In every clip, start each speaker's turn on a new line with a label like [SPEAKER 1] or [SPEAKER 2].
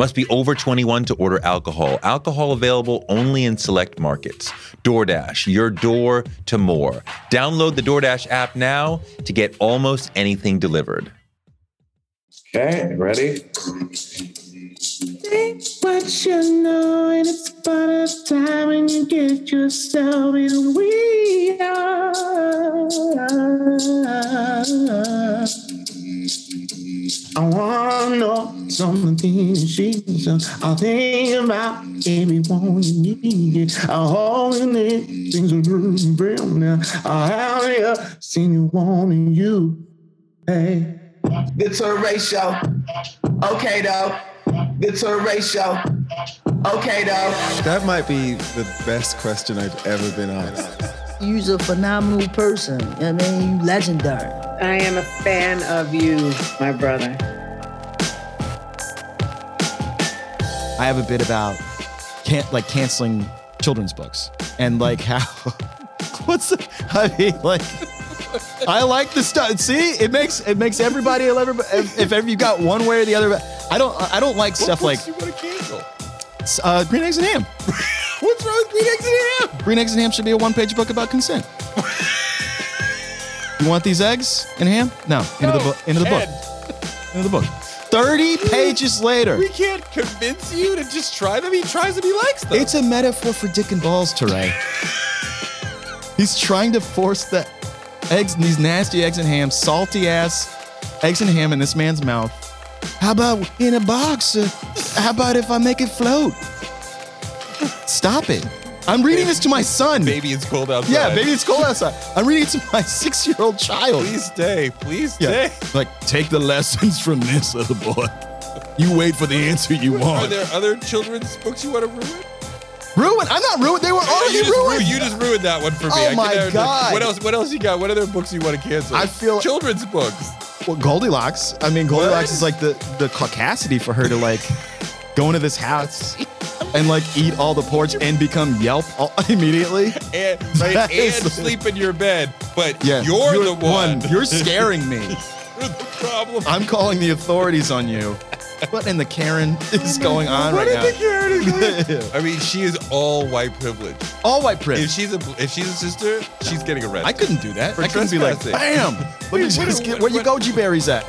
[SPEAKER 1] Must be over 21 to order alcohol. Alcohol available only in select markets. DoorDash, your door to more. Download the DoorDash app now to get almost anything delivered.
[SPEAKER 2] Okay, ready?
[SPEAKER 3] Think what you know, and it's about a time when you get yourself in we are. I wanna know some of the things she's done. I'll think about everyone you need. I'll hold you near things are moving real now. I'll have you seen you wanting you. Hey.
[SPEAKER 4] The tour ratio. Okay, though. The tour ratio. Okay, though.
[SPEAKER 5] That might be the best question I've ever been asked.
[SPEAKER 6] You're a phenomenal person. I mean, you legendary.
[SPEAKER 7] I am a fan of you, my brother.
[SPEAKER 8] I have a bit about can like canceling children's books and like how what's the, I mean like I like the stuff. See, it makes it makes everybody everybody if, if ever you got one way or the other. I don't I don't like stuff like
[SPEAKER 1] you want to cancel?
[SPEAKER 8] uh, green eggs and ham.
[SPEAKER 1] What's wrong with green eggs and ham?
[SPEAKER 8] Green eggs and ham should be a one page book about consent. you want these eggs and ham? No, into the book. Into the book. Into the book. Thirty pages later.
[SPEAKER 1] We can't convince you to just try them. He tries them. He likes them.
[SPEAKER 8] It's a metaphor for dick and balls, Touré. He's trying to force the eggs, these nasty eggs and ham, salty ass eggs and ham in this man's mouth. How about in a box? Uh, how about if I make it float? Stop it. I'm reading this to my son.
[SPEAKER 1] baby, it's cold outside.
[SPEAKER 8] Yeah, baby, it's cold outside. I'm reading it to my six year old child.
[SPEAKER 1] Please stay. Please
[SPEAKER 8] Yeah.
[SPEAKER 1] stay.
[SPEAKER 8] Like, take the lessons from this, little boy. You wait for the answer you want.
[SPEAKER 1] Are there other children's books you want to ruin?
[SPEAKER 8] Ruin? I'm not ruined. They were already
[SPEAKER 1] you,
[SPEAKER 8] ruined.
[SPEAKER 1] Ruined, you just ruined that one for me.
[SPEAKER 8] Oh
[SPEAKER 1] I
[SPEAKER 8] my God.
[SPEAKER 1] What else? What else you got? What other books you want to cancel?
[SPEAKER 8] I feel-
[SPEAKER 1] children's books.
[SPEAKER 8] Well, Goldilocks. I mean, Goldilocks
[SPEAKER 1] What?
[SPEAKER 8] is like the the caucasity for her to like go into this house and like eat all the porch and become Yelp all, immediately.
[SPEAKER 1] And, right, and
[SPEAKER 8] is-
[SPEAKER 1] sleep in your bed, but
[SPEAKER 8] Yeah,
[SPEAKER 1] you're, the one.
[SPEAKER 8] You're scaring me.
[SPEAKER 1] You're the problem.
[SPEAKER 8] I'm calling the authorities on you. What in the Karen is going on
[SPEAKER 1] What
[SPEAKER 8] right
[SPEAKER 1] is
[SPEAKER 8] now?
[SPEAKER 1] the Karen? I mean, she is all white privilege.
[SPEAKER 8] All white privilege.
[SPEAKER 1] If she's a if she's a sister, she's getting arrested.
[SPEAKER 8] I couldn't do that.
[SPEAKER 1] For
[SPEAKER 8] I couldn't be like, bam. Let me
[SPEAKER 1] Wait, what-
[SPEAKER 8] just get where
[SPEAKER 1] what-
[SPEAKER 8] goji berries at.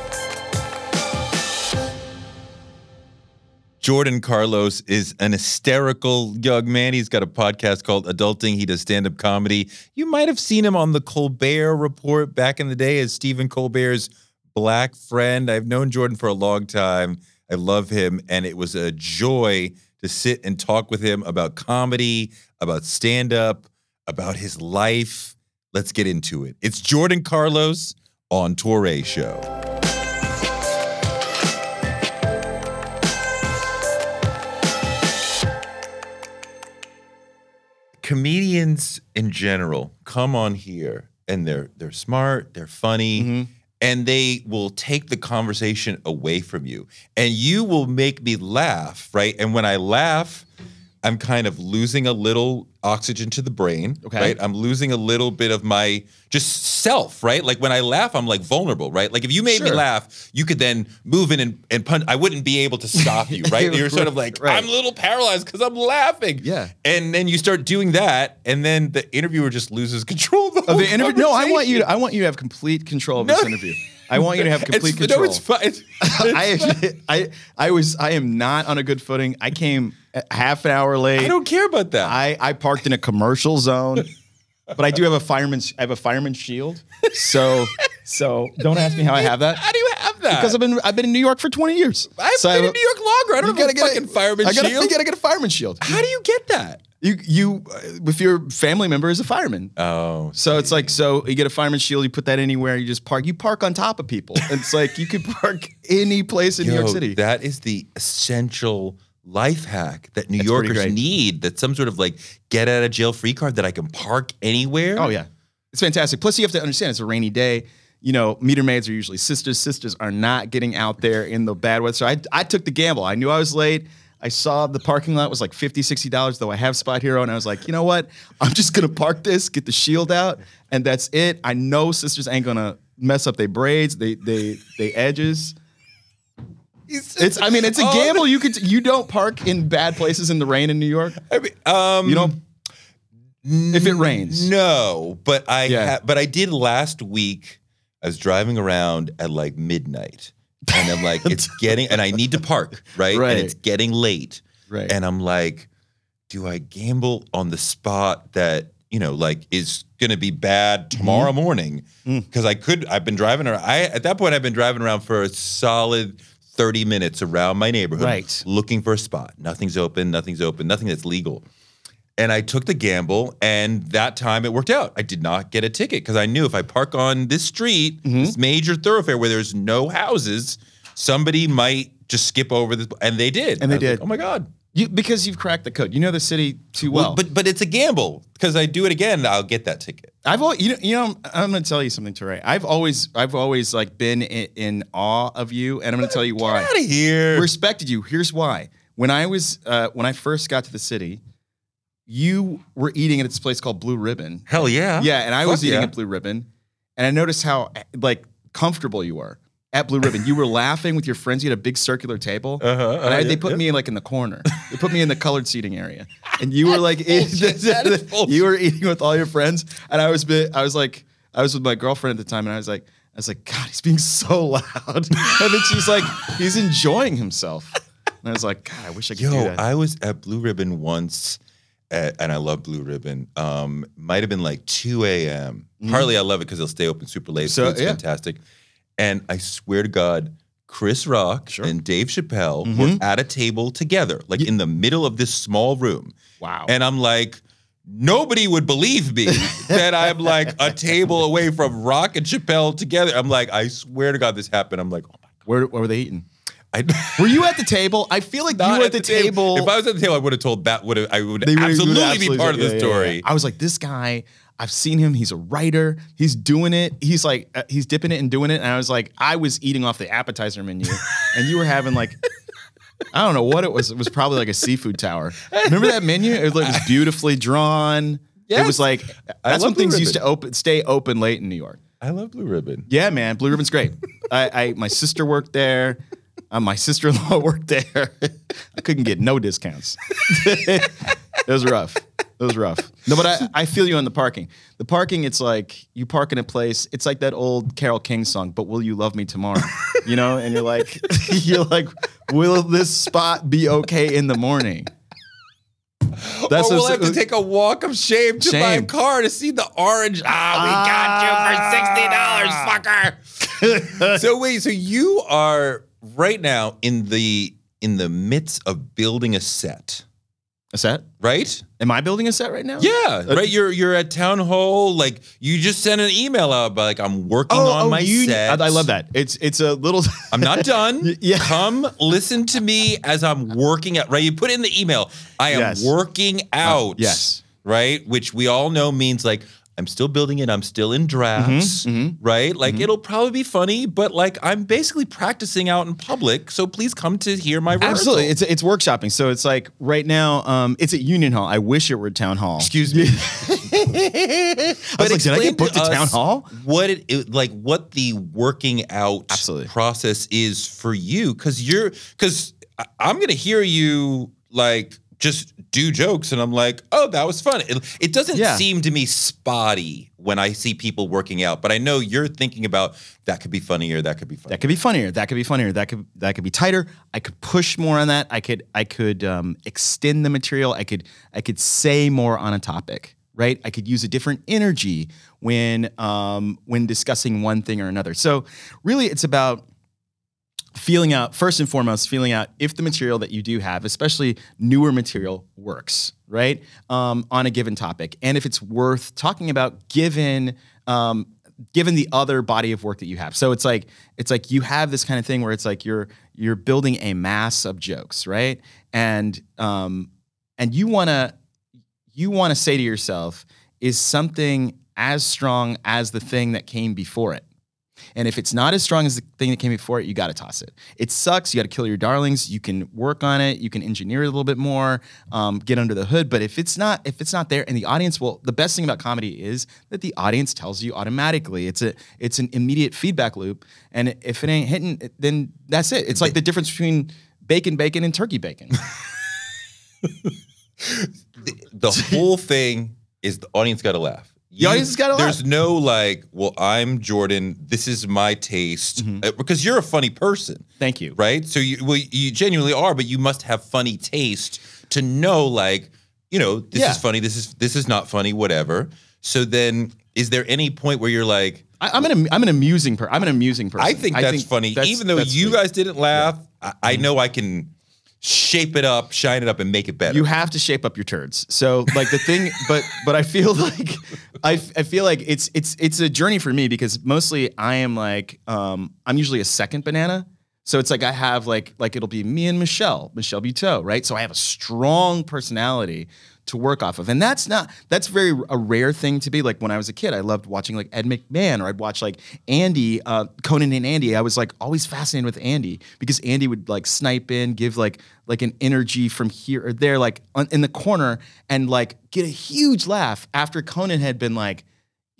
[SPEAKER 1] Jordan Carlos is an hysterical young man. He's got a podcast called Adulting. He does stand up comedy. You might have seen him on the Colbert Report back in the day as Stephen Colbert's black friend. I've known Jordan for a long time. I love him. And it was a joy to sit and talk with him about comedy, about stand up, about his life. Let's get into it. It's Jordan Carlos on Touré Show. Comedians in general come on here and they're they're smart, they're funny, mm-hmm. and they will take the conversation away from you. And you will make me laugh, right? And when I laugh, I'm kind of losing a little oxygen to the brain,
[SPEAKER 8] Okay.
[SPEAKER 1] right? I'm losing a little bit of my just self, right? Like when I laugh, I'm like vulnerable, right? Like if you made me laugh, you could then move in and, and punch. I wouldn't be able to stop you, right? You're sort of like,
[SPEAKER 8] Right.
[SPEAKER 1] I'm a little paralyzed because I'm laughing.
[SPEAKER 8] Yeah.
[SPEAKER 1] And then you start doing that, and then the interviewer just loses control of the,
[SPEAKER 8] Of the interview? No, I want you. To. I want you to have complete control of
[SPEAKER 1] No.
[SPEAKER 8] this interview. I want you to have complete
[SPEAKER 1] It's-
[SPEAKER 8] control.
[SPEAKER 1] No, it's fine. It's,
[SPEAKER 8] I,
[SPEAKER 1] it's fine.
[SPEAKER 8] actually, I, I was, I am not on a good footing. I came half an hour late.
[SPEAKER 1] I don't care about that.
[SPEAKER 8] I, I parked in a commercial zone, but I do have a fireman's. I have a fireman's shield. So, so don't ask me how I have that
[SPEAKER 1] How do you have that?
[SPEAKER 8] because I've been I've been in New York for 20 years.
[SPEAKER 1] I've
[SPEAKER 8] So
[SPEAKER 1] been
[SPEAKER 8] have
[SPEAKER 1] in New York longer. I don't have a fucking fireman's
[SPEAKER 8] I gotta,
[SPEAKER 1] shield.
[SPEAKER 8] You gotta get a fireman's shield.
[SPEAKER 1] How do you get that?
[SPEAKER 8] You you uh, if your family member is a fireman.
[SPEAKER 1] Oh,
[SPEAKER 8] So it's like so you get a fireman's shield, you put that anywhere, you just park. You park on top of people. It's like you could park any place in New York City.
[SPEAKER 1] That is the essential life hack that New
[SPEAKER 8] That's
[SPEAKER 1] Yorkers need. That's some sort of like get out of jail free card that I can park anywhere.
[SPEAKER 8] Oh yeah, it's fantastic. Plus, you have to understand it's a rainy day. You know, meter maids are usually sisters. Sisters are not getting out there in the bad weather. So I, I took the gamble. I knew I was late. I saw the parking lot was like 50 $60, though I have SpotHero. And I was like, you know what? I'm just going to park this, get the shield out, and that's it. I know sisters ain't going to mess up their braids, they, they, they edges. It's, I mean, it's a gamble. You could, you don't park in bad places in the rain in New York.
[SPEAKER 1] I mean, um,
[SPEAKER 8] You don't, if it rains.
[SPEAKER 1] No, but I
[SPEAKER 8] Yeah.
[SPEAKER 1] ha- but I did last week. I was driving around at like midnight, and I'm like, it's getting, and I need to park, right?
[SPEAKER 8] Right.
[SPEAKER 1] And it's getting late,
[SPEAKER 8] Right.
[SPEAKER 1] And I'm like, do I gamble on the spot that you know, like, is going to be bad tomorrow
[SPEAKER 8] Mm-hmm.
[SPEAKER 1] morning?
[SPEAKER 8] Mm.
[SPEAKER 1] Because I could, I've been driving around. I at that point, I've been driving around for a solid. 30 minutes around my neighborhood
[SPEAKER 8] Right.
[SPEAKER 1] looking for a spot. Nothing's open, nothing's open, nothing that's legal. And I took the gamble, and that time it worked out. I did not get a ticket because I knew if I park on this street,
[SPEAKER 8] Mm-hmm.
[SPEAKER 1] this major thoroughfare where there's no houses, somebody might just skip over this. And they did.
[SPEAKER 8] And they
[SPEAKER 1] was like,
[SPEAKER 8] did.
[SPEAKER 1] oh my god!
[SPEAKER 8] You, because you've cracked the code. You know the city too well.
[SPEAKER 1] but but it's a gamble because I do it again, I'll get that ticket.
[SPEAKER 8] I've always, you know, you know, I'm going to tell you something, Touré. I've always, I've always like been in, in awe of you, and I'm going to tell you why.
[SPEAKER 1] Out of here!
[SPEAKER 8] Respected you. Here's why. When I was, uh, when I first got to the city, you were eating at this place called Blue Ribbon.
[SPEAKER 1] Hell yeah!
[SPEAKER 8] Yeah, and I
[SPEAKER 1] Fuck
[SPEAKER 8] was eating
[SPEAKER 1] yeah.
[SPEAKER 8] at Blue Ribbon, and I noticed how like comfortable you were at Blue Ribbon. You were laughing with your friends. You had a big circular table,
[SPEAKER 1] Uh-huh,
[SPEAKER 8] and
[SPEAKER 1] uh,
[SPEAKER 8] I,
[SPEAKER 1] yeah,
[SPEAKER 8] they put
[SPEAKER 1] yeah.
[SPEAKER 8] me in like in the corner. They put me in the colored seating area, and you were like,
[SPEAKER 1] bullshit. That is bullshit.
[SPEAKER 8] you were eating with all your friends, and I was, bit, I was like, I was with my girlfriend at the time, and I was like, I was like, God, he's being so loud, and then she's like, he's enjoying himself, and I was like, God, I wish I could do
[SPEAKER 1] Yo,
[SPEAKER 8] that.
[SPEAKER 1] I was at Blue Ribbon once, at, and I love Blue Ribbon. Um, might have been like 2 a.m. Partly I love it because they'll stay open super late. So
[SPEAKER 8] Mm-hmm. So,
[SPEAKER 1] it's
[SPEAKER 8] yeah.
[SPEAKER 1] fantastic. And I swear to God, Chris Rock
[SPEAKER 8] Sure. Mm-hmm.
[SPEAKER 1] and Dave Chappelle were at a table together, like in the middle of this small room.
[SPEAKER 8] Wow.
[SPEAKER 1] And I'm like, nobody would believe me that I'm like a table away from Rock and Chappelle together. I'm like, I swear to God, this happened. I'm like, oh my
[SPEAKER 8] where, where were they eating?
[SPEAKER 1] I,
[SPEAKER 8] Were you at the table? I feel like you were at the, table.
[SPEAKER 1] If I was at the table, I would have told that would have I would
[SPEAKER 8] would-
[SPEAKER 1] absolutely, be part of the
[SPEAKER 8] yeah,
[SPEAKER 1] story.
[SPEAKER 8] yeah. I was like, this guy, I've seen him. He's a writer. He's doing it. He's like, uh, he's dipping it and doing it. And I was like, I was eating off the appetizer menu, and you were having like, I don't know what it was. It was probably like a seafood tower. Remember that menu? It was beautifully drawn. It was like that's when things used to open, stay open late in New York.
[SPEAKER 1] I love Blue Ribbon.
[SPEAKER 8] Yeah, man, Blue Ribbon's great. I, I my sister worked there. Uh, my sister-in-law worked there. I couldn't get no discounts. it was rough. It was rough. No, but I, I feel you on the parking. The parking, it's like you park in a place. It's like that old Carole King song, "But Will You Love Me Tomorrow?" You know, and you're like, you're like, will this spot be okay in the morning? That's
[SPEAKER 1] or we'll have to take a walk of shame to my
[SPEAKER 8] Shame.
[SPEAKER 1] car to see the orange. Ah, we got you for sixty dollars, fucker. so wait, so you are right now in the in the midst of building a set,
[SPEAKER 8] a set.
[SPEAKER 1] right?
[SPEAKER 8] Am I building a set right now?
[SPEAKER 1] Yeah, right. You're you're at town hall. Like you just sent an email out, but like I'm working oh, on oh, my
[SPEAKER 8] Oh, you-
[SPEAKER 1] set.
[SPEAKER 8] I, I love that. It's it's a little.
[SPEAKER 1] I'm not done.
[SPEAKER 8] Yeah.
[SPEAKER 1] Come listen to me as I'm working out. Right. You put in the email. I am
[SPEAKER 8] Yes.
[SPEAKER 1] working out.
[SPEAKER 8] yes.
[SPEAKER 1] Right. Which we all know means like I'm still building it. I'm still in drafts.
[SPEAKER 8] mhm.
[SPEAKER 1] Right. Like it'll probably be funny, but like I'm basically practicing out in public. So please come to hear my rehearsal.
[SPEAKER 8] Absolutely, it's it's workshopping. So it's like right now, um, it's at Union Hall. I wish it were Town Hall.
[SPEAKER 1] Excuse me.
[SPEAKER 8] I was like, did I get booked
[SPEAKER 1] to
[SPEAKER 8] to Town Hall?
[SPEAKER 1] What it, it like what the working out
[SPEAKER 8] Absolutely.
[SPEAKER 1] process is for you cuz you're cuz I'm going to hear you like just do jokes and I'm like, "Oh, that was fun." It, it doesn't
[SPEAKER 8] Yeah.
[SPEAKER 1] seem to me spotty when I see people working out, but I know you're thinking about that could be funnier, that could be funny.
[SPEAKER 8] That could be funnier. That could be funnier. That could that could be tighter. I could push more on that. I could I could um, extend the material. I could I could say more on a topic. Right. I could use a different energy when um, when discussing one thing or another. So really, it's about feeling out first and foremost feeling out if the material that you do have especially newer material works right um, on a given topic. And if it's worth talking about given um, given the other body of work that you have. So it's like it's like you have this kind of thing where it's like you're you're building a mass of jokes right? And um, and you want to you want to say to yourself is something as strong as the thing that came before it and if it's not as strong as the thing that came before it, you got to toss it. It sucks. You got to kill your darlings. You can work on it. You can engineer it a little bit more, um, get under the hood. But if it's not, if it's not there, and the audience will, the best thing about comedy is that the audience tells you automatically. It's a, it's an immediate feedback loop. And if it ain't hitting, then that's it. It's like the difference between bacon, bacon, and turkey bacon.
[SPEAKER 1] the whole thing is the audience got to laugh.
[SPEAKER 8] The audience has gotta
[SPEAKER 1] There's no like, well, I'm Jordan. This is my taste
[SPEAKER 8] Mm-hmm.
[SPEAKER 1] Uh, because you're a funny person,
[SPEAKER 8] Thank you.
[SPEAKER 1] right? So you, well, you genuinely are, but you must have funny taste to know, like, you know, this
[SPEAKER 8] Yeah.
[SPEAKER 1] is funny. This is this is not funny. Whatever. So then, is there any point where you're like,
[SPEAKER 8] I, I'm an I'm an amusing person. I'm an amusing person.
[SPEAKER 1] I think that's funny, even though
[SPEAKER 8] that's
[SPEAKER 1] you guys didn't laugh. I, I know I can shape it up, shine it up, and make it better.
[SPEAKER 8] You have to shape up your turds. So like the thing, but but I feel like I, I feel like it's it's it's a journey for me because mostly I am like um, I'm usually a second banana. So it's like I have like like it'll be me and Michelle, Michelle Buteau, right? So I have a strong personality to work off of, and that's not that's very a rare thing to be. Like when I was a kid, I loved watching like Ed McMahon, or I'd watch like Andy, uh, Conan and Andy. I was like always fascinated with Andy because Andy would like snipe in, give like like an energy from here or there, like on, in the corner, and like get a huge laugh after Conan had been like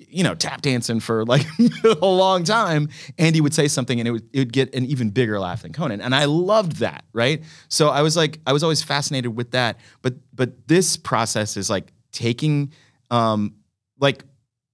[SPEAKER 8] you know, tap dancing for like a long time, Andy would say something and it would, it would get an even bigger laugh than Conan. And I loved that, right? So I was like, I was always fascinated with that. But but this process is like taking um like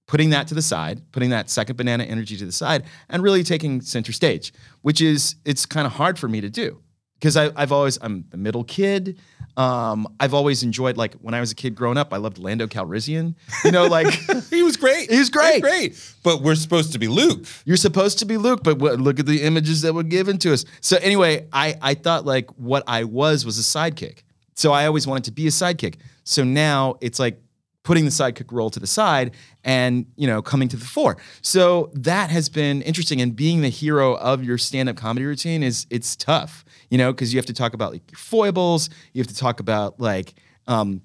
[SPEAKER 8] putting that to the side, putting that second banana energy to the side, and really taking center stage, which is it's kind of hard for me to do. Because I've always I'm the middle kid. Um, I've always enjoyed like when I was a kid growing up, I loved Lando Calrissian. You know, like
[SPEAKER 1] he was great.
[SPEAKER 8] He was great.
[SPEAKER 1] great. But we're supposed to be Luke.
[SPEAKER 8] You're supposed to be Luke, but what, look at the images that were given to us. So anyway, I I thought like what I was was a sidekick. So I always wanted to be a sidekick. So now it's like putting the sidekick role to the side and you know coming to the fore. So that has been interesting. And being the hero of your stand-up comedy routine is it's tough, you know, because you have to talk about like your foibles. You have to talk about like um,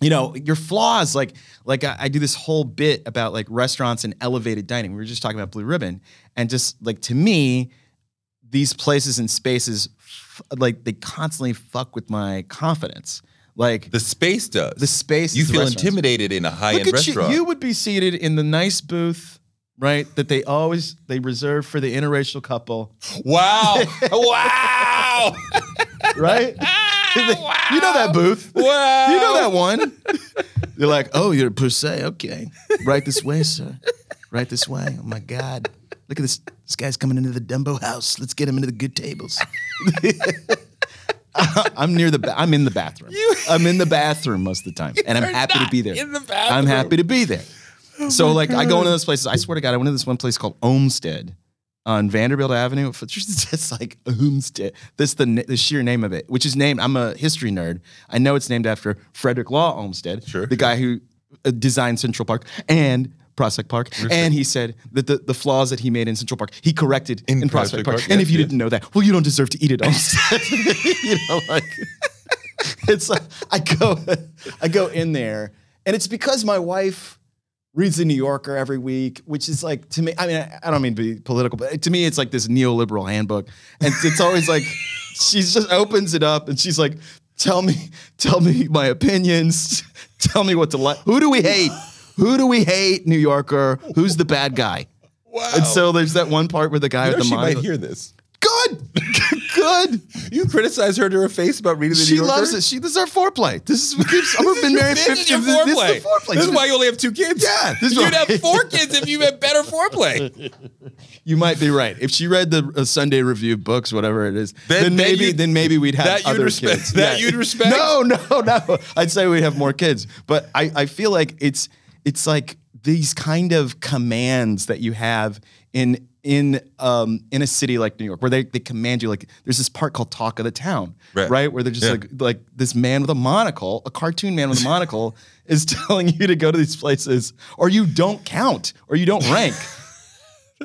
[SPEAKER 8] you know your flaws like like I, I do this whole bit about like restaurants and elevated dining we were just talking about blue ribbon and just like to me these places and spaces f- like they constantly fuck with my confidence like
[SPEAKER 1] The space does.
[SPEAKER 8] the space
[SPEAKER 1] you feel intimidated in a
[SPEAKER 8] high-end
[SPEAKER 1] restaurant.
[SPEAKER 8] you you would be seated in the nice booth right that they always they reserve for the interracial couple
[SPEAKER 1] Wow. wow.
[SPEAKER 8] right wow. Ah, you know that booth
[SPEAKER 1] Wow.
[SPEAKER 8] You know that one. They're like, oh, you're per se. Okay. Right this way, sir. Right this way. Oh my God. Look at this. This guy's coming into the Dumbo house. Let's get him into the good tables. Uh, I'm near the. Ba- I'm in the bathroom. You, I'm in the bathroom most of the time, and I'm happy to be there.
[SPEAKER 1] in the bathroom.
[SPEAKER 8] I'm happy to be there. So like, I go into those places. I swear to God, I went to this one place called Olmsted on Vanderbilt Avenue. It's just like Olmsted. That's the the sheer name of it, which is named. I'm a history nerd. I know it's named after Frederick Law Olmsted,
[SPEAKER 1] Sure.
[SPEAKER 8] the guy who uh, designed Central Park and. Prospect Park, and he said that the, the flaws that he made in Central Park, he corrected in,
[SPEAKER 1] In
[SPEAKER 8] Prospect
[SPEAKER 1] Prospect
[SPEAKER 8] Park.
[SPEAKER 1] Park,
[SPEAKER 8] and
[SPEAKER 1] yes,
[SPEAKER 8] if you
[SPEAKER 1] yes.
[SPEAKER 8] didn't know that, well, you don't deserve to eat it. Olmsted. you know, like it's like I go I go in there, and it's because my wife reads the New Yorker every week, which is like to me. I mean, I, I don't mean to be political, but to me, it's like this neoliberal handbook, and it's always like she's just opens it up and she's like, "Tell me, tell me my opinions. Tell me what to like. Who do we hate? Who do we hate? New Yorker. Who's the bad guy?"
[SPEAKER 1] Wow.
[SPEAKER 8] And so there's that one part where the guy
[SPEAKER 1] you know
[SPEAKER 8] with the
[SPEAKER 1] she
[SPEAKER 8] monocle-
[SPEAKER 1] might hear this.
[SPEAKER 8] Good.
[SPEAKER 1] You criticize her to her face about reading the
[SPEAKER 8] She
[SPEAKER 1] New Yorker?
[SPEAKER 8] loves it. She this is our foreplay. This is we keep, we've been married
[SPEAKER 1] This
[SPEAKER 8] 50
[SPEAKER 1] is your
[SPEAKER 8] this, this
[SPEAKER 1] foreplay.
[SPEAKER 8] is the foreplay.
[SPEAKER 1] This is why you only have two kids.
[SPEAKER 8] Yeah, this is
[SPEAKER 1] You'd
[SPEAKER 8] why-
[SPEAKER 1] have four kids if you had better foreplay.
[SPEAKER 8] you might be right. If she read the uh, Sunday Review books, whatever it is,
[SPEAKER 1] Then-
[SPEAKER 8] then,
[SPEAKER 1] then
[SPEAKER 8] maybe then maybe we'd have
[SPEAKER 1] that you'd
[SPEAKER 8] other
[SPEAKER 1] respect-
[SPEAKER 8] kids.
[SPEAKER 1] that you'd respect?
[SPEAKER 8] No, no, no. I'd say we'd have more kids. But I, I feel like it's it's like these kind of commands that you have in in um in a city like New York where they, they command you like there's this part called Talk of the Town,
[SPEAKER 1] Right.
[SPEAKER 8] right? Where they're just
[SPEAKER 1] Yeah.
[SPEAKER 8] like like this man with a monocle, a cartoon man with a monocle, is telling you to go to these places or you don't count or you don't rank.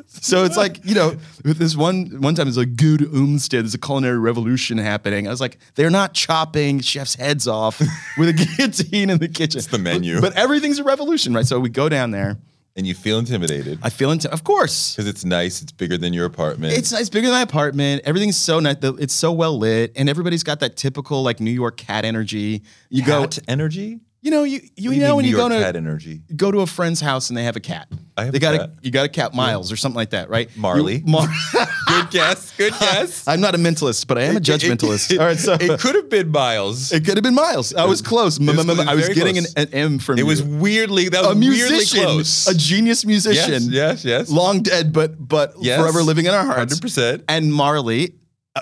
[SPEAKER 8] So it's like you know, with this one one time it's like good Olmsted. There's a culinary revolution happening. I was like, they're not chopping chefs' heads off with a guillotine in the kitchen. It's
[SPEAKER 1] the menu.
[SPEAKER 8] but, but everything's a revolution, right? So we go down there.
[SPEAKER 1] And you feel intimidated
[SPEAKER 8] I feel into, of course,
[SPEAKER 1] because it's nice. It's bigger than your apartment.
[SPEAKER 8] it's nice, bigger than my apartment. Everything's so nice. It's so well lit, and everybody's got that typical like New York cat energy. You
[SPEAKER 1] cat
[SPEAKER 8] go,
[SPEAKER 1] energy.
[SPEAKER 8] You know, you you,
[SPEAKER 1] do
[SPEAKER 8] know when
[SPEAKER 1] New
[SPEAKER 8] you go
[SPEAKER 1] York
[SPEAKER 8] to
[SPEAKER 1] cat energy.
[SPEAKER 8] go to a friend's house and they have a cat.
[SPEAKER 1] I have
[SPEAKER 8] they
[SPEAKER 1] a
[SPEAKER 8] got
[SPEAKER 1] cat.
[SPEAKER 8] you got a cat Miles or something like that, right? You-
[SPEAKER 1] Marley.
[SPEAKER 8] Mar-
[SPEAKER 1] Good guess. Good guess.
[SPEAKER 8] I'm not a mentalist, but I am a judgmentalist.
[SPEAKER 1] It,
[SPEAKER 8] All right, so
[SPEAKER 1] it could have been Miles.
[SPEAKER 8] It could have been Miles. I was close.
[SPEAKER 1] was- it was
[SPEAKER 8] I was getting an,
[SPEAKER 1] close.
[SPEAKER 8] an M from
[SPEAKER 1] It was weirdly that was
[SPEAKER 8] a
[SPEAKER 1] weirdly
[SPEAKER 8] musician,
[SPEAKER 1] close.
[SPEAKER 8] a genius musician.
[SPEAKER 1] Yes, yes, yes.
[SPEAKER 8] Long dead, but but
[SPEAKER 1] Yes.
[SPEAKER 8] forever living in our hearts.
[SPEAKER 1] 100%.
[SPEAKER 8] And Marley,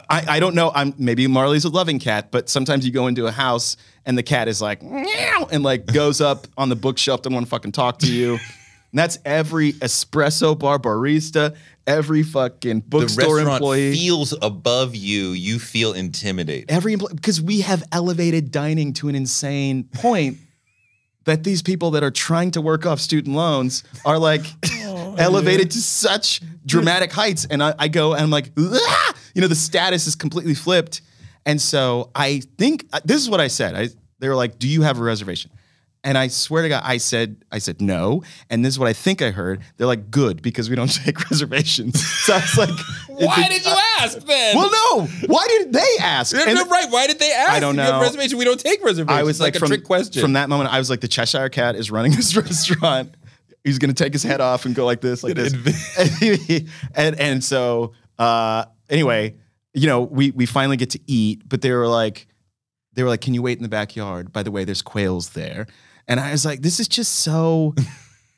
[SPEAKER 8] I, I don't know. I'm maybe Marley's a loving cat, but sometimes you go into a house and the cat is like meow and like goes up on the bookshelf, doesn't want to fucking talk to you. And that's every espresso bar barista, every fucking
[SPEAKER 1] the
[SPEAKER 8] bookstore
[SPEAKER 1] restaurant
[SPEAKER 8] employee.
[SPEAKER 1] feels above you. You feel intimidated.
[SPEAKER 8] every employee because we have elevated dining to an insane point that these people that are trying to work off student loans are like elevated to such dramatic heights and I, I go and i'm like "Ah!" You know the status is completely flipped and so i think uh, this is what i said I, they were like do you have a reservation and I swear to God, I said, I said no. And this is what I think I heard. They're like, good, because we don't take reservations. So I was like,
[SPEAKER 1] Why
[SPEAKER 8] it-
[SPEAKER 1] did you ask then?
[SPEAKER 8] well, no. Why did they ask?
[SPEAKER 1] You're
[SPEAKER 8] And-
[SPEAKER 1] right. Why did they ask?
[SPEAKER 8] I don't
[SPEAKER 1] If you have
[SPEAKER 8] know.
[SPEAKER 1] reservation. We don't take reservations.
[SPEAKER 8] I was like,
[SPEAKER 1] a
[SPEAKER 8] from,
[SPEAKER 1] trick question.
[SPEAKER 8] from that moment, I was like, the Cheshire Cat is running this restaurant. He's gonna take his head off and go like this, like this. and and so uh, anyway, you know, we we finally get to eat, but they were like, they were like, can you wait in the backyard? By the way, there's quails there, and I was like, this is just so.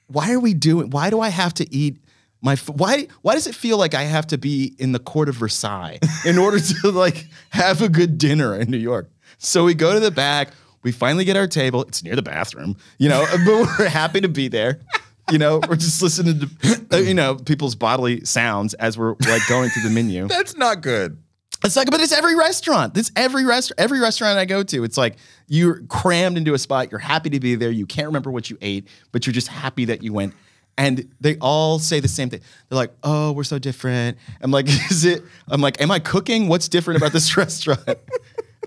[SPEAKER 8] why are we doing? Why do I have to eat? My f- why why does it feel like I have to be in the court of Versailles in order to like have a good dinner in New York? So we go to the back. We finally get our table. It's near the bathroom, you know, but we're happy to be there. You know, we're just listening to uh, you know people's bodily sounds as we're like going through the menu.
[SPEAKER 1] That's not good.
[SPEAKER 8] It's like, but it's every restaurant. It's every restaurant. Every restaurant I go to, it's like you're crammed into a spot. You're happy to be there. You can't remember what you ate, but you're just happy that you went. And they all say the same thing. They're like, "Oh, we're so different." I'm like, "Is it?" I'm like, "Am I cooking? What's different about this restaurant?"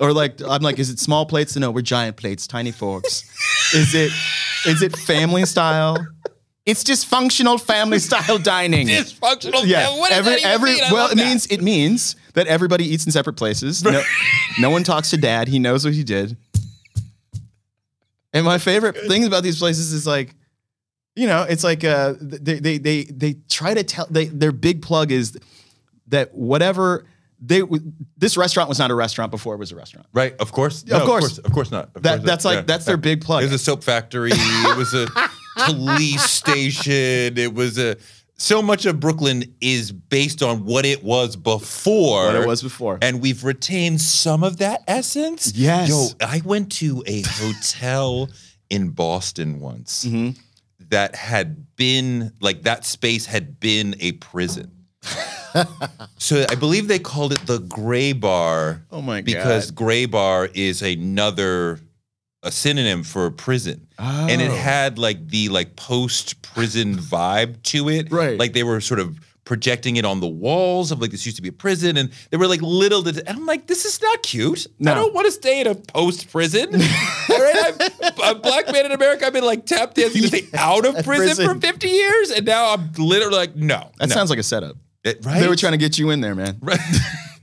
[SPEAKER 8] or like, I'm like, "Is it small plates?" No, we're giant plates, tiny forks. is it? Is it family style? It's dysfunctional family style dining.
[SPEAKER 1] Dysfunctional.
[SPEAKER 8] Yeah,
[SPEAKER 1] What does
[SPEAKER 8] every
[SPEAKER 1] that even
[SPEAKER 8] every
[SPEAKER 1] mean? I
[SPEAKER 8] well,
[SPEAKER 1] love
[SPEAKER 8] it
[SPEAKER 1] that.
[SPEAKER 8] means it means that everybody eats in separate places. No, no one talks to dad. He knows what he did. And my favorite things about these places is like, you know, it's like uh, they they they they try to tell they their big plug is that whatever they this restaurant was not a restaurant before it was a restaurant.
[SPEAKER 1] Right, of course.
[SPEAKER 8] Of course.
[SPEAKER 1] of course not. Of
[SPEAKER 8] That-
[SPEAKER 1] course
[SPEAKER 8] that's
[SPEAKER 1] not.
[SPEAKER 8] like- that's their big plug.
[SPEAKER 1] It was a soap factory. it was a police station. It was a. So much of Brooklyn is based on what it was before.
[SPEAKER 8] What it was before.
[SPEAKER 1] And we've retained some of that essence.
[SPEAKER 8] Yes.
[SPEAKER 1] Yo, I went to a hotel in Boston once
[SPEAKER 8] Mm-hmm.
[SPEAKER 1] that had been like that space had been a prison. so I believe they called it the Gray Bar.
[SPEAKER 8] Oh my God.
[SPEAKER 1] Because Gray Bar is another a synonym for prison. And it
[SPEAKER 8] Oh.
[SPEAKER 1] had like the like post prison vibe to it.
[SPEAKER 8] Right.
[SPEAKER 1] Like they were sort of projecting it on the walls of like this used to be a prison and they were like little det- and I'm like this is not cute.
[SPEAKER 8] No.
[SPEAKER 1] I don't want to stay in a post prison. All right, I'm a black man in America. I've been like tap dancing to stay out of prison, for 50 years and now I'm literally like no.
[SPEAKER 8] That
[SPEAKER 1] no.
[SPEAKER 8] sounds like a setup.
[SPEAKER 1] It- right?
[SPEAKER 8] They were trying to get you in there, man.
[SPEAKER 1] Right.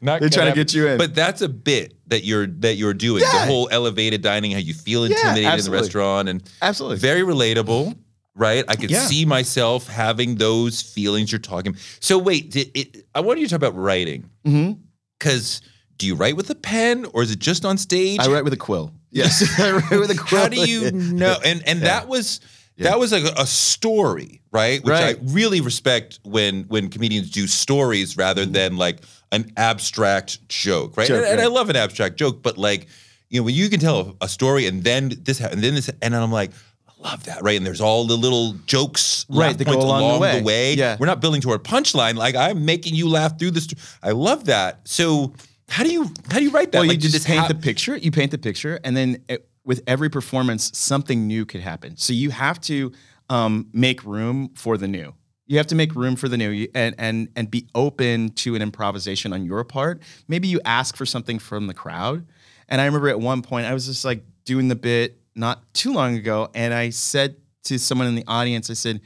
[SPEAKER 1] Not
[SPEAKER 8] They're trying to get you in.
[SPEAKER 1] But that's a bit that you're that you're doing.
[SPEAKER 8] Yeah.
[SPEAKER 1] The whole elevated dining, how you feel
[SPEAKER 8] Yeah,
[SPEAKER 1] intimidated in the restaurant, and
[SPEAKER 8] Absolutely.
[SPEAKER 1] very relatable. Right, I could
[SPEAKER 8] Yeah.
[SPEAKER 1] see myself having those feelings you're talking. So wait, did it, I want you to talk about writing.
[SPEAKER 8] Mm-hmm.
[SPEAKER 1] Because do you write with a pen or is it just on stage?
[SPEAKER 8] I write with a quill. Yes, I write with a quill.
[SPEAKER 1] How do you know? And and that was that was like a, a story, right? Which
[SPEAKER 8] Right.
[SPEAKER 1] I really respect when when comedians do stories rather than like an abstract joke, right?
[SPEAKER 8] Joke,
[SPEAKER 1] and, and I love an abstract joke, but like you know when you can tell a, story and then this happened, and then this, and then I'm like. I love that, right? And there's all the little jokes,
[SPEAKER 8] Right, that go
[SPEAKER 1] points
[SPEAKER 8] along the way. Yeah.
[SPEAKER 1] We're not building toward our punchline. Like I'm making you laugh through this. I love that. So how do you how do you write that?
[SPEAKER 8] Well,
[SPEAKER 1] like,
[SPEAKER 8] you just paint
[SPEAKER 1] hap-
[SPEAKER 8] the picture. You paint the picture, and then it, with every performance, something new could happen. So you have to um, make room for the new. You have to make room for the new, and and and be open to an improvisation on your part. Maybe you ask for something from the crowd. And I remember at one point, I was just like doing the bit not too long ago, and I said to someone in the audience, I said,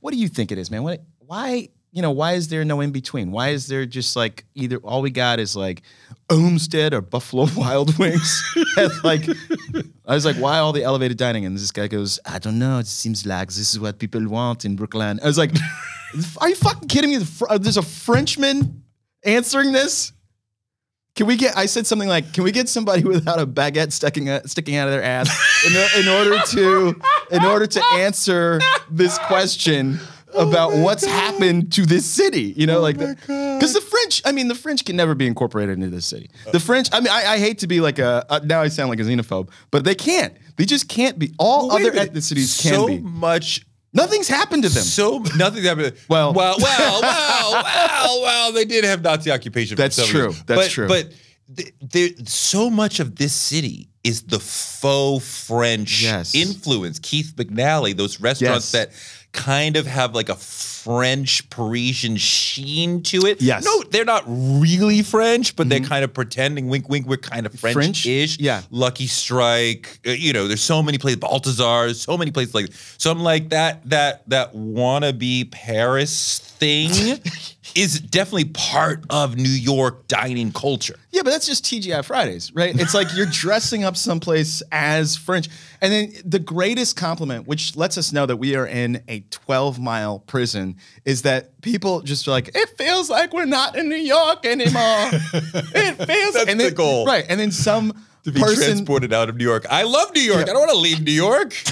[SPEAKER 8] "What do you think it is, man? What? Why?" You know, why is there no in between? Why is there just like either all we got is like Homestead or Buffalo Wild Wings? like, I was like, why all the elevated dining? And this guy goes, I don't know. It seems like this is what people want in Brooklyn. I was like, are you fucking kidding me? Uh, There's a Frenchman answering this. Can we get? I said something like, "Can we get somebody without a baguette sticking out, sticking out of their ass in, in order to in order to answer this question about what's happened to this city?" You know, like because the French. I mean, the French can never be incorporated into this city. The French. I mean, I, I hate to be like a uh, now I sound like a xenophobe, but they can't. They just can't be. All
[SPEAKER 1] Well,
[SPEAKER 8] other ethnicities can be.
[SPEAKER 1] so much
[SPEAKER 8] Nothing's happened to them.
[SPEAKER 1] So nothing happened.
[SPEAKER 8] Well-
[SPEAKER 1] well, well, well, well, well. They did have Nazi occupation.
[SPEAKER 8] That's true.
[SPEAKER 1] years.
[SPEAKER 8] That's
[SPEAKER 1] but,
[SPEAKER 8] true.
[SPEAKER 1] But th- there, so much of this city is the faux French
[SPEAKER 8] Yes.
[SPEAKER 1] influence. Keith McNally, those restaurants
[SPEAKER 8] Yes.
[SPEAKER 1] that kind of have like a French Parisian sheen to it.
[SPEAKER 8] Yes.
[SPEAKER 1] No, they're not really French, but they're kind of pretending. Wink, wink. We're kind of
[SPEAKER 8] French?
[SPEAKER 1] French-ish.
[SPEAKER 8] Yeah.
[SPEAKER 1] Lucky Strike. uh, you know, there's so many places. Balthazar. So many places like. So I'm like that. That that wannabe Paris thing is definitely part of New York dining culture.
[SPEAKER 8] Yeah, but that's just TGI Fridays, right? It's like you're dressing up someplace as French. And then the greatest compliment, which lets us know that we are in a 12 mile prison, is that people just are like, it feels like we're not in New York anymore. it feels
[SPEAKER 1] That's
[SPEAKER 8] and
[SPEAKER 1] the goal.
[SPEAKER 8] Right. And then some
[SPEAKER 1] To be
[SPEAKER 8] person.
[SPEAKER 1] transported out of New York. I love New York. I don't want to leave New York.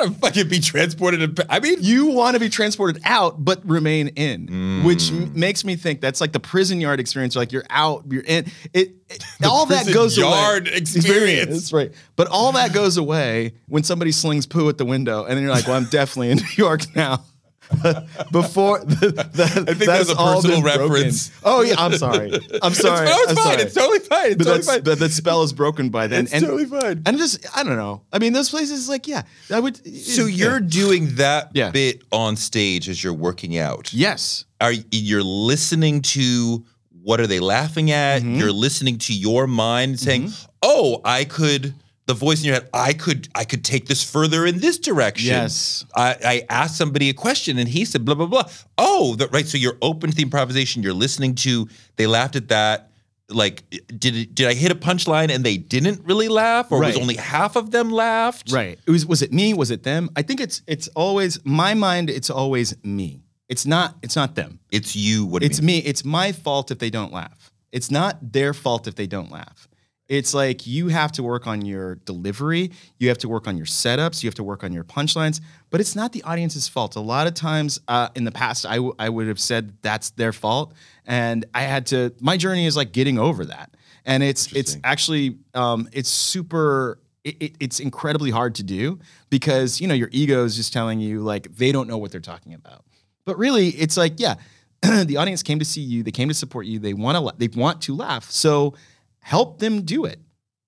[SPEAKER 1] Want to fucking be transported. To, I mean,
[SPEAKER 8] You want to be transported out, but remain in,
[SPEAKER 1] Mm.
[SPEAKER 8] which m- makes me think that's like the prison yard experience. Like you're out, you're in. It, it all that goes
[SPEAKER 1] yard
[SPEAKER 8] away.
[SPEAKER 1] experience.
[SPEAKER 8] That's right. But all that goes away when somebody slings poo at the window, and then you're like, "Well, I'm definitely in New York now." Before the, the,
[SPEAKER 1] I think that's a
[SPEAKER 8] all
[SPEAKER 1] personal
[SPEAKER 8] broken.
[SPEAKER 1] reference.
[SPEAKER 8] Oh yeah, I'm sorry. I'm sorry.
[SPEAKER 1] no, it's
[SPEAKER 8] I'm
[SPEAKER 1] fine.
[SPEAKER 8] sorry.
[SPEAKER 1] It's totally fine. It's
[SPEAKER 8] but
[SPEAKER 1] totally fine.
[SPEAKER 8] but that spell is broken by then.
[SPEAKER 1] It's totally fine.
[SPEAKER 8] And just I don't know. I mean, those places like yeah, I would.
[SPEAKER 1] so
[SPEAKER 8] yeah.
[SPEAKER 1] you're doing that
[SPEAKER 8] Yeah.
[SPEAKER 1] bit on stage as you're working out.
[SPEAKER 8] yes.
[SPEAKER 1] Are you- you're listening to what are they laughing at?
[SPEAKER 8] Mm-hmm.
[SPEAKER 1] You're listening to your mind saying, "Oh, I could." The voice in your head, I could, I could take this further in this direction.
[SPEAKER 8] Yes.
[SPEAKER 1] I, I asked somebody a question and he said blah blah blah. Oh, that right. So you're open to the improvisation. You're listening to. They laughed at that. Like, did it, did I hit a punchline and they didn't really laugh, or was only half of them laughed?
[SPEAKER 8] Right. It was was it me? Was it them? I think it's it's always my mind. It's always me. It's not it's not them.
[SPEAKER 1] It's you. What
[SPEAKER 8] It's me. It's my fault if they don't laugh. It's not their fault if they don't laugh. It's like you have to work on your delivery, you have to work on your setups, you have to work on your punchlines, but it's not the audience's fault. A lot of times uh, in the past, I, w- I would have said that's their fault, and I had to. My journey is like getting over that, and it's it's actually um, it's super. It, it, it's incredibly hard to do because you know your ego is just telling you like they don't know what they're talking about. But really, it's like, yeah, the audience came to see you, they came to support you, they want to, they want to laugh. So help them do it.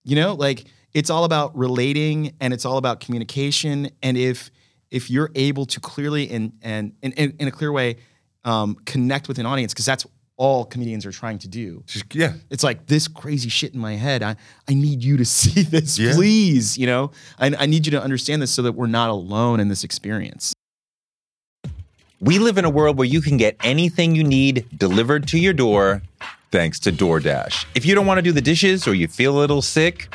[SPEAKER 8] You know, like it's all about relating and it's all about communication. And if if you're able to clearly and and in, in, in a clear way um, connect with an audience, because that's all comedians are trying to do.
[SPEAKER 1] yeah.
[SPEAKER 8] It's like this crazy shit in my head. I, I need you to see this,
[SPEAKER 1] Yeah.
[SPEAKER 8] please. You know, I, I need you to understand this so that we're not alone in this experience.
[SPEAKER 1] We live in a world where you can get anything you need delivered to your door thanks to DoorDash. If you don't want to do the dishes or you feel a little sick,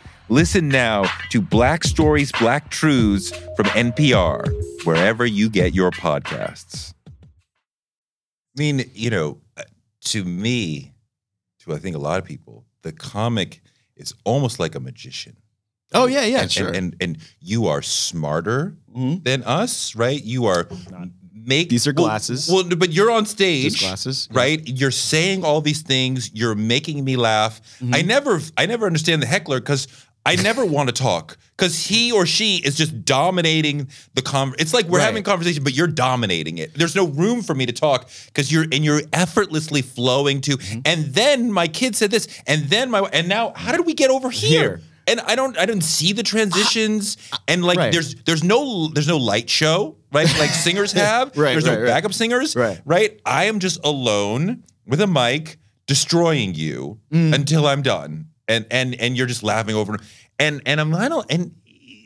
[SPEAKER 1] Listen now to Black Stories, Black Truths from NPR, wherever you get your podcasts. I mean, you know, uh, to me, to I think a lot of people, the comic is almost like a magician.
[SPEAKER 8] Oh yeah, yeah,
[SPEAKER 1] and,
[SPEAKER 8] sure.
[SPEAKER 1] and, and and you are smarter
[SPEAKER 8] Mhm.
[SPEAKER 1] than us, right? You are make
[SPEAKER 8] These are glasses.
[SPEAKER 1] Well, but you're on stage,
[SPEAKER 8] Just glasses, yeah.
[SPEAKER 1] right? You're saying all these things. You're making me laugh.
[SPEAKER 8] Mm-hmm.
[SPEAKER 1] I never, I never understand the heckler because I never want to talk because he or she is just dominating the con. It's like we're
[SPEAKER 8] Right.
[SPEAKER 1] having a conversation, but you're dominating it. There's no room for me to talk because you're and you're effortlessly flowing to.
[SPEAKER 8] Mm-hmm.
[SPEAKER 1] And then my kid said this, and then my and now how did we get over here?
[SPEAKER 8] Here.
[SPEAKER 1] And I don't, I don't see the transitions, and like
[SPEAKER 8] Right.
[SPEAKER 1] there's, there's no, there's no light show, right? Like singers have.
[SPEAKER 8] Right,
[SPEAKER 1] There's
[SPEAKER 8] right,
[SPEAKER 1] no backup singers.
[SPEAKER 8] Right.
[SPEAKER 1] Right. I am just alone with a mic, destroying you
[SPEAKER 8] Mm.
[SPEAKER 1] until I'm done, and and and you're just laughing over, and and I'm I don't and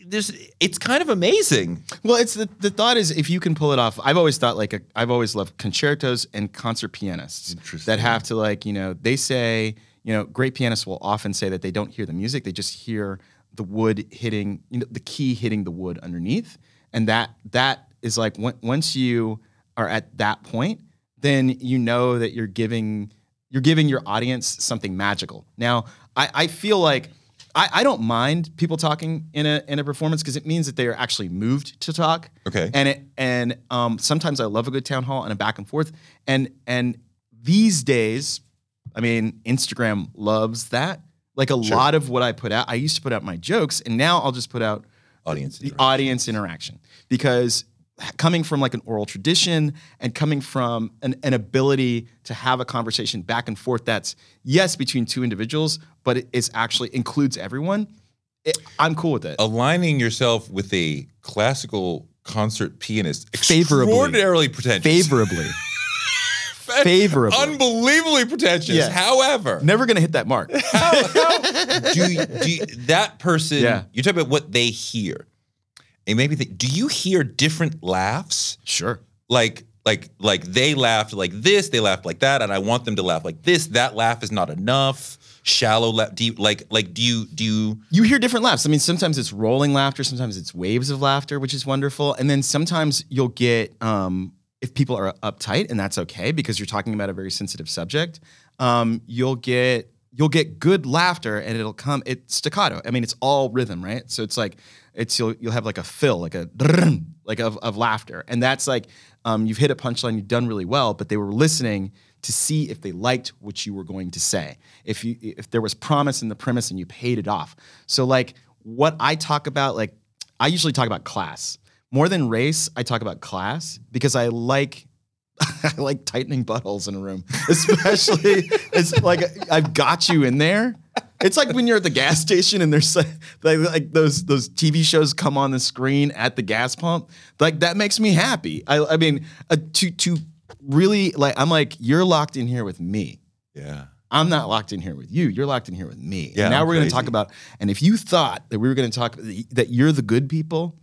[SPEAKER 1] there's it's kind of amazing.
[SPEAKER 8] Well, it's the the thought is if you can pull it off. I've always thought like a, I've always loved concertos and concert pianists that have to like you know they say you know great pianists will often say that they don't hear the music they just hear the wood hitting you know the key hitting the wood underneath and that that is like on- once you are at that point then you know that you're giving you're giving your audience something magical. Now I, I feel like I, I don't mind people talking in a in a performance because it means that they are actually moved to talk.
[SPEAKER 1] Okay.
[SPEAKER 8] And it and um, sometimes I love a good town hall and a back and forth. And and these days, I mean, Instagram loves that. Like a lot of what I put out, I used to put out my jokes, and now I'll just put out
[SPEAKER 1] Audience
[SPEAKER 8] the
[SPEAKER 1] interaction.
[SPEAKER 8] audience interaction because coming from like an oral tradition and coming from an, an ability to have a conversation back and forth that's yes between two individuals but it is actually includes everyone it, i'm cool with it
[SPEAKER 1] Aligning yourself with a classical concert pianist,
[SPEAKER 8] Favorably.
[SPEAKER 1] extraordinarily pretentious,
[SPEAKER 8] favorably favorably.
[SPEAKER 1] unbelievably pretentious.
[SPEAKER 8] Yes.
[SPEAKER 1] However,
[SPEAKER 8] never gonna hit that mark
[SPEAKER 1] do, you, do you, that person
[SPEAKER 8] Yeah.
[SPEAKER 1] you're talking about what they hear and maybe think do you hear different laughs
[SPEAKER 8] sure
[SPEAKER 1] like like like they laughed like this they laughed like that and i want them to laugh like this that laugh is not enough shallow laugh do you, like like do you do you
[SPEAKER 8] you hear different laughs. I mean, sometimes it's rolling laughter, sometimes it's waves of laughter, which is wonderful. And then sometimes you'll get um, if people are uptight, and that's okay because you're talking about a very sensitive subject. Um, you'll get you'll get good laughter, and it'll come it's staccato. I mean, it's all rhythm, right? So it's like it's you'll you'll have like a fill, like a like of of laughter, and that's like um, you've hit a punchline, you've done really well, but they were listening to see if they liked what you were going to say. If you if there was promise in the premise and you paid it off. So like what I talk about, like I usually talk about class. More than race, I talk about class because I like I like tightening buttholes in a room. Especially it's like I've got you in there It's like when you're at the gas station and there's like, like, those those TV shows come on the screen at the gas pump. Like that makes me happy. I, I mean, uh, to to really like, I'm like, you're locked in here with me.
[SPEAKER 1] Yeah.
[SPEAKER 8] I'm not locked in here with you. You're locked in here with me.
[SPEAKER 1] Yeah,
[SPEAKER 8] and now
[SPEAKER 1] I'm
[SPEAKER 8] we're going to talk about. And if you thought that we were going to talk that you're the good people,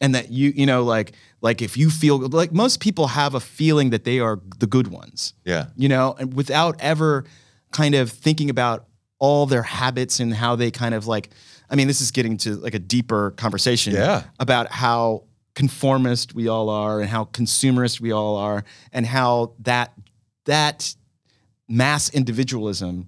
[SPEAKER 8] and that you you know like like if you feel like most people have a feeling that they are the good ones
[SPEAKER 1] Yeah.
[SPEAKER 8] you know, and without ever kind of thinking about all their habits and how they kind of like, I mean, this is getting to like a deeper conversation
[SPEAKER 1] Yeah.
[SPEAKER 8] about how conformist we all are and how consumerist we all are and how that that mass individualism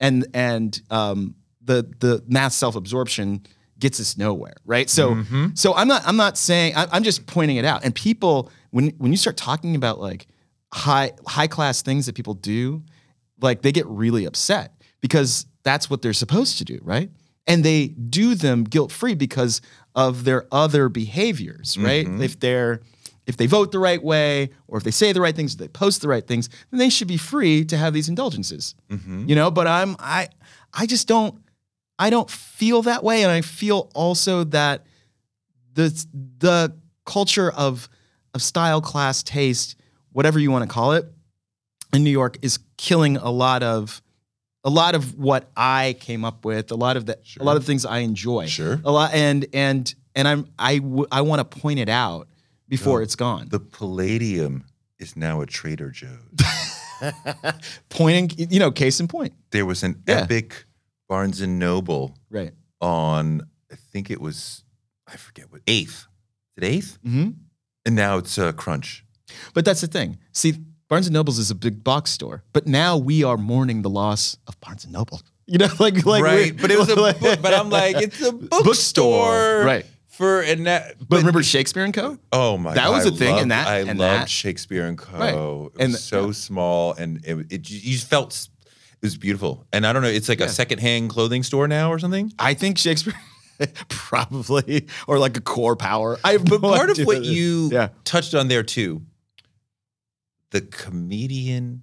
[SPEAKER 8] and and um, the the mass self-absorption gets us nowhere right? So so i'm not i'm not saying I- i'm just pointing it out. And people when when you start talking about like high high class things that people do like they get really upset because that's what they're supposed to do right? And they do them guilt free because of their other behaviors right? Mm-hmm. If they're if they vote the right way or if they say the right things, if they post the right things, then they should be free to have these indulgences. Mm-hmm. You know, but I'm I I just don't I don't feel that way. And I feel also that the the culture of of style, class, taste, whatever you want to call it, in New York is killing a lot of a lot of what I came up with, a lot of the a lot of things I enjoy.
[SPEAKER 1] Sure.
[SPEAKER 8] A lot and and and I'm I w- I want to point it out before it's gone.
[SPEAKER 1] The Palladium is now a Trader Joe's.
[SPEAKER 8] Pointing, you know, case in point.
[SPEAKER 1] there was an
[SPEAKER 8] Yeah.
[SPEAKER 1] epic Barnes and Noble
[SPEAKER 8] Right.
[SPEAKER 1] on, I think it was, I forget what, eighth. Is it eighth?
[SPEAKER 8] hmm
[SPEAKER 1] And now it's uh, Crunch.
[SPEAKER 8] But that's the thing. See, Barnes and Nobles is a big box store, but now we are mourning the loss of Barnes and Noble. You know, like like
[SPEAKER 1] right, but it was a book, but I'm like, it's a bookstore,
[SPEAKER 8] right.
[SPEAKER 1] For and that,
[SPEAKER 8] But remember Shakespeare and Co.
[SPEAKER 1] Oh my! God.
[SPEAKER 8] That
[SPEAKER 1] God,
[SPEAKER 8] was a thing, and
[SPEAKER 1] loved-
[SPEAKER 8] that-
[SPEAKER 1] I
[SPEAKER 8] and
[SPEAKER 1] loved
[SPEAKER 8] that-
[SPEAKER 1] Shakespeare and Co.
[SPEAKER 8] Right.
[SPEAKER 1] It was
[SPEAKER 8] And-
[SPEAKER 1] so
[SPEAKER 8] yeah.
[SPEAKER 1] small, and it, it you just felt it was beautiful. And I don't know, it's like
[SPEAKER 8] Yeah.
[SPEAKER 1] a secondhand clothing store now or something.
[SPEAKER 8] I think Shakespeare probably or like a CorePower. I
[SPEAKER 1] But part of what you
[SPEAKER 8] yeah
[SPEAKER 1] touched on there too, the comedian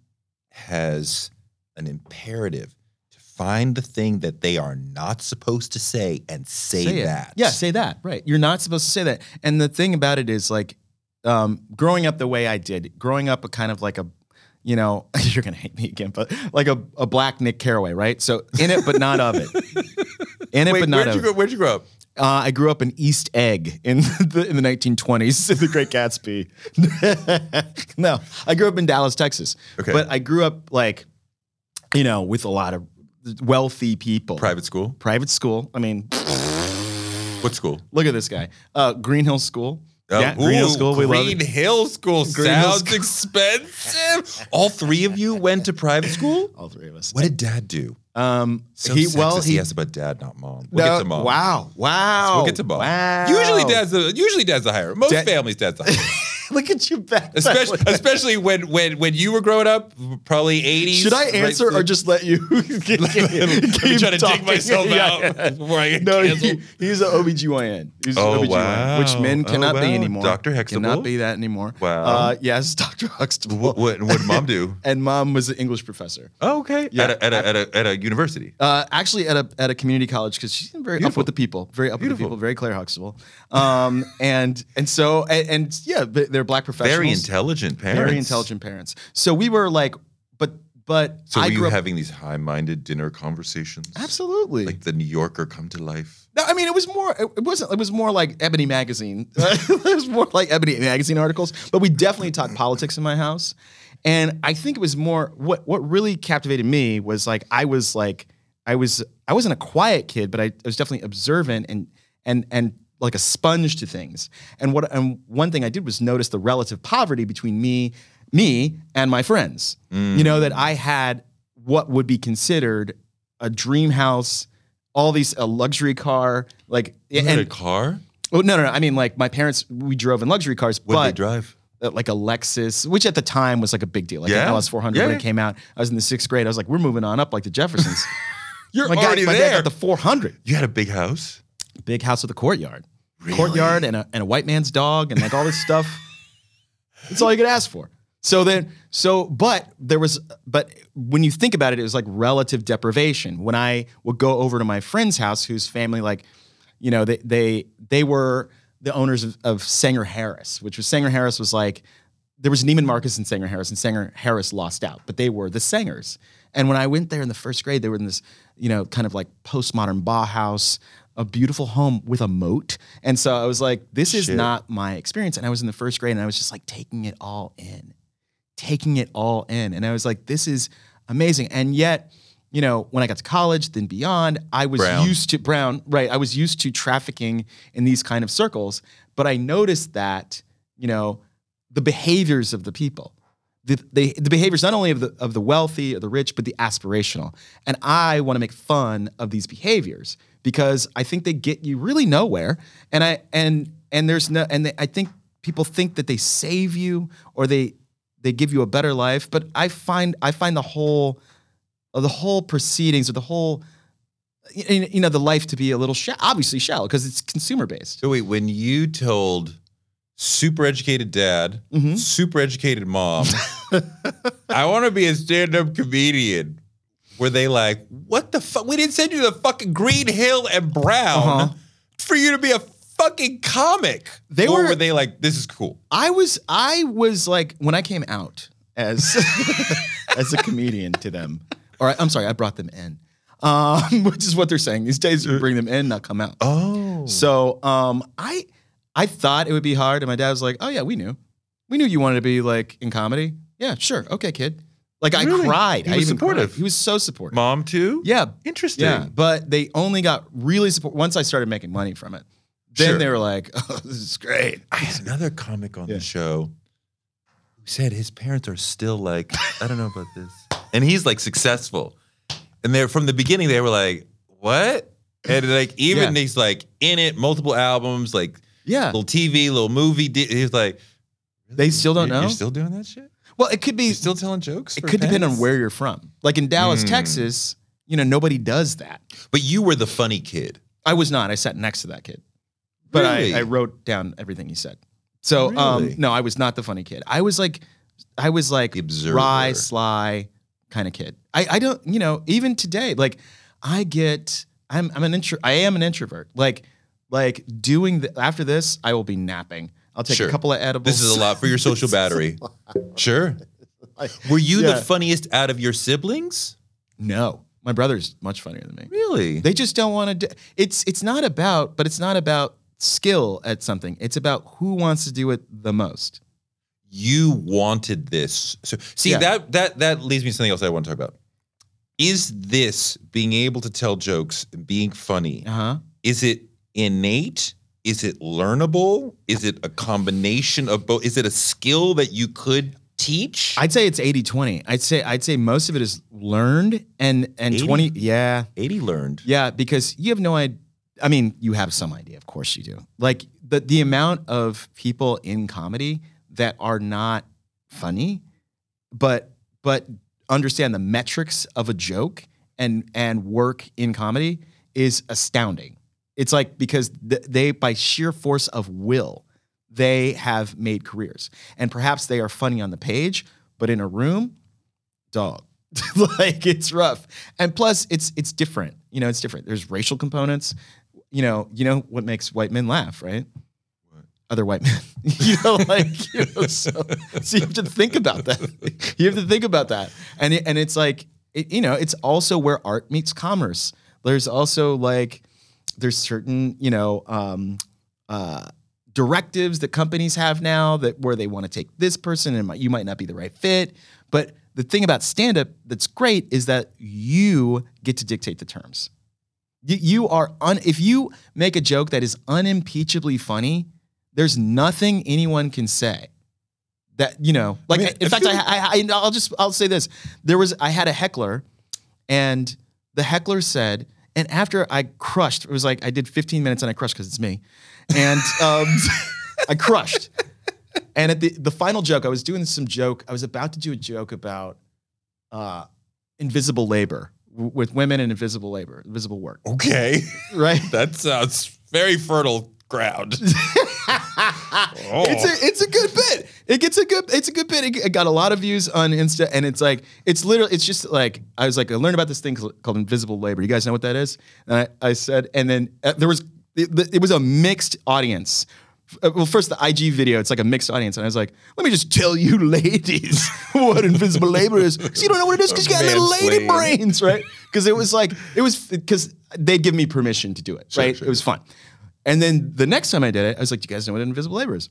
[SPEAKER 1] has an imperative to find the thing that they are not supposed to say and say,
[SPEAKER 8] it.
[SPEAKER 1] that.
[SPEAKER 8] Yeah, say that. Right. You're not supposed to say that. And the thing about it is like um, growing up the way I did, growing up a kind of like a, you know, you're gonna hate me again, but like a, a black Nick Carraway, right? So in it, but not of it. In it,
[SPEAKER 1] Wait,
[SPEAKER 8] but not
[SPEAKER 1] where'd
[SPEAKER 8] of
[SPEAKER 1] you
[SPEAKER 8] it.
[SPEAKER 1] grow? Where'd you grow up?
[SPEAKER 8] Uh, I grew up in East Egg in the in the 1920s, in the Great Gatsby. no, I grew up in Dallas, Texas.
[SPEAKER 1] Okay.
[SPEAKER 8] but I grew up like, you know, with a lot of wealthy people.
[SPEAKER 1] Private school.
[SPEAKER 8] private school. I mean,
[SPEAKER 1] What school?
[SPEAKER 8] look at this guy. Uh, Greenhill School.
[SPEAKER 1] Oh,
[SPEAKER 8] yeah,
[SPEAKER 1] Greenhill
[SPEAKER 8] School. We love
[SPEAKER 1] Green
[SPEAKER 8] it.
[SPEAKER 1] Hill School
[SPEAKER 8] Greenhill
[SPEAKER 1] sounds
[SPEAKER 8] School.
[SPEAKER 1] expensive. All three of you went to private school.
[SPEAKER 8] All three of us.
[SPEAKER 1] What did Dad do?
[SPEAKER 8] Um,
[SPEAKER 1] So
[SPEAKER 8] he well
[SPEAKER 1] he
[SPEAKER 8] he.
[SPEAKER 1] asked about Dad, not Mom. We'll
[SPEAKER 8] no,
[SPEAKER 1] get to Mom.
[SPEAKER 8] Wow! Wow!
[SPEAKER 1] We'll get to Mom.
[SPEAKER 8] Wow!
[SPEAKER 1] Usually, Dad's the usually Dad's the higher. Most
[SPEAKER 8] Dad-
[SPEAKER 1] families, Dad's the higher.
[SPEAKER 8] Look at you back.
[SPEAKER 1] especially especially when when when you were growing up, probably eighties.
[SPEAKER 8] Should I answer or just let you keep,
[SPEAKER 1] Let me try to dig myself
[SPEAKER 8] Yeah,
[SPEAKER 1] out
[SPEAKER 8] yeah.
[SPEAKER 1] before I get
[SPEAKER 8] No, he, he's an OBGYN. He's an
[SPEAKER 1] Oh,
[SPEAKER 8] OBGYN,
[SPEAKER 1] wow.
[SPEAKER 8] which men
[SPEAKER 1] Oh,
[SPEAKER 8] cannot be anymore.
[SPEAKER 1] Dr. Huxtable?
[SPEAKER 8] Cannot be that anymore.
[SPEAKER 1] Wow.
[SPEAKER 8] Uh, yes, Dr. Huxtable.
[SPEAKER 1] What, what, what did Mom do?
[SPEAKER 8] And mom was an English professor.
[SPEAKER 1] Oh, okay.
[SPEAKER 8] Yeah.
[SPEAKER 1] At, a, at, a, at, a, at a university.
[SPEAKER 8] Uh, actually, at a at a community college because she's very up with the people, very up
[SPEAKER 1] Beautiful.
[SPEAKER 8] with the people, very Claire Huxtable. Um, and and so and, and yeah, but they're black professionals,
[SPEAKER 1] Very intelligent parents.
[SPEAKER 8] very intelligent parents. So we were like, but but
[SPEAKER 1] So
[SPEAKER 8] I
[SPEAKER 1] were you
[SPEAKER 8] up
[SPEAKER 1] having these high-minded dinner conversations?
[SPEAKER 8] absolutely.
[SPEAKER 1] Like the New Yorker come to life.
[SPEAKER 8] No, I mean it was more. It wasn't. It was more like Ebony magazine. it was more like Ebony magazine articles. But we definitely talked politics in my house, and I think it was more. What what really captivated me was like I was like I was I wasn't a quiet kid, but I, I was definitely observant and and and like a sponge to things. And what and one thing I did was notice the relative poverty between me me and my friends. You know that I had what would be considered a dream house all these a luxury car like
[SPEAKER 1] You had a
[SPEAKER 8] and
[SPEAKER 1] car?
[SPEAKER 8] oh no no no I mean like my parents we drove in luxury cars
[SPEAKER 1] What did they drive?
[SPEAKER 8] uh, like a Lexus which at the time was like a big deal like
[SPEAKER 1] Yeah.
[SPEAKER 8] an LS 400
[SPEAKER 1] Yeah,
[SPEAKER 8] when it came out I was in the sixth grade I was like we're moving on up like the Jeffersons
[SPEAKER 1] You're
[SPEAKER 8] my,
[SPEAKER 1] already
[SPEAKER 8] my dad got the 400
[SPEAKER 1] you had a big house?
[SPEAKER 8] Big house with a courtyard
[SPEAKER 1] Really?
[SPEAKER 8] courtyard and a, and a white man's dog and like all this stuff that's all you could ask for So then, so, but there was, but when you think about it, it was like relative deprivation. When I would go over to my friend's house, whose family, like, you know, they they they were the owners of, of Sanger Harris, which was Sanger Harris was like, there was Neiman Marcus and Sanger Harris, and Sanger Harris lost out, but they were the Sangers. And when I went there in the first grade, they were in this, you know, kind of like postmodern Bauhaus, a beautiful home with a moat. And so I was like, this is
[SPEAKER 1] Shit.
[SPEAKER 8] not my experience. And I was in the first grade and I was just like taking it all in, taking it all in. And I was like, this is amazing. And yet, you know, when I got to college, then beyond, I was
[SPEAKER 1] Brown.
[SPEAKER 8] used to Brown, right? I was used to trafficking in these kind of circles, but I noticed that, you know, the behaviors of the people, the, the, the behaviors not only of the of the wealthy or the rich, but the aspirational. And I want to make fun of these behaviors because I think they get you really nowhere. And I and and there's no and they, I think people think that they save you or they they give you a better life. But I find I find the whole of the whole proceedings or the whole you know the life to be a little obviously shallow because it's consumer based.
[SPEAKER 1] So wait, when you told super educated dad,
[SPEAKER 8] Mhm.
[SPEAKER 1] super educated mom, I want to be a stand-up comedian. Were they like, what the fuck? We didn't send you to fucking Greenhill and Brown
[SPEAKER 8] Uh-huh.
[SPEAKER 1] for you to be a fucking comic.
[SPEAKER 8] They
[SPEAKER 1] or
[SPEAKER 8] were-
[SPEAKER 1] were they like, this is cool?
[SPEAKER 8] I was I was like when I came out as as a comedian to them, or I, I'm sorry, I brought them in, um, which is what they're saying these days. You bring them in, not come out.
[SPEAKER 1] Oh.
[SPEAKER 8] So um, I I thought it would be hard, and my dad was like, "Oh yeah, we knew, we knew you wanted to be like in comedy. Yeah, sure, okay, kid." Like I cried.
[SPEAKER 1] He
[SPEAKER 8] I
[SPEAKER 1] was
[SPEAKER 8] even
[SPEAKER 1] supportive.
[SPEAKER 8] cried. He was so supportive.
[SPEAKER 1] Mom too?
[SPEAKER 8] Yeah,
[SPEAKER 1] Interesting.
[SPEAKER 8] yeah, but they only got really support once I started making money from it. Then
[SPEAKER 1] Sure.
[SPEAKER 8] they were like, "Oh, this is great."
[SPEAKER 1] I had another comic on
[SPEAKER 8] Yeah.
[SPEAKER 1] the show who said his parents are still like, I don't know about this. And he's like successful. And they're from the beginning, they were like, what? And like, even
[SPEAKER 8] Yeah.
[SPEAKER 1] he's like in it, multiple albums, like
[SPEAKER 8] Yeah,
[SPEAKER 1] little TV, little movie. di- He's like,
[SPEAKER 8] they still don't
[SPEAKER 1] "You're-
[SPEAKER 8] know.
[SPEAKER 1] You're still doing that shit?
[SPEAKER 8] Well, it could be
[SPEAKER 1] You still telling jokes?
[SPEAKER 8] It could depend on where you're from. Like in Dallas,
[SPEAKER 1] Mm.
[SPEAKER 8] Texas, you know, nobody does that.
[SPEAKER 1] But you were the funny kid.
[SPEAKER 8] I was not. I sat next to that kid. But
[SPEAKER 1] Really?
[SPEAKER 8] I, I wrote down everything he said. So
[SPEAKER 1] Really?
[SPEAKER 8] um no, I was not the funny kid. I was like I was like
[SPEAKER 1] The observer.
[SPEAKER 8] wry, sly kind of kid. I, I don't, you know, even today, like I get I'm I'm an intro I am an introvert. Like like doing the after this, I will be napping. I'll take
[SPEAKER 1] Sure.
[SPEAKER 8] a couple of edibles.
[SPEAKER 1] This is a lot for your social battery. Sure. Were you
[SPEAKER 8] Yeah.
[SPEAKER 1] the funniest out of your siblings?
[SPEAKER 8] No. My brother's much funnier than me.
[SPEAKER 1] Really?
[SPEAKER 8] They just don't want to do it's it's not about, but it's not about skill at something. It's about who wants to do it the most.
[SPEAKER 1] you wanted this. So see
[SPEAKER 8] Yeah.
[SPEAKER 1] that that that leads me to something else I want to talk about. Is this being able to tell jokes being funny?
[SPEAKER 8] Uh-huh.
[SPEAKER 1] Is it innate? Is it learnable? Is it a combination of both? Is it a skill that you could teach?
[SPEAKER 8] I'd say it's 80-20. I'd say I'd say most of it is learned and and
[SPEAKER 1] 80?
[SPEAKER 8] 20 yeah.
[SPEAKER 1] 80 learned.
[SPEAKER 8] Yeah, because you have no idea. I mean, you have some idea, of course you do. Like the the amount of people in comedy that are not funny, but but understand the metrics of a joke and and work in comedy is astounding. It's like because th- they by sheer force of will, they have made careers, and perhaps they are funny on the page, but in a room, dog. like it's rough. And plus it's it's different. You know, it's different. There's racial components. You know, you know what makes white men laugh, right? Other white men. you know, like you know, so, so you have to think about that. You have to think about that. And it, and it's like it, you know, it's also where art meets commerce. There's also like there's certain, you know, um uh directives that companies have now that where they want to take this person and might- you might not be the right fit. But the thing about stand up that's great is that you get to dictate the terms. You, you are un, if you make a joke that is unimpeachably funny, there's nothing anyone can say that you know. Like
[SPEAKER 1] mean,
[SPEAKER 8] in
[SPEAKER 1] I
[SPEAKER 8] fact, I, I, I I'll just I'll say this: there was I had a heckler, and the heckler said, and after I crushed, it was like I did 15 minutes and I crushed because it's me, and um, I crushed. And at the the final joke, I was doing some joke. I was about to do a joke about uh, invisible labor w- with women and invisible labor, invisible work,
[SPEAKER 1] Okay.
[SPEAKER 8] right?
[SPEAKER 1] that sounds very fertile ground.
[SPEAKER 8] It's a it's a good bit. It gets a good it's a good bit. It, it got a lot of views on Insta, and it's like it's literally it's just like I was like I learned about this thing called, invisible labor. You guys know what that is? And I, I said, and then uh, there was it, it was a mixed audience. Uh, Well, first the IG video, it's like a mixed audience, and I was like, "Let me just tell you, ladies, what invisible labor is, because you don't know what it is, because you got little lady brains, right?" Because it was like it was because they'd give me permission to do it, right? It was fun. And then the next time I did it, I was like, "Do you guys know what invisible labor is?"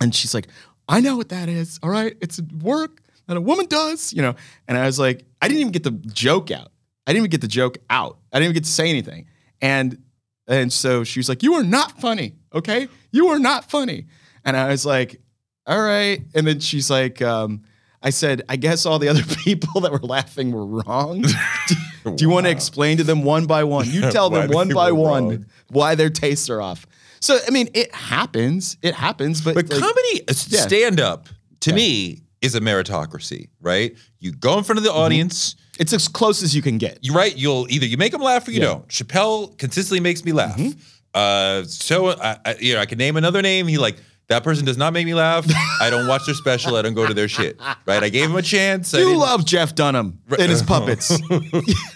[SPEAKER 8] And she's like, I know what that is. All right. It's work that a woman does, you know. And I was like, I didn't even get the joke out. I didn't even get the joke out. I didn't even get to say anything. And and so she was like, You are not funny. Okay. You are not funny. And I was like, All right. And then she's like, um, I said, I guess all the other people that were laughing were wrong. Do you want to explain to them one by one? You tell them one by one
[SPEAKER 1] wrong.
[SPEAKER 8] why their tastes are off. So I mean, it happens. It happens, but,
[SPEAKER 1] But
[SPEAKER 8] like,
[SPEAKER 1] comedy,
[SPEAKER 8] yeah.
[SPEAKER 1] stand up to me is a meritocracy, right? You go in front of the audience,
[SPEAKER 8] it's as close as you can get.
[SPEAKER 1] You're right. You'll either you make them laugh or you
[SPEAKER 8] Yeah.
[SPEAKER 1] don't. Chappelle consistently makes me laugh.
[SPEAKER 8] Mm-hmm.
[SPEAKER 1] Uh, so I, I, you know, I can name another name. He like that person does not make me laugh. I don't watch their special. I don't go to their shit. Right? I gave him a chance. I
[SPEAKER 8] You
[SPEAKER 1] didn't-
[SPEAKER 8] love Jeff Dunham and his puppets.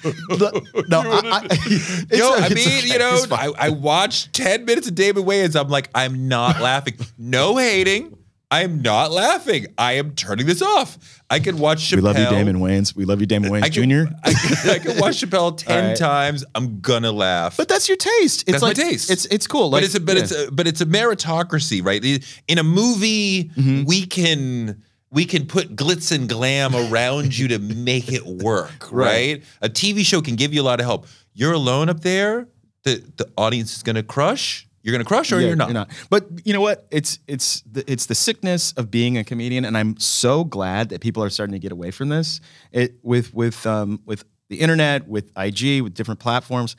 [SPEAKER 8] The- no, I, I, it's
[SPEAKER 1] Yo,
[SPEAKER 8] a-
[SPEAKER 1] I
[SPEAKER 8] it's
[SPEAKER 1] mean,
[SPEAKER 8] okay.
[SPEAKER 1] you know,
[SPEAKER 8] It's fine.
[SPEAKER 1] I, I watched 10 minutes of David Wayans. I'm like, I'm not laughing. No hating. I am not laughing. I am turning this off. I can watch Chappelle.
[SPEAKER 8] we love you, Damon Wayans. We love you, Damon Wayans
[SPEAKER 1] I can,
[SPEAKER 8] Jr.
[SPEAKER 1] I, can- I can watch Chappelle 10
[SPEAKER 8] All right.
[SPEAKER 1] times. I'm gonna laugh.
[SPEAKER 8] but that's your taste. It's
[SPEAKER 1] That's
[SPEAKER 8] like
[SPEAKER 1] my taste.
[SPEAKER 8] It's it's cool.
[SPEAKER 1] but it's a but
[SPEAKER 8] yeah.
[SPEAKER 1] it's a but it's a meritocracy, right? In a movie,
[SPEAKER 8] Mm-hmm.
[SPEAKER 1] we can we can put glitz and glam around you to make it work, right.
[SPEAKER 8] Right.
[SPEAKER 1] A TV show can give you a lot of help. You're alone up there, the the audience is gonna crush. You're gonna crush or
[SPEAKER 8] Yeah,
[SPEAKER 1] you're not.
[SPEAKER 8] But you know what? It's it's the, it's the sickness of being a comedian, and I'm so glad that people are starting to get away from this. It with with um, with the internet, with IG, with different platforms.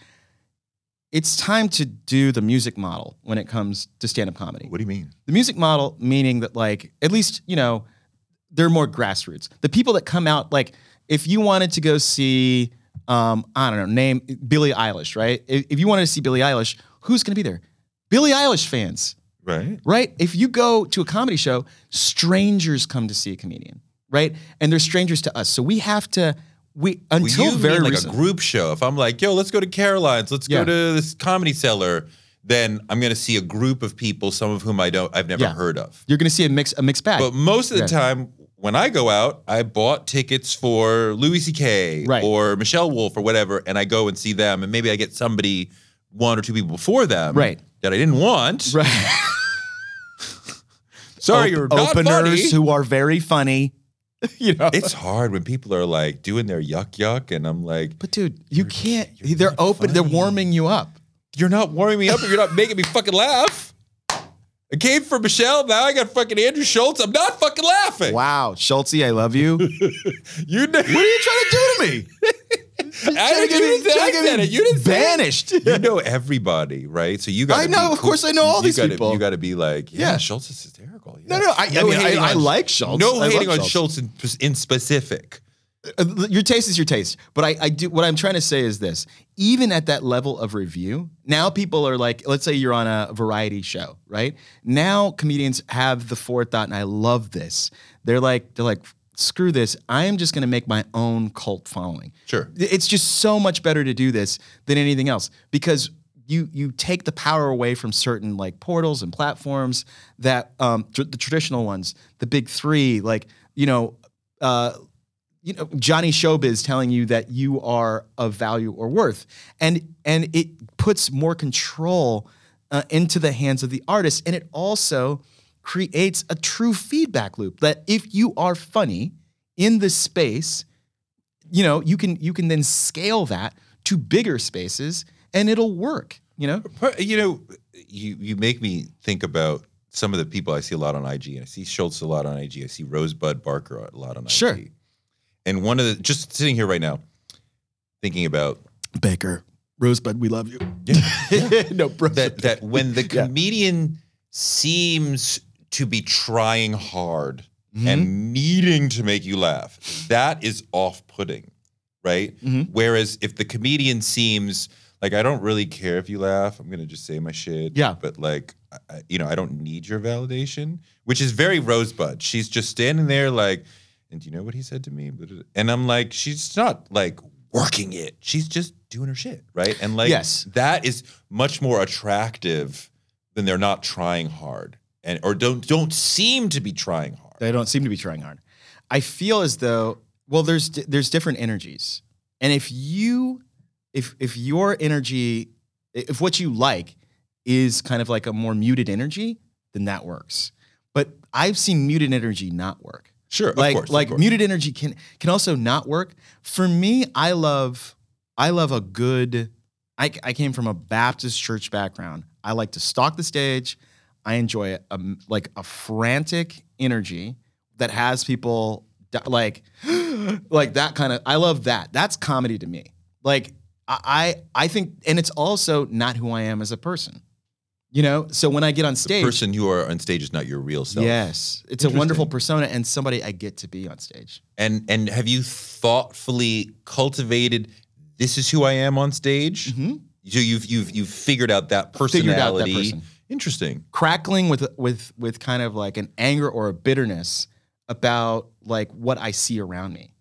[SPEAKER 8] It's time to do the music model when it comes to stand up comedy.
[SPEAKER 1] What do you mean?
[SPEAKER 8] The music model meaning that like at least you know they're more grassroots. The people that come out like if you wanted to go see um, I don't know name Billie Eilish, right? If, if you wanted to see Billie Eilish, who's going to be there? Billie Eilish fans,
[SPEAKER 1] Right.
[SPEAKER 8] right? If you go to a comedy show, strangers come to see a comedian, right? And they're strangers to us, so we have to we
[SPEAKER 1] Well,
[SPEAKER 8] until
[SPEAKER 1] you
[SPEAKER 8] very
[SPEAKER 1] like a group show. If I'm like, yo, let's go to Caroline's, let's
[SPEAKER 8] Yeah.
[SPEAKER 1] go to this comedy cellar, then I'm gonna see a group of people, some of whom I don't I've never
[SPEAKER 8] Yeah.
[SPEAKER 1] heard of.
[SPEAKER 8] you're going to see a mix a mixed bag.
[SPEAKER 1] But most of the
[SPEAKER 8] Yeah.
[SPEAKER 1] time, when I go out, I bought tickets for Louis C.K.
[SPEAKER 8] Right.
[SPEAKER 1] or Michelle Wolf or whatever, and I go and see them, and maybe I get somebody one or two people before them,
[SPEAKER 8] Right.
[SPEAKER 1] That I didn't want.
[SPEAKER 8] right.
[SPEAKER 1] Sorry, you're not
[SPEAKER 8] openers
[SPEAKER 1] funny.
[SPEAKER 8] who are very funny. you know,
[SPEAKER 1] it's hard when people are like doing their yuck yuck, and I'm like,
[SPEAKER 8] But dude, you can't.
[SPEAKER 1] you're
[SPEAKER 8] They're
[SPEAKER 1] not
[SPEAKER 8] open. They're
[SPEAKER 1] funny.
[SPEAKER 8] warming you up.
[SPEAKER 1] you're not warming me up, and you're not making me fucking laugh. I came for Michelle. Now I got fucking Andrew Schulz. I'm not fucking laughing.
[SPEAKER 8] Wow, Schulz, I love you. what
[SPEAKER 1] You know,
[SPEAKER 8] are you trying to do to me?
[SPEAKER 1] I didn't
[SPEAKER 8] get me-
[SPEAKER 1] even say
[SPEAKER 8] trying
[SPEAKER 1] I said it. You didn't say it. you know everybody, right? So you got.
[SPEAKER 8] I know, of course I know all these
[SPEAKER 1] gotta,
[SPEAKER 8] people.
[SPEAKER 1] You got to be like, yeah,
[SPEAKER 8] Yeah.
[SPEAKER 1] Schulz is hysterical.
[SPEAKER 8] No,
[SPEAKER 1] yeah.
[SPEAKER 8] no, I- I mean, I-
[SPEAKER 1] hating
[SPEAKER 8] I like Schulz.
[SPEAKER 1] No
[SPEAKER 8] I
[SPEAKER 1] hating on
[SPEAKER 8] Schulz.
[SPEAKER 1] Schulz in, in specific.
[SPEAKER 8] Uh, your taste is your taste. But I, I do. What I'm trying to say is this: even at that level of review, now people are like, let's say you're on a variety show, right? Now comedians have the forethought, and I love this. They're like, they're like, screw this. I am just going to make my own cult following.
[SPEAKER 1] Sure.
[SPEAKER 8] It's just so much better to do this than anything else because you you take the power away from certain like portals and platforms that um tr- the traditional ones, the big three, like you know, uh, you know Johnny Showbiz telling you that you are of value or worth, and and it puts more control uh, into the hands of the artist, and it also creates a true feedback loop that if you are funny in this space you know you can you can then scale that to bigger spaces and it'll work you know
[SPEAKER 1] You know, you you make me think about some of the people I see a lot on IG, and I see Schulz a lot on IG. I see Rosebud Baker a lot on
[SPEAKER 8] Sure.
[SPEAKER 1] IG. And one of the just sitting here right now, thinking about
[SPEAKER 8] baker rosebud we love you no bro
[SPEAKER 1] that that when the
[SPEAKER 8] Yeah.
[SPEAKER 1] comedian seems to be trying hard
[SPEAKER 8] Mm-hmm.
[SPEAKER 1] and needing to make you laugh, that is off-putting, right?
[SPEAKER 8] Mhm.
[SPEAKER 1] Whereas if the comedian seems like I don't really care if you laugh, I'm gonna just say my shit.
[SPEAKER 8] Yeah.
[SPEAKER 1] But like I- you know, I don't need your validation, which is very Rosebud. She's just standing there like, and do you know what he said to me? And I'm like, she's not like working it. She's just doing her shit, right? And like,
[SPEAKER 8] Yes.
[SPEAKER 1] that is much more attractive than they're not trying hard and or don't don't seem to be trying hard.
[SPEAKER 8] They don't seem to be trying hard. I feel as though well, there's there's different energies, and if you if if your energy if what you like is kind of like a more muted energy, then that works. But I've seen muted energy not work.
[SPEAKER 1] Sure, of
[SPEAKER 8] like
[SPEAKER 1] course,
[SPEAKER 8] like muted energy can can also not work. For me, I love I love a good. I, I came from a Baptist church background. I like to stalk the stage. I enjoy a, a like a frantic energy that has people di- like like that kind of. I love that. That's comedy to me. Like I I think, and it's also not who I am as a person. You know, so when I get on
[SPEAKER 1] The
[SPEAKER 8] stage,
[SPEAKER 1] person you are on stage is not your real self.
[SPEAKER 8] yes, it's a wonderful persona and somebody I get to be on stage.
[SPEAKER 1] And and have you thoughtfully cultivated this is who I am on stage?
[SPEAKER 8] Mhm.
[SPEAKER 1] So you've you've you've figured out that
[SPEAKER 8] Figured out that
[SPEAKER 1] personality.
[SPEAKER 8] person.
[SPEAKER 1] Interesting.
[SPEAKER 8] crackling with with with kind of like an anger or a bitterness about like what I see around me.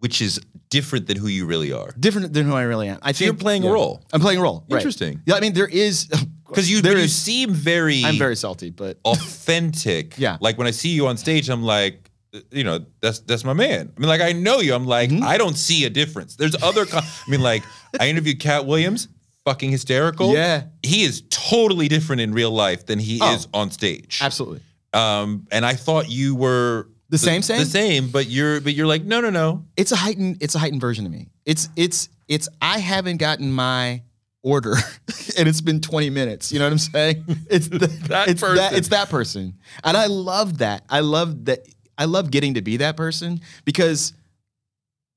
[SPEAKER 1] Which is different than who you really are.
[SPEAKER 8] Different than who I really am. I
[SPEAKER 1] So you're
[SPEAKER 8] think-
[SPEAKER 1] playing a role.
[SPEAKER 8] I'm playing a role. right.
[SPEAKER 1] Interesting.
[SPEAKER 8] Yeah, I mean there is
[SPEAKER 1] Because you,
[SPEAKER 8] there
[SPEAKER 1] you seem very
[SPEAKER 8] I'm very salty, but
[SPEAKER 1] authentic.
[SPEAKER 8] Yeah.
[SPEAKER 1] Like when I see you on stage, I'm like, you know, that's that's my man. I mean, like I know you. I'm like,
[SPEAKER 8] Mm-hmm.
[SPEAKER 1] I don't see a difference. There's other. Com- I mean, like I interviewed Katt Williams, fucking hysterical.
[SPEAKER 8] Yeah.
[SPEAKER 1] he is totally different in real life than he
[SPEAKER 8] Oh.
[SPEAKER 1] is on stage.
[SPEAKER 8] absolutely.
[SPEAKER 1] Um, and I thought you were
[SPEAKER 8] The same same?
[SPEAKER 1] the same, but you're but you're like, no, no, no.
[SPEAKER 8] It's a heightened it's a heightened version of me. It's it's it's I haven't gotten my order and it's been 20 minutes. You know what I'm saying? It's the,
[SPEAKER 1] That
[SPEAKER 8] it's
[SPEAKER 1] person.
[SPEAKER 8] that it's that person. And I love that. I love that I love getting to be that person because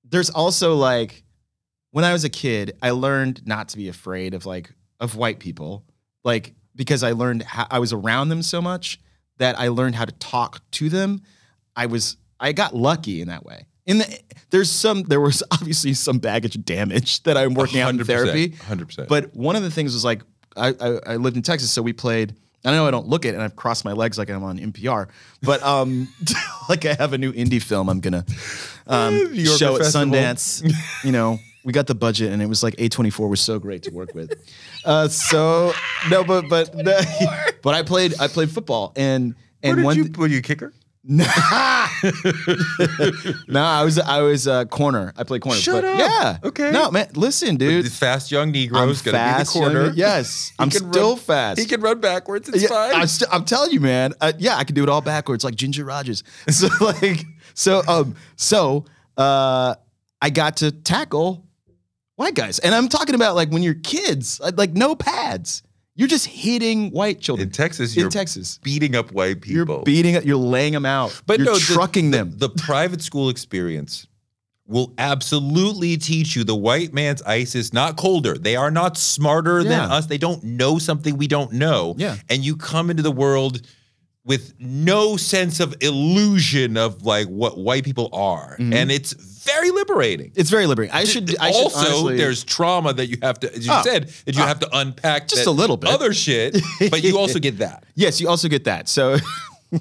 [SPEAKER 8] there's also like when I was a kid, I learned not to be afraid of like of white people. Like because I learned how I was around them so much that I learned how to talk to them. I was I got lucky in that way. In the there's some there was obviously some baggage damage that I'm working out in therapy.
[SPEAKER 1] 100%.
[SPEAKER 8] But one of the things was like I, I I lived in Texas, so we played. I know I don't look it, and I've crossed my legs like I'm on NPR, but um, like I have a new indie film I'm gonna um, show at
[SPEAKER 1] Festival.
[SPEAKER 8] Sundance. you know, we got the budget, and it was like A24 was so great to work with. Uh, so no, but but but I played I played football, and and one
[SPEAKER 1] were you a kicker?
[SPEAKER 8] no, I was I was uh, corner. I played corner.
[SPEAKER 1] Shut
[SPEAKER 8] but
[SPEAKER 1] up.
[SPEAKER 8] Yeah.
[SPEAKER 1] Okay.
[SPEAKER 8] No, man. Listen, dude.
[SPEAKER 1] This fast young
[SPEAKER 8] I'm
[SPEAKER 1] Negro's gonna
[SPEAKER 8] fast.
[SPEAKER 1] be the corner.
[SPEAKER 8] young- Yes, I'm
[SPEAKER 1] can
[SPEAKER 8] still
[SPEAKER 1] run-
[SPEAKER 8] fast.
[SPEAKER 1] He can run backwards. It's
[SPEAKER 8] Yeah,
[SPEAKER 1] fine.
[SPEAKER 8] I'm, st- I'm telling you, man. Uh, yeah, I can do it all backwards, like Ginger Rogers. So like, so um, so uh, I got to tackle white guys, and I'm talking about like when you're kids, like, no pads. You're just hitting white children
[SPEAKER 1] in Texas,
[SPEAKER 8] In
[SPEAKER 1] you're
[SPEAKER 8] Texas,
[SPEAKER 1] beating up white people.
[SPEAKER 8] you're beating it. You're laying them out.
[SPEAKER 1] But
[SPEAKER 8] you're
[SPEAKER 1] no,
[SPEAKER 8] trucking
[SPEAKER 1] the,
[SPEAKER 8] them.
[SPEAKER 1] The private school experience will absolutely teach you the white man's ice is not colder. They are not smarter than us. They don't know something we don't know.
[SPEAKER 8] Yeah.
[SPEAKER 1] And you come into the world with no sense of illusion of like what white people are.
[SPEAKER 8] Mm-hmm.
[SPEAKER 1] And it's very liberating.
[SPEAKER 8] it's very liberating. I should. I should
[SPEAKER 1] also,
[SPEAKER 8] honestly-
[SPEAKER 1] there's trauma that you have to, as you
[SPEAKER 8] Oh.
[SPEAKER 1] said, that you have to unpack
[SPEAKER 8] Just a little bit.
[SPEAKER 1] other shit, but you also get that.
[SPEAKER 8] Yes, you also get that. So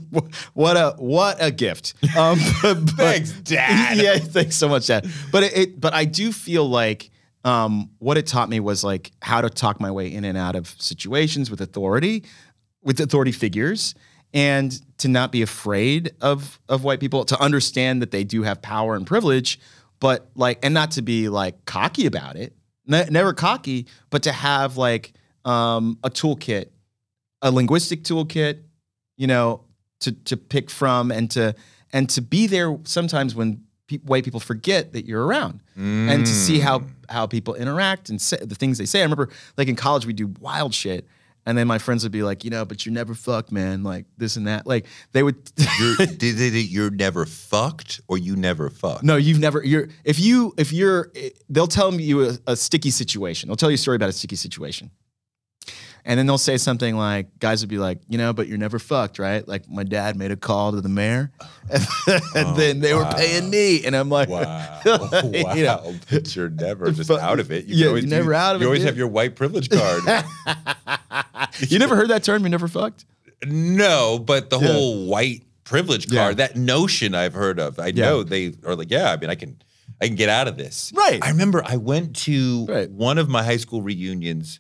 [SPEAKER 8] what a what a gift. Um, but, but-
[SPEAKER 1] Thanks, Dad.
[SPEAKER 8] Yeah, thanks so much, Dad. But it, it but I do feel like um, what it taught me was like how to talk my way in and out of situations with authority, with authority figures, and to not be afraid of of white people, to understand that they do have power and privilege, but like and not to be like cocky about it. Ne- never cocky, but to have like um, a toolkit a linguistic toolkit, you know, to to pick from and to and to be there sometimes when pe- white people forget that you're around and to see how how people interact and say, the things they say. I remember like in college we do wild shit. And then my friends would be like, you know, but you're never fucked, man. Like this and that. Like they would.
[SPEAKER 1] You're, did they, you're never fucked or you never fucked?
[SPEAKER 8] no, you've never. You're if you if you're. Eh, they'll tell you a, a sticky situation. They'll tell you a story about a sticky situation. And then they'll say something like, guys would be like, you know, but you're never fucked, right? Like my dad made a call to the mayor, and oh, then they were paying me, and I'm like,
[SPEAKER 1] Wow.
[SPEAKER 8] you know,
[SPEAKER 1] wow. But you're never just
[SPEAKER 8] But-
[SPEAKER 1] out of it. You
[SPEAKER 8] yeah,
[SPEAKER 1] always,
[SPEAKER 8] you're never
[SPEAKER 1] do-
[SPEAKER 8] out of
[SPEAKER 1] you
[SPEAKER 8] it,
[SPEAKER 1] always
[SPEAKER 8] yeah.
[SPEAKER 1] have your white privilege card.
[SPEAKER 8] You never heard that term? You never fucked?
[SPEAKER 1] No, but the
[SPEAKER 8] Yeah.
[SPEAKER 1] whole white privilege
[SPEAKER 8] Yeah.
[SPEAKER 1] card, that notion I've heard of. I
[SPEAKER 8] Yeah.
[SPEAKER 1] know they are like, yeah, I mean, I can I can get out of this.
[SPEAKER 8] Right.
[SPEAKER 1] I remember I went to
[SPEAKER 8] Right.
[SPEAKER 1] one of my high school reunions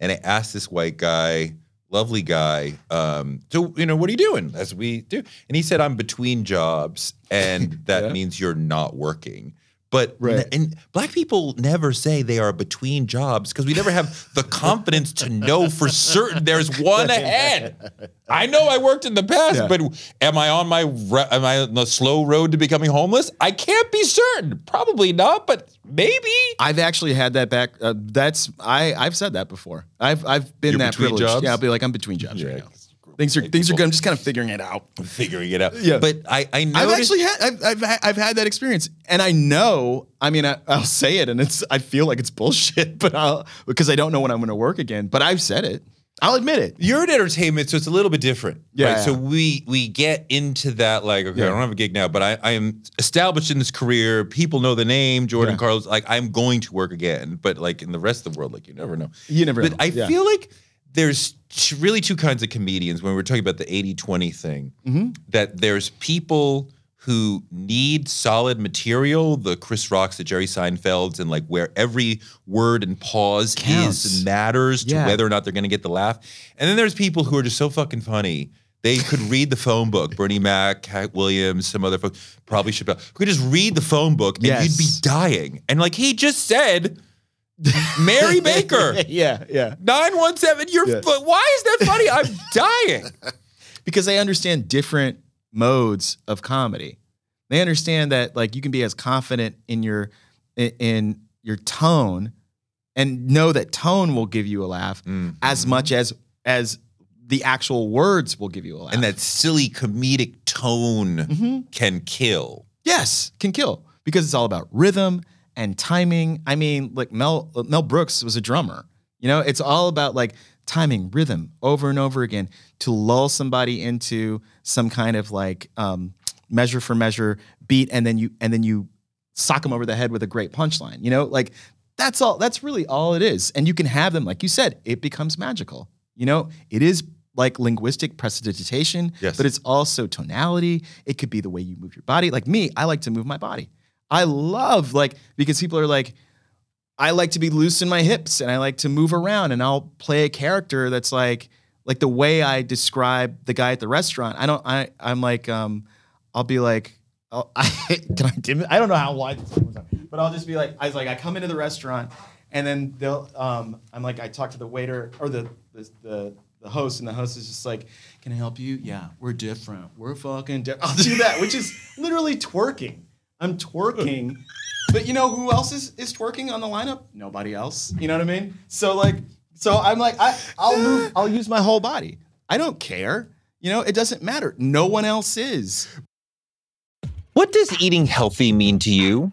[SPEAKER 1] and I asked this white guy, lovely guy, um, so you know, what are you doing? As we do. And he said, I'm between jobs, and that
[SPEAKER 8] Yeah.
[SPEAKER 1] means you're not working. But
[SPEAKER 8] Right.
[SPEAKER 1] and black people never say they are between jobs because we never have the confidence to know for certain there's one ahead. I know I worked in the past,
[SPEAKER 8] Yeah.
[SPEAKER 1] but am I on my am I on the slow road to becoming homeless? I can't be certain. Probably not, but maybe.
[SPEAKER 8] I've actually had that back. Uh, that's I. I've said that before. I've I've been
[SPEAKER 1] You're
[SPEAKER 8] that
[SPEAKER 1] between
[SPEAKER 8] privileged.
[SPEAKER 1] jobs?
[SPEAKER 8] Yeah, I'll be like I'm between jobs
[SPEAKER 1] Yeah.
[SPEAKER 8] right now. Things are things are good. I'm just kind of figuring it out.
[SPEAKER 1] Figuring it out.
[SPEAKER 8] Yeah.
[SPEAKER 1] But I I
[SPEAKER 8] I've actually had I've, I've ha- I've had that experience, and I know. I mean, I, I'll say it, and it's I feel like it's bullshit, but I'll because I don't know when I'm going to work again. But I've said it. I'll admit it.
[SPEAKER 1] you're in entertainment, so it's a little bit different.
[SPEAKER 8] Yeah,
[SPEAKER 1] Right? So we we get into that like, okay, I don't have a gig now, but I, I am established in this career. People know the name Jordan
[SPEAKER 8] Yeah.
[SPEAKER 1] Carlos. Like I'm going to work again. But like in the rest of the world, like you never know.
[SPEAKER 8] You never know.
[SPEAKER 1] But
[SPEAKER 8] know.
[SPEAKER 1] I
[SPEAKER 8] Yeah.
[SPEAKER 1] feel like there's t- really two kinds of comedians when we're talking about the 80-20 thing.
[SPEAKER 8] Mm-hmm.
[SPEAKER 1] That there's people who need solid material, the Chris Rocks, the Jerry Seinfelds, and like where every word and pause
[SPEAKER 8] Counts.
[SPEAKER 1] is matters to
[SPEAKER 8] Yeah.
[SPEAKER 1] whether or not they're gonna get the laugh. And then there's people who are just so fucking funny. They could read the phone book. Bernie Mac, Katt Williams, some other folks, probably should. Could just read the phone book and you'd be dying. And like he just said, Mary Baker.
[SPEAKER 8] yeah, yeah.
[SPEAKER 1] 917, you're
[SPEAKER 8] Yeah.
[SPEAKER 1] but why is that funny? I'm dying.
[SPEAKER 8] because they understand different modes of comedy. They understand that like you can be as confident in your in, in your tone and know that tone will give you a laugh mm-hmm. as much as as the actual words will give you a laugh.
[SPEAKER 1] And that silly comedic tone mm-hmm. can kill.
[SPEAKER 8] yes, can kill because it's all about rhythm and timing. I mean, like Mel Mel Brooks was a drummer. You know, it's all about like timing, rhythm over and over again to lull somebody into some kind of like um, measure for measure beat, and then you and then you sock them over the head with a great punchline. You know, like that's all. That's really all it is. And you can have them, like you said, it becomes magical. You know, it is like linguistic prestidigitation,
[SPEAKER 1] Yes.
[SPEAKER 8] but it's also tonality. It could be the way you move your body. Like me, I like to move my body. I love like because people are like, I like to be loose in my hips and I like to move around and I'll play a character that's like like the way I describe the guy at the restaurant. I don't I I'm like um I'll be like I'll, I can I dim it? I don't know how wide this was, but I'll just be like I was like I come into the restaurant and then they'll um I'm like I talk to the waiter or the the the, the host and the host is just like can I help you? Yeah, we're different. We're fucking different. I'll do that, which is literally twerking. I'm twerking. But you know who else is, is twerking on the lineup? Nobody else. You know what I mean? So like, so I'm like, I, I'll move, I'll use my whole body. I don't care. You know, it doesn't matter. No one else is.
[SPEAKER 1] What does eating healthy mean to you?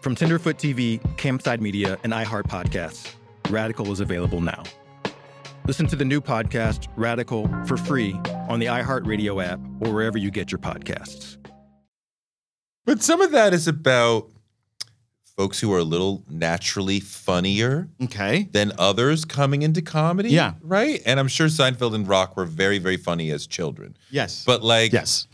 [SPEAKER 9] From Tenderfoot TV, Campside Media, and iHeart Podcasts, Radical is available now. Listen to the new podcast, Radical, for free on the iHeartRadio app or wherever you get your podcasts.
[SPEAKER 1] But some of that is about folks who are a little naturally funnier
[SPEAKER 8] Okay.
[SPEAKER 1] than others coming into comedy.
[SPEAKER 8] Yeah.
[SPEAKER 1] Right? And I'm sure Seinfeld and Rock were very, very funny as children.
[SPEAKER 8] Yes.
[SPEAKER 1] But like,
[SPEAKER 8] yes.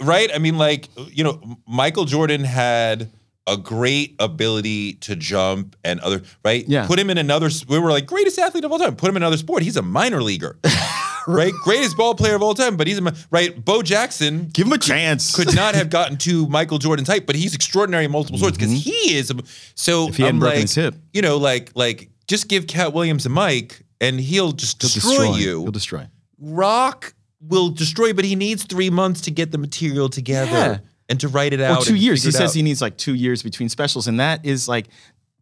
[SPEAKER 1] right? I mean, like, you know, Michael Jordan had a great ability to jump and other, right?
[SPEAKER 8] Yeah.
[SPEAKER 1] Put him in another, we were like, greatest athlete of all time. Put him in another sport. He's a minor leaguer, right? Greatest ball player of all time, but he's a, right? Bo Jackson
[SPEAKER 8] Give him a chance.
[SPEAKER 1] could not have gotten to Michael Jordan's height, but he's extraordinary in multiple sports because he is. A, so
[SPEAKER 8] Mm-hmm. If he hadn't
[SPEAKER 1] I'm
[SPEAKER 8] broken
[SPEAKER 1] like,
[SPEAKER 8] his hip.
[SPEAKER 1] you know, like, like, just give Katt Williams a mic and he'll just
[SPEAKER 8] He'll
[SPEAKER 1] destroy, you.
[SPEAKER 8] He'll destroy.
[SPEAKER 1] Rock will destroy, but he needs three months to get the material together
[SPEAKER 8] Yeah.
[SPEAKER 1] And to write it out.
[SPEAKER 8] Or two years. He says
[SPEAKER 1] out.
[SPEAKER 8] he needs like two years between specials, and that is like,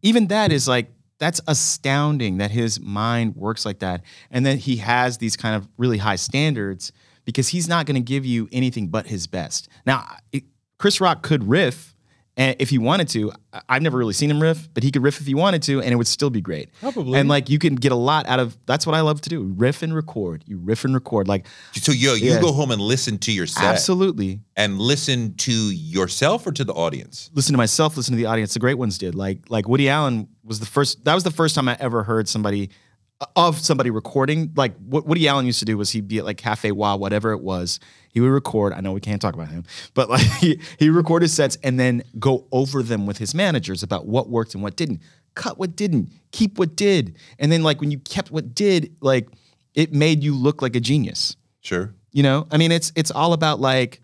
[SPEAKER 8] even that is like that's astounding that his mind works like that, and that he has these kind of really high standards because he's not going to give you anything but his best. Now, it, Chris Rock could riff. And if he wanted to, I- I've never really seen him riff, but he could riff if he wanted to, and it would still be great.
[SPEAKER 1] Probably.
[SPEAKER 8] And like you can get a lot out of. That's what I love to do: riff and record. You riff and record. Like
[SPEAKER 1] So yo, you
[SPEAKER 8] Yeah.
[SPEAKER 1] go home and listen to yourself.
[SPEAKER 8] absolutely.
[SPEAKER 1] and listen to yourself or to the audience.
[SPEAKER 8] listen to myself, listen to the audience. The great ones did. Like like Woody Allen was the first. That was the first time I ever heard somebody of somebody recording. Like what Woody Allen used to do was he'd be at like Cafe Wah, whatever it was. He would record. I know we can't talk about him, but like he he record his sets and then go over them with his managers about what worked and what didn't. Cut what didn't. Keep what did. And then like when you kept what did, like it made you look like a genius.
[SPEAKER 1] Sure.
[SPEAKER 8] You know, I mean, it's it's all about like,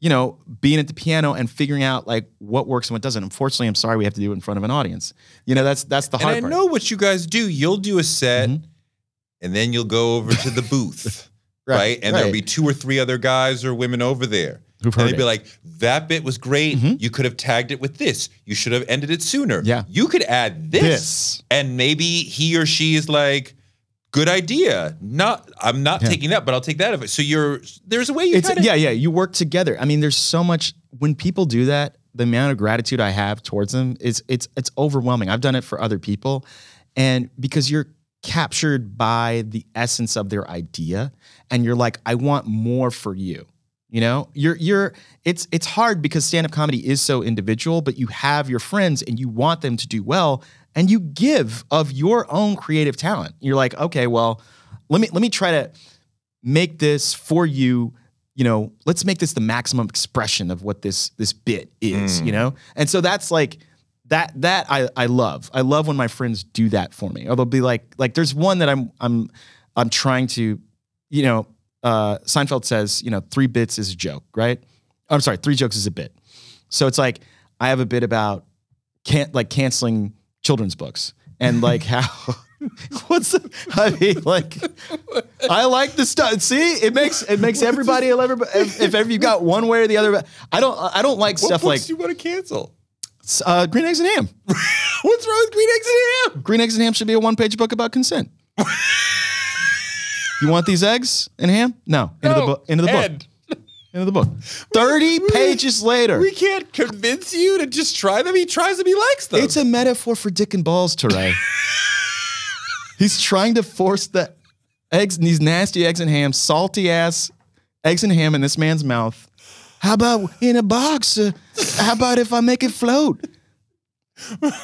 [SPEAKER 8] you know, being at the piano and figuring out like what works and what doesn't. Unfortunately, I'm sorry we have to do it in front of an audience. You know, that's that's the
[SPEAKER 1] And
[SPEAKER 8] hard
[SPEAKER 1] I
[SPEAKER 8] part.
[SPEAKER 1] know what you guys do. You'll do a set
[SPEAKER 8] Mhm.
[SPEAKER 1] and then you'll go over to the booth.
[SPEAKER 8] Right,
[SPEAKER 1] right, And there'll be two or three other guys or women over there.
[SPEAKER 8] Who've
[SPEAKER 1] and they'd be
[SPEAKER 8] it.
[SPEAKER 1] like, that bit was great.
[SPEAKER 8] Mhm.
[SPEAKER 1] You could have tagged it with this. You should have ended it sooner.
[SPEAKER 8] Yeah.
[SPEAKER 1] You could add this.
[SPEAKER 8] This.
[SPEAKER 1] And maybe he or she is like, good idea. Not I'm not
[SPEAKER 8] Yeah.
[SPEAKER 1] taking that, but I'll take that of it. So you're there's a way you
[SPEAKER 8] yeah, yeah. You work together. I mean, there's so much when people do that. The amount of gratitude I have towards them is it's it's overwhelming. I've done it for other people, and because you're captured by the essence of their idea, and you're like, I want more for you. You know, you're you're it's it's hard because stand-up comedy is so individual, but you have your friends and you want them to do well and you give of your own creative talent. You're like, okay, well, let me let me try to make this for you you know let's make this the maximum expression of what this this bit is mm. you know and so that's like that that I, I love i love when my friends do that for me or they'll be like like there's one that i'm i'm i'm trying to you know uh seinfeld says you know three bits is a joke right i'm sorry three jokes is a bit so it's like i have a bit about can't like canceling children's books and like how what's the, I mean like I like the stuff. See, it makes it makes everybody everybody if, if ever you got one way or the other. I don't I don't like
[SPEAKER 1] What
[SPEAKER 8] stuff
[SPEAKER 1] books
[SPEAKER 8] like
[SPEAKER 1] do you want to cancel?
[SPEAKER 8] uh, green eggs and ham.
[SPEAKER 1] What's wrong with green eggs and ham?
[SPEAKER 8] Green eggs and ham should be a one page book about consent. You want these eggs and ham? No. Into the
[SPEAKER 1] No,
[SPEAKER 8] book. Into the book.
[SPEAKER 1] Ed,
[SPEAKER 8] Into the book. Thirty pages later.
[SPEAKER 1] We can't convince you to just try them. He tries them. He likes them.
[SPEAKER 8] It's a metaphor for dick and balls, Touré. He's trying to force the eggs, these nasty eggs and ham, salty ass eggs and ham in this man's mouth. How about in a box? Uh, how about if I make it float?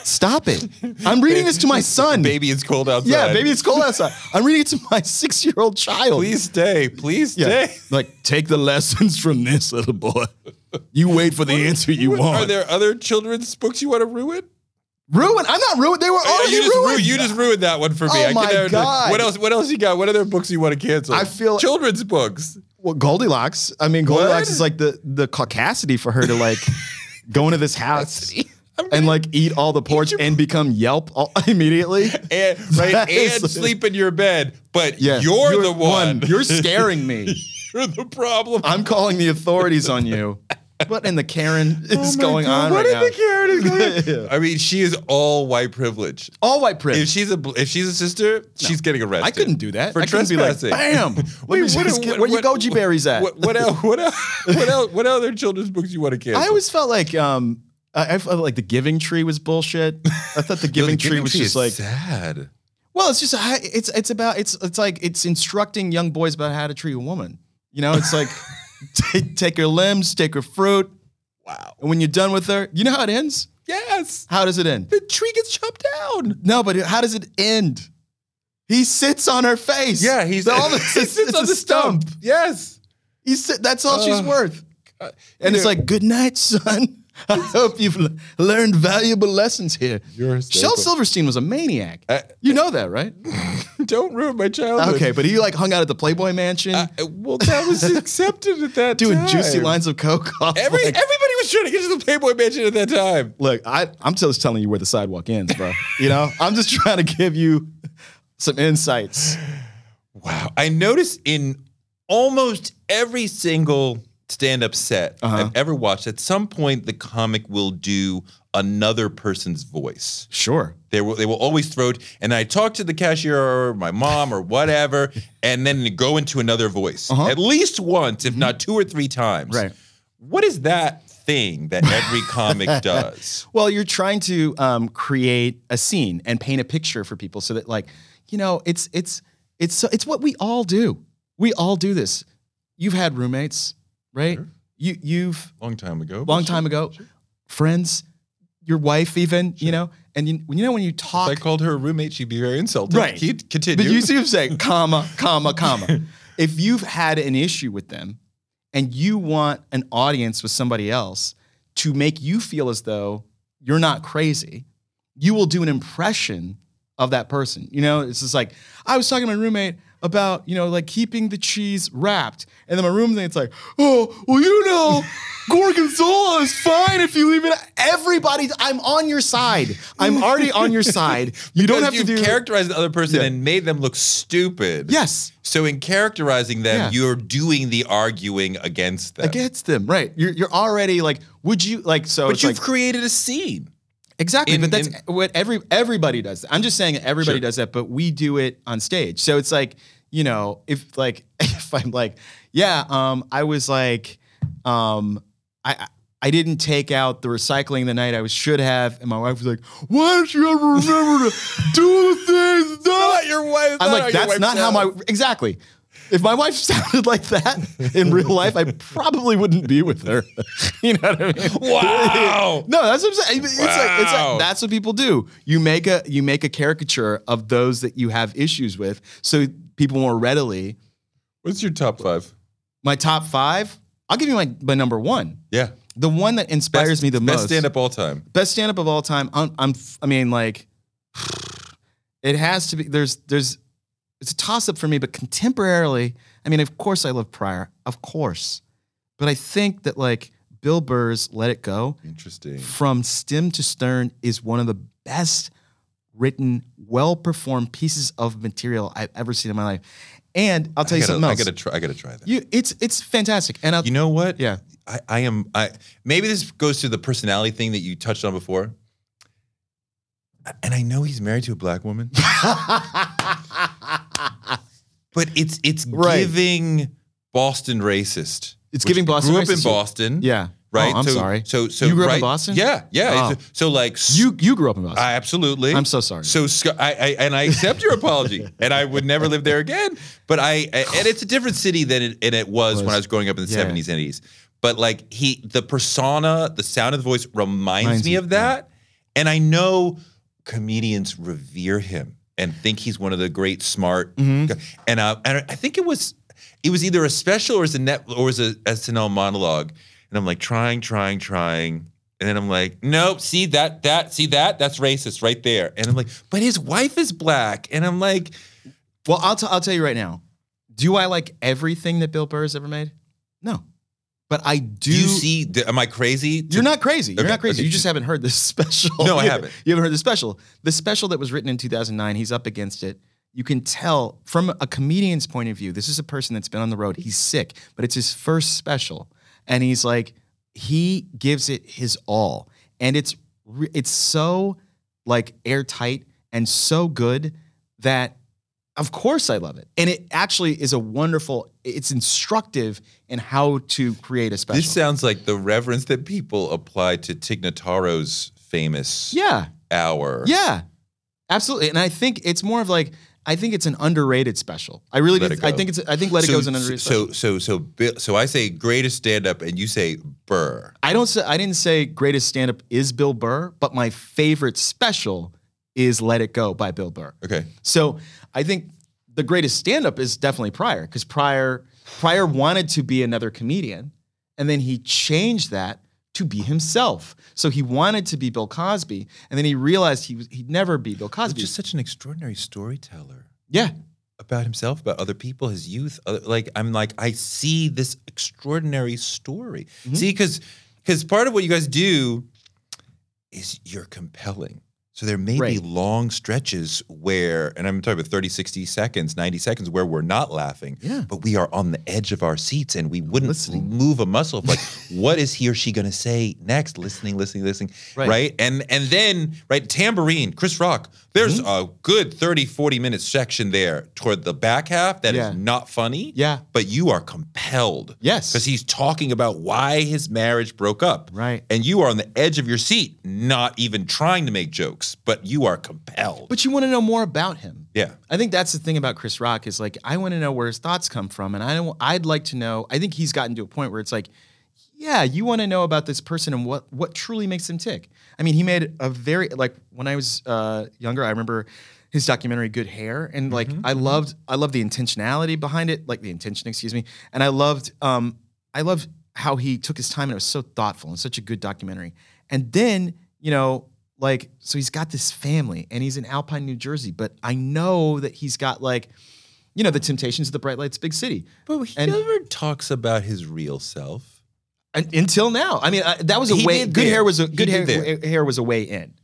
[SPEAKER 8] Stop it. I'm reading this to my son.
[SPEAKER 1] baby. It's cold outside.
[SPEAKER 8] Yeah, baby, it's cold outside. I'm reading it to my six year old child.
[SPEAKER 1] Please stay. Please
[SPEAKER 8] Yeah.
[SPEAKER 1] stay.
[SPEAKER 8] Like, take the lessons from this little boy. You wait for the answer you
[SPEAKER 1] What-
[SPEAKER 8] want.
[SPEAKER 1] Are there other children's books you want to ruin?
[SPEAKER 8] Ruin? I'm not ruined. They were already
[SPEAKER 1] you, just
[SPEAKER 8] ruined.
[SPEAKER 1] ruined, you just ruined that one for me.
[SPEAKER 8] Oh
[SPEAKER 1] I
[SPEAKER 8] my God.
[SPEAKER 1] What else? What else you got? What other books you want to cancel?
[SPEAKER 8] I feel-
[SPEAKER 1] children's books.
[SPEAKER 8] Well, Goldilocks. I mean, Goldilocks
[SPEAKER 1] What?
[SPEAKER 8] is like the the caucasity for her to like go into this house and like eat all the porch and become Yelp all, immediately.
[SPEAKER 1] And right,
[SPEAKER 8] That is-
[SPEAKER 1] and sleep in your bed, but
[SPEAKER 8] Yeah,
[SPEAKER 1] you're, the one.
[SPEAKER 8] You're scaring me.
[SPEAKER 1] You're the problem.
[SPEAKER 8] I'm calling the authorities on you. What in the Karen is
[SPEAKER 1] Oh
[SPEAKER 8] going
[SPEAKER 1] God,
[SPEAKER 8] on
[SPEAKER 1] what
[SPEAKER 8] right
[SPEAKER 1] in
[SPEAKER 8] now?
[SPEAKER 1] the Karen is going on? I mean, she is all white privilege.
[SPEAKER 8] All white privilege.
[SPEAKER 1] If she's a if she's a sister, she's getting arrested.
[SPEAKER 8] I couldn't do that.
[SPEAKER 1] for
[SPEAKER 8] I couldn't be like,
[SPEAKER 1] trespassing.
[SPEAKER 8] bam. Let
[SPEAKER 1] Wait,
[SPEAKER 8] me just get- where your goji berries at?
[SPEAKER 1] What, what else? What else? What else? What other children's books you want to cancel?
[SPEAKER 8] I always felt like um I, I felt like the Giving Tree was bullshit. I thought the Giving
[SPEAKER 1] the
[SPEAKER 8] Tree was just
[SPEAKER 1] is
[SPEAKER 8] like
[SPEAKER 1] sad.
[SPEAKER 8] Well, it's just it's it's about it's it's like it's instructing young boys about how to treat a woman. You know, it's like take, take her limbs, take her fruit. Wow. And when you're done with her, you know how it ends?
[SPEAKER 1] Yes.
[SPEAKER 8] How does it end?
[SPEAKER 1] The tree gets chopped down.
[SPEAKER 8] No, but how does it end? He sits on her face.
[SPEAKER 1] Yeah, he's
[SPEAKER 8] all the,
[SPEAKER 1] he sits
[SPEAKER 8] it's
[SPEAKER 1] on the stump.
[SPEAKER 8] stump.
[SPEAKER 1] Yes.
[SPEAKER 8] He's that's all she's
[SPEAKER 1] Ugh.
[SPEAKER 8] worth. Uh, and it's like, good night, son. I hope you've l- learned valuable lessons here.
[SPEAKER 1] You're
[SPEAKER 8] Shel. Silverstein was a maniac.
[SPEAKER 1] Uh,
[SPEAKER 8] you know that, right?
[SPEAKER 1] Don't ruin my childhood.
[SPEAKER 8] Okay, but he like hung out at the Playboy Mansion,
[SPEAKER 1] Uh, well, that was accepted at that time.
[SPEAKER 8] doing
[SPEAKER 1] time.
[SPEAKER 8] juicy lines of coke. Off,
[SPEAKER 1] Every
[SPEAKER 8] like-
[SPEAKER 1] everybody was trying to get to the Playboy Mansion at that time.
[SPEAKER 8] Look, I, I'm just telling you where the sidewalk ends, bro. you know, I'm just trying to give you some insights.
[SPEAKER 1] Wow. I noticed in almost every single stand-up set
[SPEAKER 8] Uh-huh.
[SPEAKER 1] I've ever watched, at some point the comic will do another person's voice.
[SPEAKER 8] Sure.
[SPEAKER 1] They will they will always throw it, and I talk to the cashier or my mom or whatever, and then go into another voice.
[SPEAKER 8] Uh-huh.
[SPEAKER 1] At least once, if not two or three times.
[SPEAKER 8] Right.
[SPEAKER 1] What is that thing that every comic does?
[SPEAKER 8] Well, you're trying to um, create a scene and paint a picture for people so that, like, you know, it's it's it's it's what we all do. We all do this. You've had roommates, right? You you've
[SPEAKER 1] Long time ago.
[SPEAKER 8] long time ago, friends, your wife, even, you know, and you, you know when you
[SPEAKER 1] If
[SPEAKER 8] talk,
[SPEAKER 1] I called her a roommate, she'd be very insulted.
[SPEAKER 8] Right.
[SPEAKER 1] Keep, continue.
[SPEAKER 8] But you see what I'm saying? comma, comma, comma. if you've had an issue with them and you want an audience with somebody else to make you feel as though you're not crazy, you will do an impression of that person. You know, it's just like, I was talking to my roommate about, you know, like keeping the cheese wrapped. And then my roommate's like, oh, well, you know, gorgonzola is fine if you leave it. Everybody, I'm on your side. I'm already on your side. You don't have to do
[SPEAKER 1] characterized the other person
[SPEAKER 8] Yeah.
[SPEAKER 1] and made them look stupid.
[SPEAKER 8] Yes.
[SPEAKER 1] So in characterizing them,
[SPEAKER 8] Yeah.
[SPEAKER 1] you're doing the arguing against them.
[SPEAKER 8] against them, right? You're you're already like, would you like so?
[SPEAKER 1] but you've
[SPEAKER 8] like,
[SPEAKER 1] created a scene.
[SPEAKER 8] Exactly,
[SPEAKER 1] in-
[SPEAKER 8] but that's
[SPEAKER 1] in-
[SPEAKER 8] what every everybody does. I'm just saying everybody
[SPEAKER 1] Sure.
[SPEAKER 8] does that, but we do it on stage. So it's like you know, if like if I'm like, yeah, um, I was like, um, I. I didn't take out the recycling the night I was should have, and my wife was like, "Why don't you ever remember to do the things?"
[SPEAKER 1] Not your wife.
[SPEAKER 8] I'm like, that's not how my exactly. If my wife sounded like that in real life, I probably wouldn't be with her. you know what I mean?
[SPEAKER 1] Wow.
[SPEAKER 8] no, that's what I'm saying. It's, like, it's
[SPEAKER 1] Wow.
[SPEAKER 8] like that's what people do. You make a you make a caricature of those that you have issues with, so people more readily.
[SPEAKER 1] What's your top five?
[SPEAKER 8] My top five. I'll give you my my number one.
[SPEAKER 1] Yeah.
[SPEAKER 8] The one that inspires me the
[SPEAKER 1] best
[SPEAKER 8] most.
[SPEAKER 1] stand up all time.
[SPEAKER 8] best stand up of all time. I'm, I'm I mean like it has to be there's there's it's a toss up for me but contemporarily I mean of course I love Pryor of course but I think that like Bill Burr's Let It Go
[SPEAKER 1] Interesting.
[SPEAKER 8] from stem to stern is one of the best written well performed pieces of material I've ever seen in my life and I'll tell you
[SPEAKER 1] gotta,
[SPEAKER 8] something
[SPEAKER 1] I gotta try. I gotta try that.
[SPEAKER 8] you it's it's fantastic and I'll,
[SPEAKER 1] You know what?
[SPEAKER 8] yeah
[SPEAKER 1] I, I am. I maybe this goes to the personality thing that you touched on before. And I know he's married to a black woman, but it's it's
[SPEAKER 8] Right.
[SPEAKER 1] giving Boston racist.
[SPEAKER 8] It's giving Boston
[SPEAKER 1] Grew up in. Boston.
[SPEAKER 8] yeah
[SPEAKER 1] Right.
[SPEAKER 8] oh, I'm
[SPEAKER 1] so,
[SPEAKER 8] sorry
[SPEAKER 1] So so
[SPEAKER 8] You grew up in Boston?
[SPEAKER 1] Yeah. Yeah.
[SPEAKER 8] Oh.
[SPEAKER 1] So, so like
[SPEAKER 8] you you grew up in Boston
[SPEAKER 1] I absolutely.
[SPEAKER 8] I'm so sorry.
[SPEAKER 1] So I, I and I accept your apology, and I would never live there again. But I and it's a different city than it, and it was, when I was growing up in the
[SPEAKER 8] Yeah.
[SPEAKER 1] seventies and eighties. But like he, the persona, the sound of the voice reminds
[SPEAKER 8] Reminds
[SPEAKER 1] me of that, and I know comedians revere him and think he's one of the great smart.
[SPEAKER 8] Mhm.
[SPEAKER 1] And uh, and I think it was it was either a special or it was a net or it was a SNL monologue, and I'm like trying, trying, trying. And then I'm like, nope, see that, that, see that? That's racist right there. And I'm like, but his wife is black. And I'm like,
[SPEAKER 8] Well, I'll, t- I'll tell you right now. Do I like everything that Bill Burr has ever made? No. But I do.
[SPEAKER 1] do you see, am I crazy? to-
[SPEAKER 8] You're not crazy. You're
[SPEAKER 1] Okay,
[SPEAKER 8] not crazy.
[SPEAKER 1] okay.
[SPEAKER 8] You just haven't heard this special.
[SPEAKER 1] No, I
[SPEAKER 8] You-
[SPEAKER 1] haven't.
[SPEAKER 8] You haven't heard the special. The special that was written in 2009, he's up against it. You can tell from a comedian's point of view, this is a person that's been on the road. He's sick, but it's his first special. And he's like, he gives it his all. And it's re- it's so like airtight and so good that of course I love it. And it actually is a wonderful, it's instructive in how to create a special.
[SPEAKER 1] This sounds like the reverence that people apply to Tig Notaro's famous
[SPEAKER 8] yeah.
[SPEAKER 1] hour.
[SPEAKER 8] Yeah, absolutely. And I think it's more of like I think it's an underrated special. I really do. I think it's. I think Let It Go is an underrated
[SPEAKER 1] so,
[SPEAKER 8] special.
[SPEAKER 1] so, so, Bill, so I say greatest stand up and you say Burr.
[SPEAKER 8] I don't say. I didn't say greatest stand up is Bill Burr, but my favorite special is Let It Go by Bill Burr.
[SPEAKER 1] Okay.
[SPEAKER 8] So I think the greatest stand up is definitely Pryor because Pryor Pryor wanted to be another comedian, and then he changed that to be himself. So he wanted to be Bill Cosby, and then he realized he was, he'd never be Bill Cosby.
[SPEAKER 1] He's just such an extraordinary storyteller
[SPEAKER 8] yeah,
[SPEAKER 1] about himself, about other people, his youth. other- Like I'm like I see this extraordinary story.
[SPEAKER 8] Mm-hmm.
[SPEAKER 1] See, because because part of what you guys do is you're compelling. So there may be long stretches where, and I'm talking about 30, 60 seconds, 90 seconds, where we're not laughing,
[SPEAKER 8] Yeah.
[SPEAKER 1] but we are on the edge of our seats and we wouldn't
[SPEAKER 8] Listening.
[SPEAKER 1] move a muscle like, what is he or she going to say next? Listening, listening, listening,
[SPEAKER 8] Right.
[SPEAKER 1] right. And and then, right, Tamborine, Chris Rock, there's
[SPEAKER 8] Mm-hmm.
[SPEAKER 1] a good 30, 40 minute section there toward the back half that is
[SPEAKER 8] Yeah.
[SPEAKER 1] not funny.
[SPEAKER 8] Yeah.
[SPEAKER 1] But you are compelled.
[SPEAKER 8] Yes.
[SPEAKER 1] Because he's talking about why his marriage broke up.
[SPEAKER 8] Right.
[SPEAKER 1] And you are on the edge of your seat, not even trying to make jokes, but you are compelled.
[SPEAKER 8] but you want to know more about him.
[SPEAKER 1] yeah.
[SPEAKER 8] I think that's the thing about Chris Rock is like I want to know where his thoughts come from, and I don't. I'd like to know. I think he's gotten to a point where it's like, yeah, you want to know about this person and what what truly makes him tick. I mean, he made a very like when I was uh, younger, I remember his documentary Good Hair, and like I loved I loved the intentionality behind it, like the intention, excuse me, and I loved um I loved how he took his time and it was so thoughtful and such a good documentary. And then you know like so he's got this family and he's in Alpine, New Jersey, but I know that he's got like you know the temptations of the bright lights big city.
[SPEAKER 1] But he
[SPEAKER 8] And-
[SPEAKER 1] never talks about his real self.
[SPEAKER 8] And, until now, I mean, uh, that was a
[SPEAKER 1] He
[SPEAKER 8] way. Good
[SPEAKER 1] there.
[SPEAKER 8] hair was a good hair. Hair was a way in.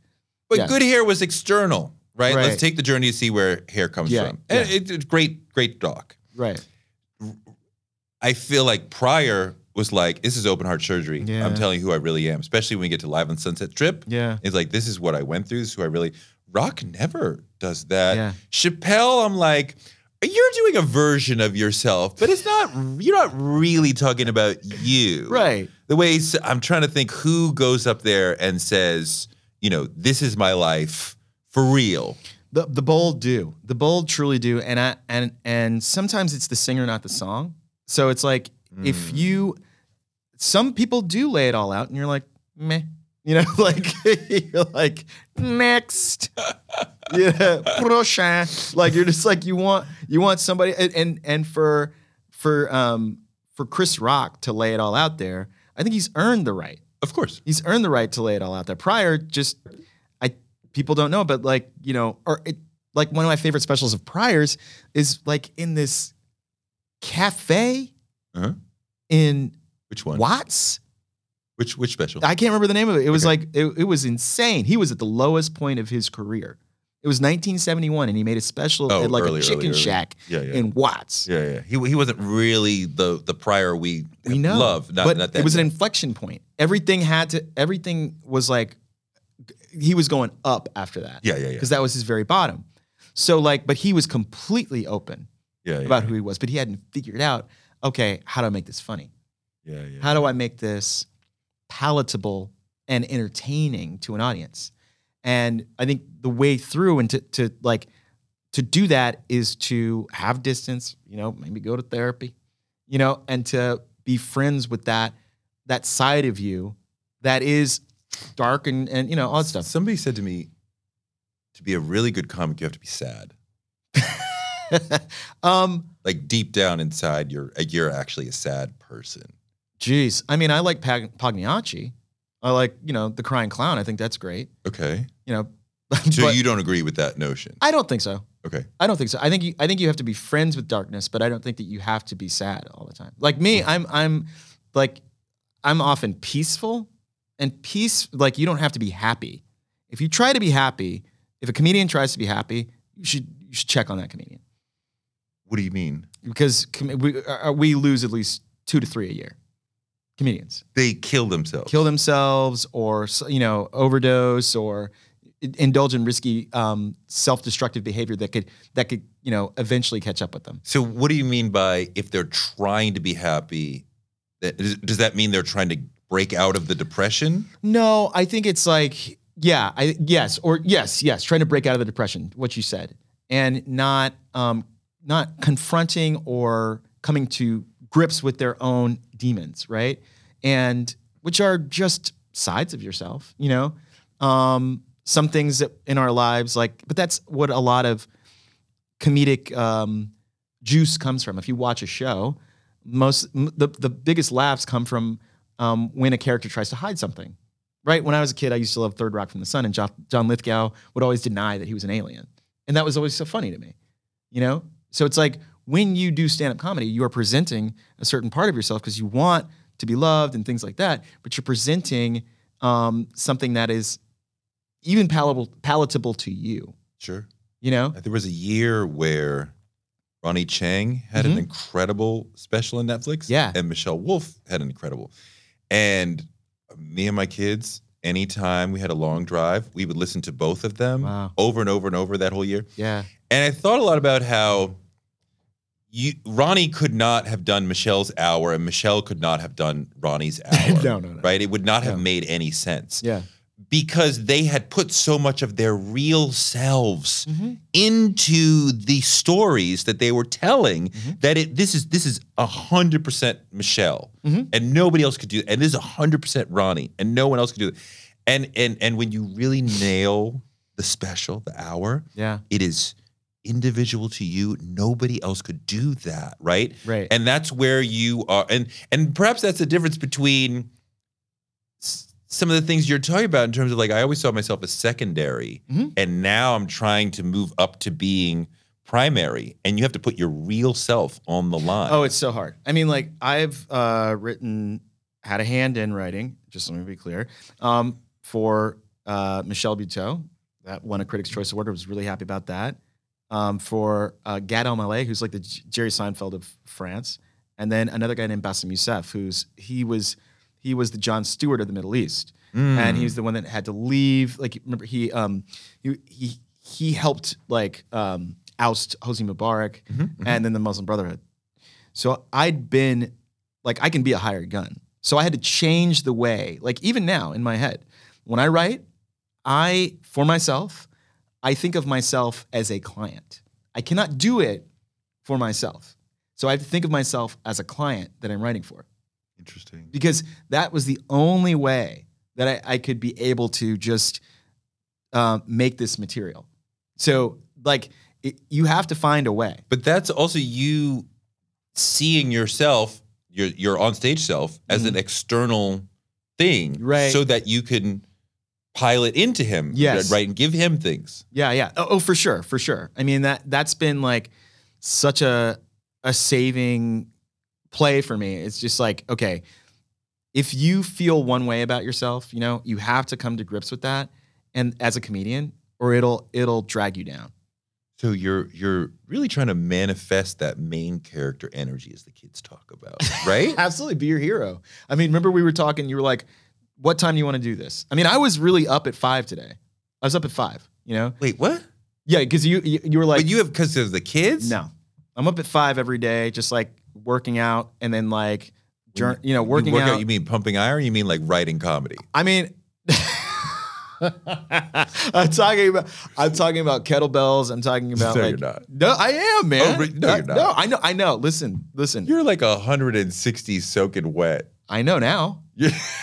[SPEAKER 1] But
[SPEAKER 8] Yeah.
[SPEAKER 1] good hair was external, right?
[SPEAKER 8] Right.
[SPEAKER 1] Let's take the journey to see where hair comes
[SPEAKER 8] Yeah,
[SPEAKER 1] from.
[SPEAKER 8] Yeah.
[SPEAKER 1] it- it's great, great doc.
[SPEAKER 8] Right.
[SPEAKER 1] I feel like Pryor was like, this is open heart surgery.
[SPEAKER 8] Yeah.
[SPEAKER 1] I'm telling you who I really am, especially when we get to Live on Sunset Strip.
[SPEAKER 8] Yeah.
[SPEAKER 1] It's like, this is what I went through. This is who I really. Rock never does that.
[SPEAKER 8] Yeah.
[SPEAKER 1] Chappelle, I'm like, you're doing a version of yourself, but it's not, you're not really talking about you.
[SPEAKER 8] Right.
[SPEAKER 1] The way I'm trying to think who goes up there and says, you know, this is my life for real.
[SPEAKER 8] The the bold do. The bold truly do. And I and and sometimes it's the singer, not the song. So it's like if hmm. you some people do lay it all out and you're like, meh. You know, like you're like, next. yeah. Prochain. Like you're just like you want you want somebody and and, and for for um for Chris Rock to lay it all out there, I think he's earned the right.
[SPEAKER 1] Of course.
[SPEAKER 8] He's earned the right to lay it all out there. Pryor, just I people don't know, but like you know, or it, like one of my favorite specials of Pryor's is like in this cafe
[SPEAKER 1] Uh-huh.
[SPEAKER 8] in
[SPEAKER 1] Which one?
[SPEAKER 8] Watts.
[SPEAKER 1] Which which special?
[SPEAKER 8] I can't remember the name of it. It was
[SPEAKER 1] Okay.
[SPEAKER 8] like it, it was insane. He was at the lowest point of his career. It was 1971, and he made a special
[SPEAKER 1] Oh,
[SPEAKER 8] at like
[SPEAKER 1] early,
[SPEAKER 8] a chicken
[SPEAKER 1] early, early.
[SPEAKER 8] shack
[SPEAKER 1] Yeah, yeah.
[SPEAKER 8] in Watts.
[SPEAKER 1] yeah, yeah. He, he wasn't really the the Pryor we,
[SPEAKER 8] We know,
[SPEAKER 1] love. Not,
[SPEAKER 8] but
[SPEAKER 1] not that
[SPEAKER 8] it was an inflection point. Everything had to. Everything was like he was going up after that.
[SPEAKER 1] Yeah, yeah, yeah.
[SPEAKER 8] Because that was his very bottom. So like, but he was completely open
[SPEAKER 1] yeah, yeah,
[SPEAKER 8] about who he was, but he hadn't figured out. Okay, how do I make this funny?
[SPEAKER 1] yeah, yeah.
[SPEAKER 8] How do I make this palatable and entertaining to an audience? And I think the way through and to, to like to do that is to have distance, you know, maybe go to therapy, you know, and to be friends with that that side of you that is dark and and you know all that stuff.
[SPEAKER 1] Somebody said to me, to be a really good comic, you have to be sad.
[SPEAKER 8] um,
[SPEAKER 1] Like deep down inside, you're you're actually a sad person.
[SPEAKER 8] Geez, I mean, I like Pag- Pagliacci. I like you know the Crying Clown. I think that's great.
[SPEAKER 1] Okay.
[SPEAKER 8] You know,
[SPEAKER 1] So you don't agree with that notion?
[SPEAKER 8] I don't think so.
[SPEAKER 1] Okay.
[SPEAKER 8] I don't think so. I think you, I think you have to be friends with darkness, but I don't think that you have to be sad all the time. Like me, I'm I'm like I'm often peaceful, and peace like you don't have to be happy. If you try to be happy, if a comedian tries to be happy, you should you should check on that comedian
[SPEAKER 1] What do you mean?
[SPEAKER 8] because com- we uh, we lose at least two to three a year. Comedians
[SPEAKER 1] They kill themselves.
[SPEAKER 8] kill themselves or you know overdose or indulge in risky um, self-destructive behavior that could that could you know eventually catch up with them.
[SPEAKER 1] So what do you mean by if they're trying to be happy? That, does- does that mean they're trying to break out of the depression?
[SPEAKER 8] No, I think it's like yeah, I yes or yes, yes, trying to break out of the depression. What you said, and not um, not confronting or coming to grips with their own demons, right? And which are just sides of yourself, you know. Um, some things that in our lives, like, but that's what a lot of comedic um, juice comes from. If you watch a show, most the the biggest laughs come from um, when a character tries to hide something. Right? When I was a kid, I used to love Third Rock from the Sun, and John, John Lithgow would always deny that he was an alien, and that was always so funny to me. You know, so it's like when you do stand up comedy, you are presenting a certain part of yourself because you want to be loved and things like that, but you're presenting um, something that is even palatable palatable to you.
[SPEAKER 1] Sure.
[SPEAKER 8] You know,
[SPEAKER 1] There was a year where Ronny Chieng had
[SPEAKER 8] Mhm.
[SPEAKER 1] an incredible special on Netflix.
[SPEAKER 8] Yeah.
[SPEAKER 1] And Michelle Wolf had an incredible. And me and my kids, anytime we had a long drive, we would listen to both of them
[SPEAKER 8] Wow.
[SPEAKER 1] over and over and over that whole year.
[SPEAKER 8] yeah,
[SPEAKER 1] And I thought a lot about how you Ronnie could not have done Michelle's hour and Michelle could not have done Ronnie's hour.
[SPEAKER 8] No, no, no.
[SPEAKER 1] Right? It would not have
[SPEAKER 8] No.
[SPEAKER 1] made any sense
[SPEAKER 8] yeah,
[SPEAKER 1] because they had put so much of their real selves
[SPEAKER 8] Mm-hmm.
[SPEAKER 1] into the stories that they were telling
[SPEAKER 8] Mm-hmm.
[SPEAKER 1] that it this is this is a hundred percent Michelle
[SPEAKER 8] Mhm.
[SPEAKER 1] and nobody else could do it and this is a hundred percent Ronnie and no one else could do it and and and when you really nail the special the hour
[SPEAKER 8] yeah,
[SPEAKER 1] it is individual to you nobody else could do that right
[SPEAKER 8] right.
[SPEAKER 1] and that's where you are and and perhaps that's the difference between s- some of the things you're talking about in terms of like i always saw myself as secondary
[SPEAKER 8] Mhm.
[SPEAKER 1] and now i'm trying to move up to being primary and you have to put your real self on the line
[SPEAKER 8] Oh, it's so hard. I mean, like I've uh, written, had a hand in writing. Just let me be clear. Um, for uh, Michelle Buteau, that won a Critics' Choice Award. I was really happy about that. Um, for uh, Gad Elmaleh, who's like the Jerry Seinfeld of France, and then another guy named Bassem Youssef, who's he was he was the Jon Stewart of the Middle East,
[SPEAKER 1] Mm.
[SPEAKER 8] and he's the one that had to leave. Like remember he um he he he helped like um oust Hosni Mubarak and then the Muslim Brotherhood. So I'd been like, I can be a hired gun. So I had to change the way, like even now in my head, when I write, I, for myself, I think of myself as a client. I cannot do it for myself. So I have to think of myself as a client that I'm writing for
[SPEAKER 1] interesting
[SPEAKER 8] because that was the only way that I, I could be able to just um, make this material. So, like, it, you have to find a way.
[SPEAKER 1] but that's also you seeing yourself your your on stage self as an external thing
[SPEAKER 8] Mm-hmm. Right.
[SPEAKER 1] so that you can pilot into him
[SPEAKER 8] Yes.
[SPEAKER 1] right and give him things
[SPEAKER 8] Yeah, yeah. Oh, oh, for sure, for sure. I mean that that's been like such a a saving play for me. It's just like, okay, if you feel one way about yourself, you know, you have to come to grips with that and as a comedian or it'll it'll drag you down.
[SPEAKER 1] So you're you're really trying to manifest that main character energy as the kids talk about, right?
[SPEAKER 8] Absolutely be your hero. I mean, remember we were talking, you were like, what time do you want to do this? I mean, I was really up at 5 today. I was up at 5, you know?
[SPEAKER 1] Wait, what?
[SPEAKER 8] Yeah, cuz you, you you were like
[SPEAKER 1] but you have because of the kids?
[SPEAKER 8] No, I'm up at five every day, just like working out, and then like, jour- you know, working
[SPEAKER 1] you work
[SPEAKER 8] out.
[SPEAKER 1] You mean pumping iron? You mean like writing comedy?
[SPEAKER 8] I mean, I'm talking about. I'm talking about kettlebells. I'm talking about
[SPEAKER 1] No,
[SPEAKER 8] like.
[SPEAKER 1] you're not.
[SPEAKER 8] No, I am, man.
[SPEAKER 1] Oh, no,
[SPEAKER 8] I-
[SPEAKER 1] you're not.
[SPEAKER 8] No, I know. I know. Listen, listen.
[SPEAKER 1] You're like 160 soaking wet.
[SPEAKER 8] I know now.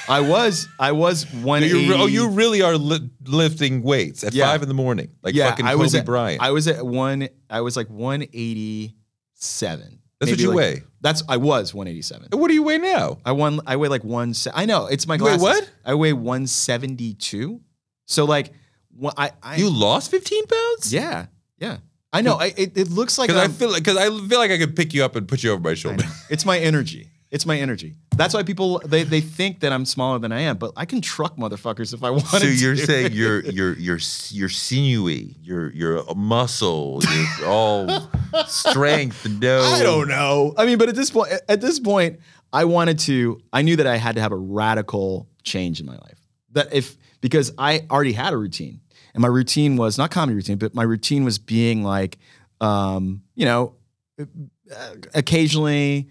[SPEAKER 8] I was. I was one.
[SPEAKER 1] You're, oh, you really are li- lifting weights at
[SPEAKER 8] Yeah.
[SPEAKER 1] five in the morning, like
[SPEAKER 8] yeah,
[SPEAKER 1] fucking
[SPEAKER 8] I
[SPEAKER 1] Kobe
[SPEAKER 8] was at,
[SPEAKER 1] Bryant.
[SPEAKER 8] I was at one. I was like 187.
[SPEAKER 1] That's what you
[SPEAKER 8] like-
[SPEAKER 1] weigh.
[SPEAKER 8] That's I was 187.
[SPEAKER 1] what do you weigh now?
[SPEAKER 8] I won. I weigh like one. se- I know it's my glasses.
[SPEAKER 1] what?
[SPEAKER 8] I weigh one seventy two. So like, what I, I
[SPEAKER 1] You lost 15 pounds?
[SPEAKER 8] yeah yeah. I know. I, it, it looks like
[SPEAKER 1] Because I feel like because I feel like I could pick you up and put you over my shoulder.
[SPEAKER 8] it's my energy. It's my energy. That's why people they they think that I'm smaller than I am, but I can truck motherfuckers if I want to.
[SPEAKER 1] So you're
[SPEAKER 8] to.
[SPEAKER 1] saying you're you're you're you're sinewy, you're you're a muscle, you're all strength. No,
[SPEAKER 8] I don't know. I mean, but at this point, at this point, I wanted to. I knew that I had to have a radical change in my life. That if because I already had a routine, and my routine was not comedy routine, but my routine was being like, um, you know, uh, occasionally,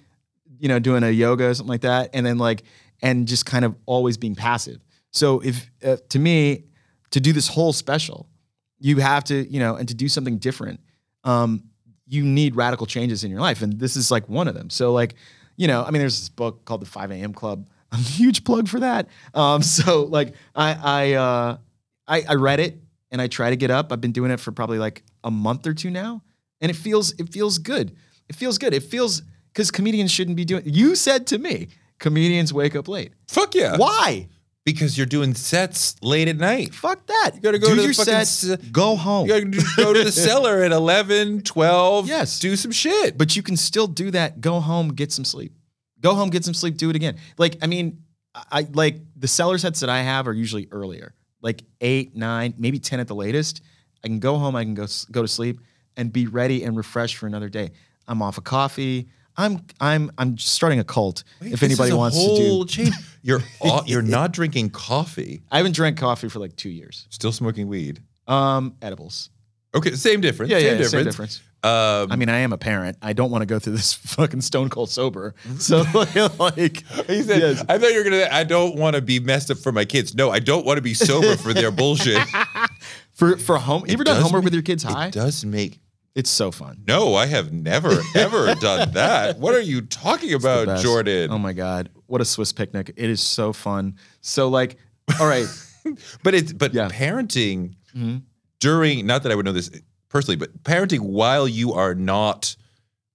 [SPEAKER 8] you know, doing a yoga or something like that, and then like, and just kind of always being passive. So if uh, to me, to do this whole special, you have to, you know, and to do something different. um, you need radical changes in your life, and this is like one of them. So like, you know, I mean, there's this book called The 5 A.M. Club. I'm a huge plug for that. Um, so like, I I, uh, I I read it and I try to get up. I've been doing it for probably like a month or two now, and it feels it feels good. It feels good. It feels because comedians shouldn't be doing. You said to me, comedians wake up late.
[SPEAKER 1] Fuck yeah.
[SPEAKER 8] Why?
[SPEAKER 1] Because you're doing sets late at night.
[SPEAKER 8] Fuck that. You
[SPEAKER 1] gotta go
[SPEAKER 8] do
[SPEAKER 1] to the
[SPEAKER 8] your
[SPEAKER 1] fucking
[SPEAKER 8] sets.
[SPEAKER 1] s-
[SPEAKER 8] go home.
[SPEAKER 1] You gotta go to the cellar at 11, 12.
[SPEAKER 8] Yes.
[SPEAKER 1] Do some shit.
[SPEAKER 8] but you can still do that. Go home, get some sleep. Go home, get some sleep. Do it again. Like I mean, I I- like the cellar sets that I have are usually earlier, like eight, nine, maybe ten at the latest. I can go home. I can go s- go to sleep and be ready and refreshed for another day. I'm off of coffee. I'm I'm I'm starting a cult. if
[SPEAKER 1] This
[SPEAKER 8] anybody wants to do,
[SPEAKER 1] change. You're all, you're not drinking coffee.
[SPEAKER 8] I haven't drank coffee for like two years.
[SPEAKER 1] Still smoking weed.
[SPEAKER 8] Um, edibles.
[SPEAKER 1] Okay, same difference.
[SPEAKER 8] Yeah,
[SPEAKER 1] same
[SPEAKER 8] yeah,
[SPEAKER 1] difference.
[SPEAKER 8] same difference.
[SPEAKER 1] Um,
[SPEAKER 8] I mean, I am a parent. I don't want to go through this fucking stone cold sober. So like,
[SPEAKER 1] he said,
[SPEAKER 8] yes.
[SPEAKER 1] I thought you were gonna. I don't want to be messed up for my kids. No, I don't want to be sober for their bullshit.
[SPEAKER 8] for for home. You ever done homework
[SPEAKER 1] make-
[SPEAKER 8] with your kids high?
[SPEAKER 1] It does make.
[SPEAKER 8] It's so fun.
[SPEAKER 1] No, I have never ever done that. What are you talking about. Jordan?
[SPEAKER 8] Oh my god, what a Swiss picnic! It is so fun. So like, all right,
[SPEAKER 1] But it's but
[SPEAKER 8] Yeah.
[SPEAKER 1] parenting
[SPEAKER 8] Mhm.
[SPEAKER 1] during not that I would know this personally, but parenting while you are not,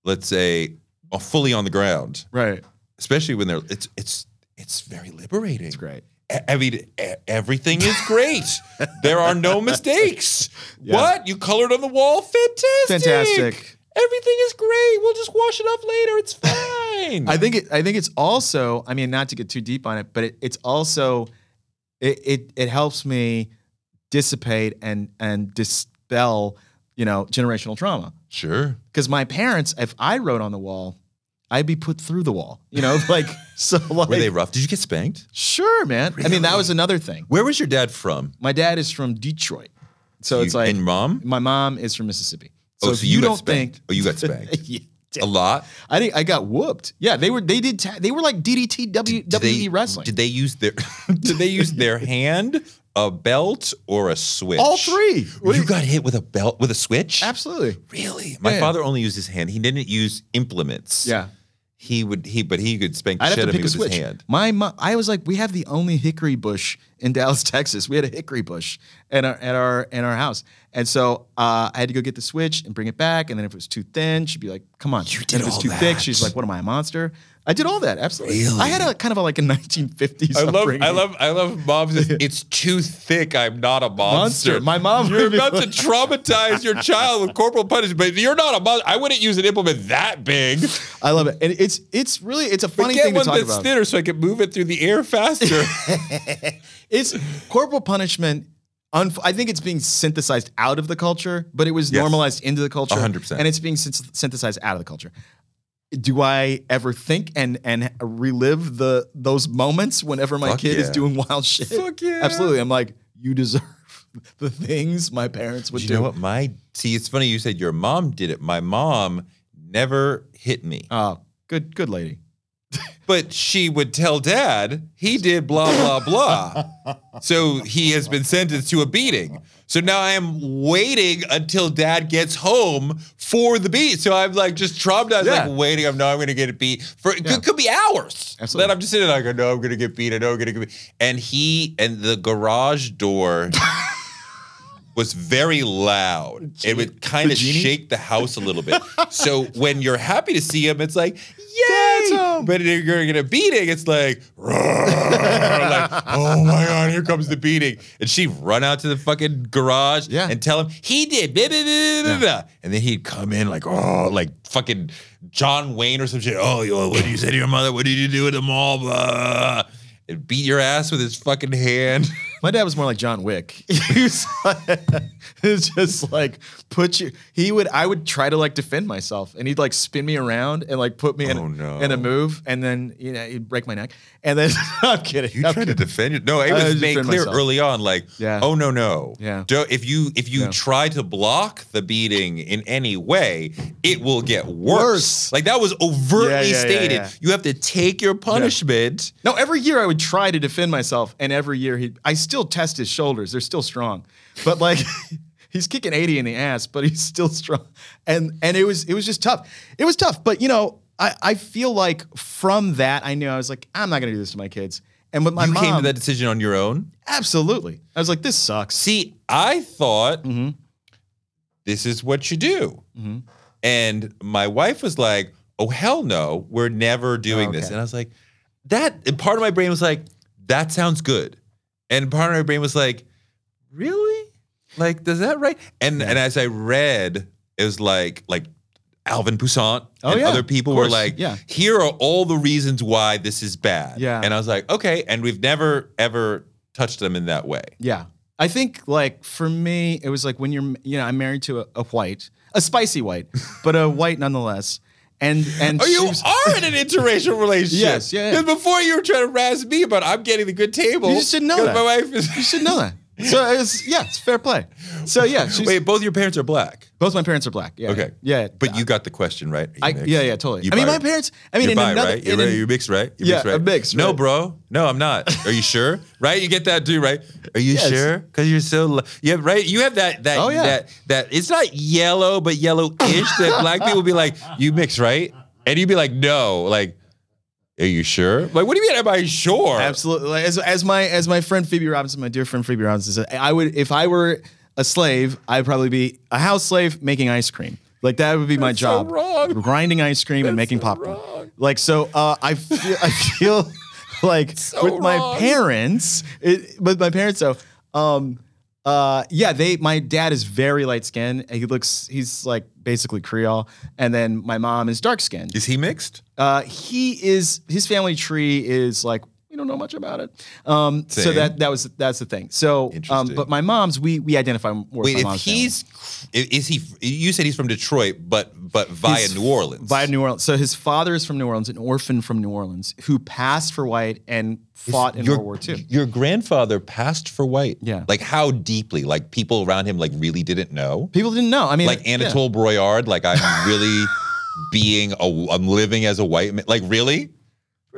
[SPEAKER 1] let's say, fully on the ground,
[SPEAKER 8] right.
[SPEAKER 1] especially when they're it's it's it's very liberating.
[SPEAKER 8] It's great.
[SPEAKER 1] I mean, everything is great. there are no mistakes.
[SPEAKER 8] Yeah.
[SPEAKER 1] What you colored on the wall? Fantastic.
[SPEAKER 8] Fantastic.
[SPEAKER 1] Everything is great. We'll just wash it off later. It's fine.
[SPEAKER 8] I think it. I think it's also. I mean, not to get too deep on it, but it, it's also. It, it it helps me dissipate and and dispel, you know, generational trauma.
[SPEAKER 1] sure.
[SPEAKER 8] Because my parents, if I wrote on the wall, I'd be put through the wall. You know, like so. Like,
[SPEAKER 1] Were they rough? Did you get spanked?
[SPEAKER 8] Sure, man. I mean, that was another thing.
[SPEAKER 1] Where was your dad from?
[SPEAKER 8] My dad is from Detroit, so it's like
[SPEAKER 1] and mom.
[SPEAKER 8] my mom is from Mississippi. Oh, so
[SPEAKER 1] Oh,
[SPEAKER 8] if
[SPEAKER 1] so
[SPEAKER 8] you,
[SPEAKER 1] you
[SPEAKER 8] don't
[SPEAKER 1] spanked.
[SPEAKER 8] think,
[SPEAKER 1] Oh, you got spanked.
[SPEAKER 8] yeah,
[SPEAKER 1] A lot.
[SPEAKER 8] I think I got whooped. Yeah, they were they did ta- they were like DDT W
[SPEAKER 1] Did
[SPEAKER 8] WWE
[SPEAKER 1] they,
[SPEAKER 8] wrestling.
[SPEAKER 1] Did they use their Did they use their hand, a belt, or a switch?
[SPEAKER 8] All three.
[SPEAKER 1] You
[SPEAKER 8] you-
[SPEAKER 1] got hit with a belt with a switch?
[SPEAKER 8] Absolutely.
[SPEAKER 1] Really? My
[SPEAKER 8] Yeah.
[SPEAKER 1] father only used his hand. He didn't use implements.
[SPEAKER 8] Yeah.
[SPEAKER 1] He would he but he could spank the
[SPEAKER 8] I'd have
[SPEAKER 1] shit
[SPEAKER 8] to
[SPEAKER 1] out of me
[SPEAKER 8] pick a
[SPEAKER 1] with
[SPEAKER 8] switch.
[SPEAKER 1] his hand.
[SPEAKER 8] My mom, I was like, we have the only hickory bush in Dallas, Texas. We had a hickory bush at our at our in our house, and so uh, I had to go get the switch and bring it back. And then if it was too thin, she'd be like, "Come on."
[SPEAKER 1] You
[SPEAKER 8] and if it was
[SPEAKER 1] all
[SPEAKER 8] too thick, she's like, "What am I, a monster?" I did all that. Absolutely.
[SPEAKER 1] Really?
[SPEAKER 8] I had a kind of a, like a 1950s.
[SPEAKER 1] I love
[SPEAKER 8] upbringing.
[SPEAKER 1] I love I love mom's it's too thick. I'm not a monster.
[SPEAKER 8] Monster. My mom
[SPEAKER 1] You're about to traumatize your child with corporal punishment, but you're not a monster. I wouldn't use an implement that big.
[SPEAKER 8] I love it, and it's it's really it's a
[SPEAKER 1] But
[SPEAKER 8] funny
[SPEAKER 1] get
[SPEAKER 8] thing to
[SPEAKER 1] one
[SPEAKER 8] talk
[SPEAKER 1] that's
[SPEAKER 8] about.
[SPEAKER 1] thinner so I can move it through the air faster.
[SPEAKER 8] It's corporal punishment. Unf- I think it's being synthesized out of the culture, but it was
[SPEAKER 1] Yes.
[SPEAKER 8] normalized into the culture.
[SPEAKER 1] 100%.
[SPEAKER 8] And it's being synth- synthesized out of the culture. Do I ever think and and relive the those moments whenever my
[SPEAKER 1] Fuck
[SPEAKER 8] kid is doing wild shit?
[SPEAKER 1] Fuck yeah.
[SPEAKER 8] Absolutely. I'm like, you deserve the things my parents would do.
[SPEAKER 1] you
[SPEAKER 8] do.
[SPEAKER 1] know what? My see, it's funny you said your mom did it. My mom never hit me.
[SPEAKER 8] Oh, good, good lady.
[SPEAKER 1] But she would tell dad he did blah blah blah. so he has been sentenced to a beating. So now I am waiting until dad gets home for the beat. So I'm like just traumatized,
[SPEAKER 8] Yeah.
[SPEAKER 1] like waiting. I know I'm gonna get beat for it
[SPEAKER 8] Yeah.
[SPEAKER 1] could, could be hours.
[SPEAKER 8] Absolutely.
[SPEAKER 1] Then I'm just sitting there, like, I know I'm gonna get beat. I know I'm gonna get beat. And he and the garage door was very loud. It would kind of shake the house a little bit. so when you're happy to see him, it's like, But if you're gonna get a beating, it's like, like, oh my god, here comes the beating. And she'd run out to the fucking garage
[SPEAKER 8] Yeah.
[SPEAKER 1] and tell him he did, blah, blah, blah, blah, blah. and then he'd come in like, oh, like fucking John Wayne or some shit. Oh, yo, what did you say to your mother? What did you do at the mall? Blah. And beat your ass with his fucking hand.
[SPEAKER 8] My dad was more like John Wick. he was like, it's just like put you. He would. I would try to like defend myself, and he'd like spin me around and like put me in,
[SPEAKER 1] Oh, no.
[SPEAKER 8] in a move, and then you know he'd break my neck. And then I'm kidding.
[SPEAKER 1] You
[SPEAKER 8] I'm
[SPEAKER 1] tried to defend it. No, it was
[SPEAKER 8] was
[SPEAKER 1] made clear
[SPEAKER 8] myself.
[SPEAKER 1] early on, like,
[SPEAKER 8] Yeah.
[SPEAKER 1] oh no, no.
[SPEAKER 8] Yeah.
[SPEAKER 1] Don't, if you if you
[SPEAKER 8] Yeah.
[SPEAKER 1] try to block the beating in any way, it will get worse.
[SPEAKER 8] Worse.
[SPEAKER 1] Like that was overtly
[SPEAKER 8] Yeah,
[SPEAKER 1] stated. You have to take your punishment.
[SPEAKER 8] No, every year I would try to defend myself, and every year he, I still test his shoulders. They're still strong, but like, he's kicking 80 in the ass, but he's still strong. And and it was it was just tough. It was tough, but you know, I I feel like from that I knew I was like I'm not going to do this to my kids. And with my
[SPEAKER 1] you
[SPEAKER 8] mom,
[SPEAKER 1] came to that decision on your own.
[SPEAKER 8] absolutely. I was like this sucks.
[SPEAKER 1] See, I thought
[SPEAKER 8] Mm-hmm.
[SPEAKER 1] this is what you do. And my wife was like, oh, hell no, we're never doing
[SPEAKER 8] Oh,
[SPEAKER 1] this. And I was like, that, part of my brain was like, that sounds good. And part of my brain was like, really? Like, does that right? And and as I read, it was like, like, Alvin Poussaint
[SPEAKER 8] Oh,
[SPEAKER 1] and
[SPEAKER 8] yeah,
[SPEAKER 1] other people were like,
[SPEAKER 8] yeah.
[SPEAKER 1] here are all the reasons why this is bad.
[SPEAKER 8] Yeah.
[SPEAKER 1] And I was like, okay. And we've never, ever touched them in that way.
[SPEAKER 8] Yeah. I think like for me, it was like when you're, you know, I'm married to a, a white, a spicy white, but a white nonetheless. And and
[SPEAKER 1] Oh, you
[SPEAKER 8] was-
[SPEAKER 1] are in an interracial relationship.
[SPEAKER 8] Yes, yeah, yeah.
[SPEAKER 1] Because before you were trying to razz me about I'm getting the good table.
[SPEAKER 8] You should know that.
[SPEAKER 1] My wife is.
[SPEAKER 8] you should know that. So it's yeah, it's fair play. So yeah, she's,
[SPEAKER 1] Wait, both your parents are black.
[SPEAKER 8] both my parents are black. Yeah.
[SPEAKER 1] Okay.
[SPEAKER 8] Yeah.
[SPEAKER 1] But you got the question right. Are you
[SPEAKER 8] I,
[SPEAKER 1] mixed?
[SPEAKER 8] yeah, yeah, totally.
[SPEAKER 1] You
[SPEAKER 8] I mean,
[SPEAKER 1] bi-
[SPEAKER 8] my parents. I mean,
[SPEAKER 1] you're
[SPEAKER 8] in
[SPEAKER 1] bi,
[SPEAKER 8] another,
[SPEAKER 1] right? You're,
[SPEAKER 8] in
[SPEAKER 1] right? you're mixed, right? You're
[SPEAKER 8] Yeah,
[SPEAKER 1] mixed, right?
[SPEAKER 8] I'm mixed,
[SPEAKER 1] No,
[SPEAKER 8] right.
[SPEAKER 1] bro. No, I'm not. Are you sure? right? You get that too, right? Are you
[SPEAKER 8] Yes.
[SPEAKER 1] sure? Because you're so. Yeah, right. You have that. That.
[SPEAKER 8] Oh, yeah.
[SPEAKER 1] That. That. It's not yellow, but yellow-ish. that black people be like, you mix, right? And you'd be like, no, like. Are you sure? Like, what do you mean? Am I sure?
[SPEAKER 8] Absolutely. Like, As, as my as my friend Phoebe Robinson, my dear friend Phoebe Robinson said, I would if I were a slave, I'd probably be a house slave making ice cream. Like that would be my
[SPEAKER 1] That's so
[SPEAKER 8] job.
[SPEAKER 1] wrong.
[SPEAKER 8] Grinding ice cream and making popcorn. wrong. Like so uh, I feel I feel like
[SPEAKER 1] So
[SPEAKER 8] with my
[SPEAKER 1] wrong.
[SPEAKER 8] parents, it, with my parents though, um uh yeah, they my dad is very light skinned. He looks he's like basically Creole. And then my mom is dark skinned.
[SPEAKER 1] Is he mixed?
[SPEAKER 8] Uh, he is his family tree is like don't know much about it. Um, so that that was that's the thing. So, um, but my mom's we we identify more. with
[SPEAKER 1] Wait,
[SPEAKER 8] my
[SPEAKER 1] if
[SPEAKER 8] family.
[SPEAKER 1] he's i- is he? You said he's from Detroit, but but via
[SPEAKER 8] He's
[SPEAKER 1] New Orleans.
[SPEAKER 8] via New Orleans. So his father is from New Orleans, an orphan from New Orleans who passed for white and fought in
[SPEAKER 1] your,
[SPEAKER 8] World War II.
[SPEAKER 1] Your grandfather passed for white.
[SPEAKER 8] Yeah.
[SPEAKER 1] Like how deeply? Like people around him like really didn't know.
[SPEAKER 8] People didn't know. I mean,
[SPEAKER 1] Like
[SPEAKER 8] yeah.
[SPEAKER 1] Anatole Broyard. Like I'm really being a. I'm living as a white man. Like really?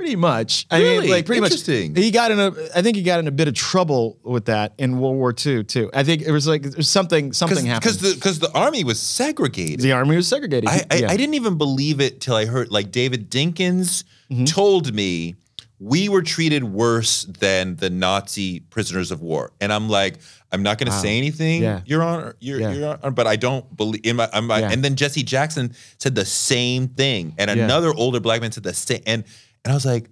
[SPEAKER 8] Pretty much. I
[SPEAKER 1] Really?
[SPEAKER 8] mean, like pretty
[SPEAKER 1] Interesting.
[SPEAKER 8] much. He got in a. I think he got in a bit of trouble with that in World War II too. I think it was like there's something something happened.
[SPEAKER 1] Because the because the army was segregated.
[SPEAKER 8] the army was segregated.
[SPEAKER 1] I, I,
[SPEAKER 8] Yeah.
[SPEAKER 1] I didn't even believe it till I heard like David Dinkins
[SPEAKER 8] Mm-hmm.
[SPEAKER 1] told me we were treated worse than the Nazi prisoners of war, and I'm like, I'm not going to say anything,
[SPEAKER 8] Yeah.
[SPEAKER 1] Your Honor, Your,
[SPEAKER 8] Yeah.
[SPEAKER 1] Your Honor, but I don't believe in my. I'm, my-
[SPEAKER 8] Yeah.
[SPEAKER 1] And then Jesse Jackson said the same thing, and
[SPEAKER 8] Yeah.
[SPEAKER 1] another older black man said the same, and and I was like.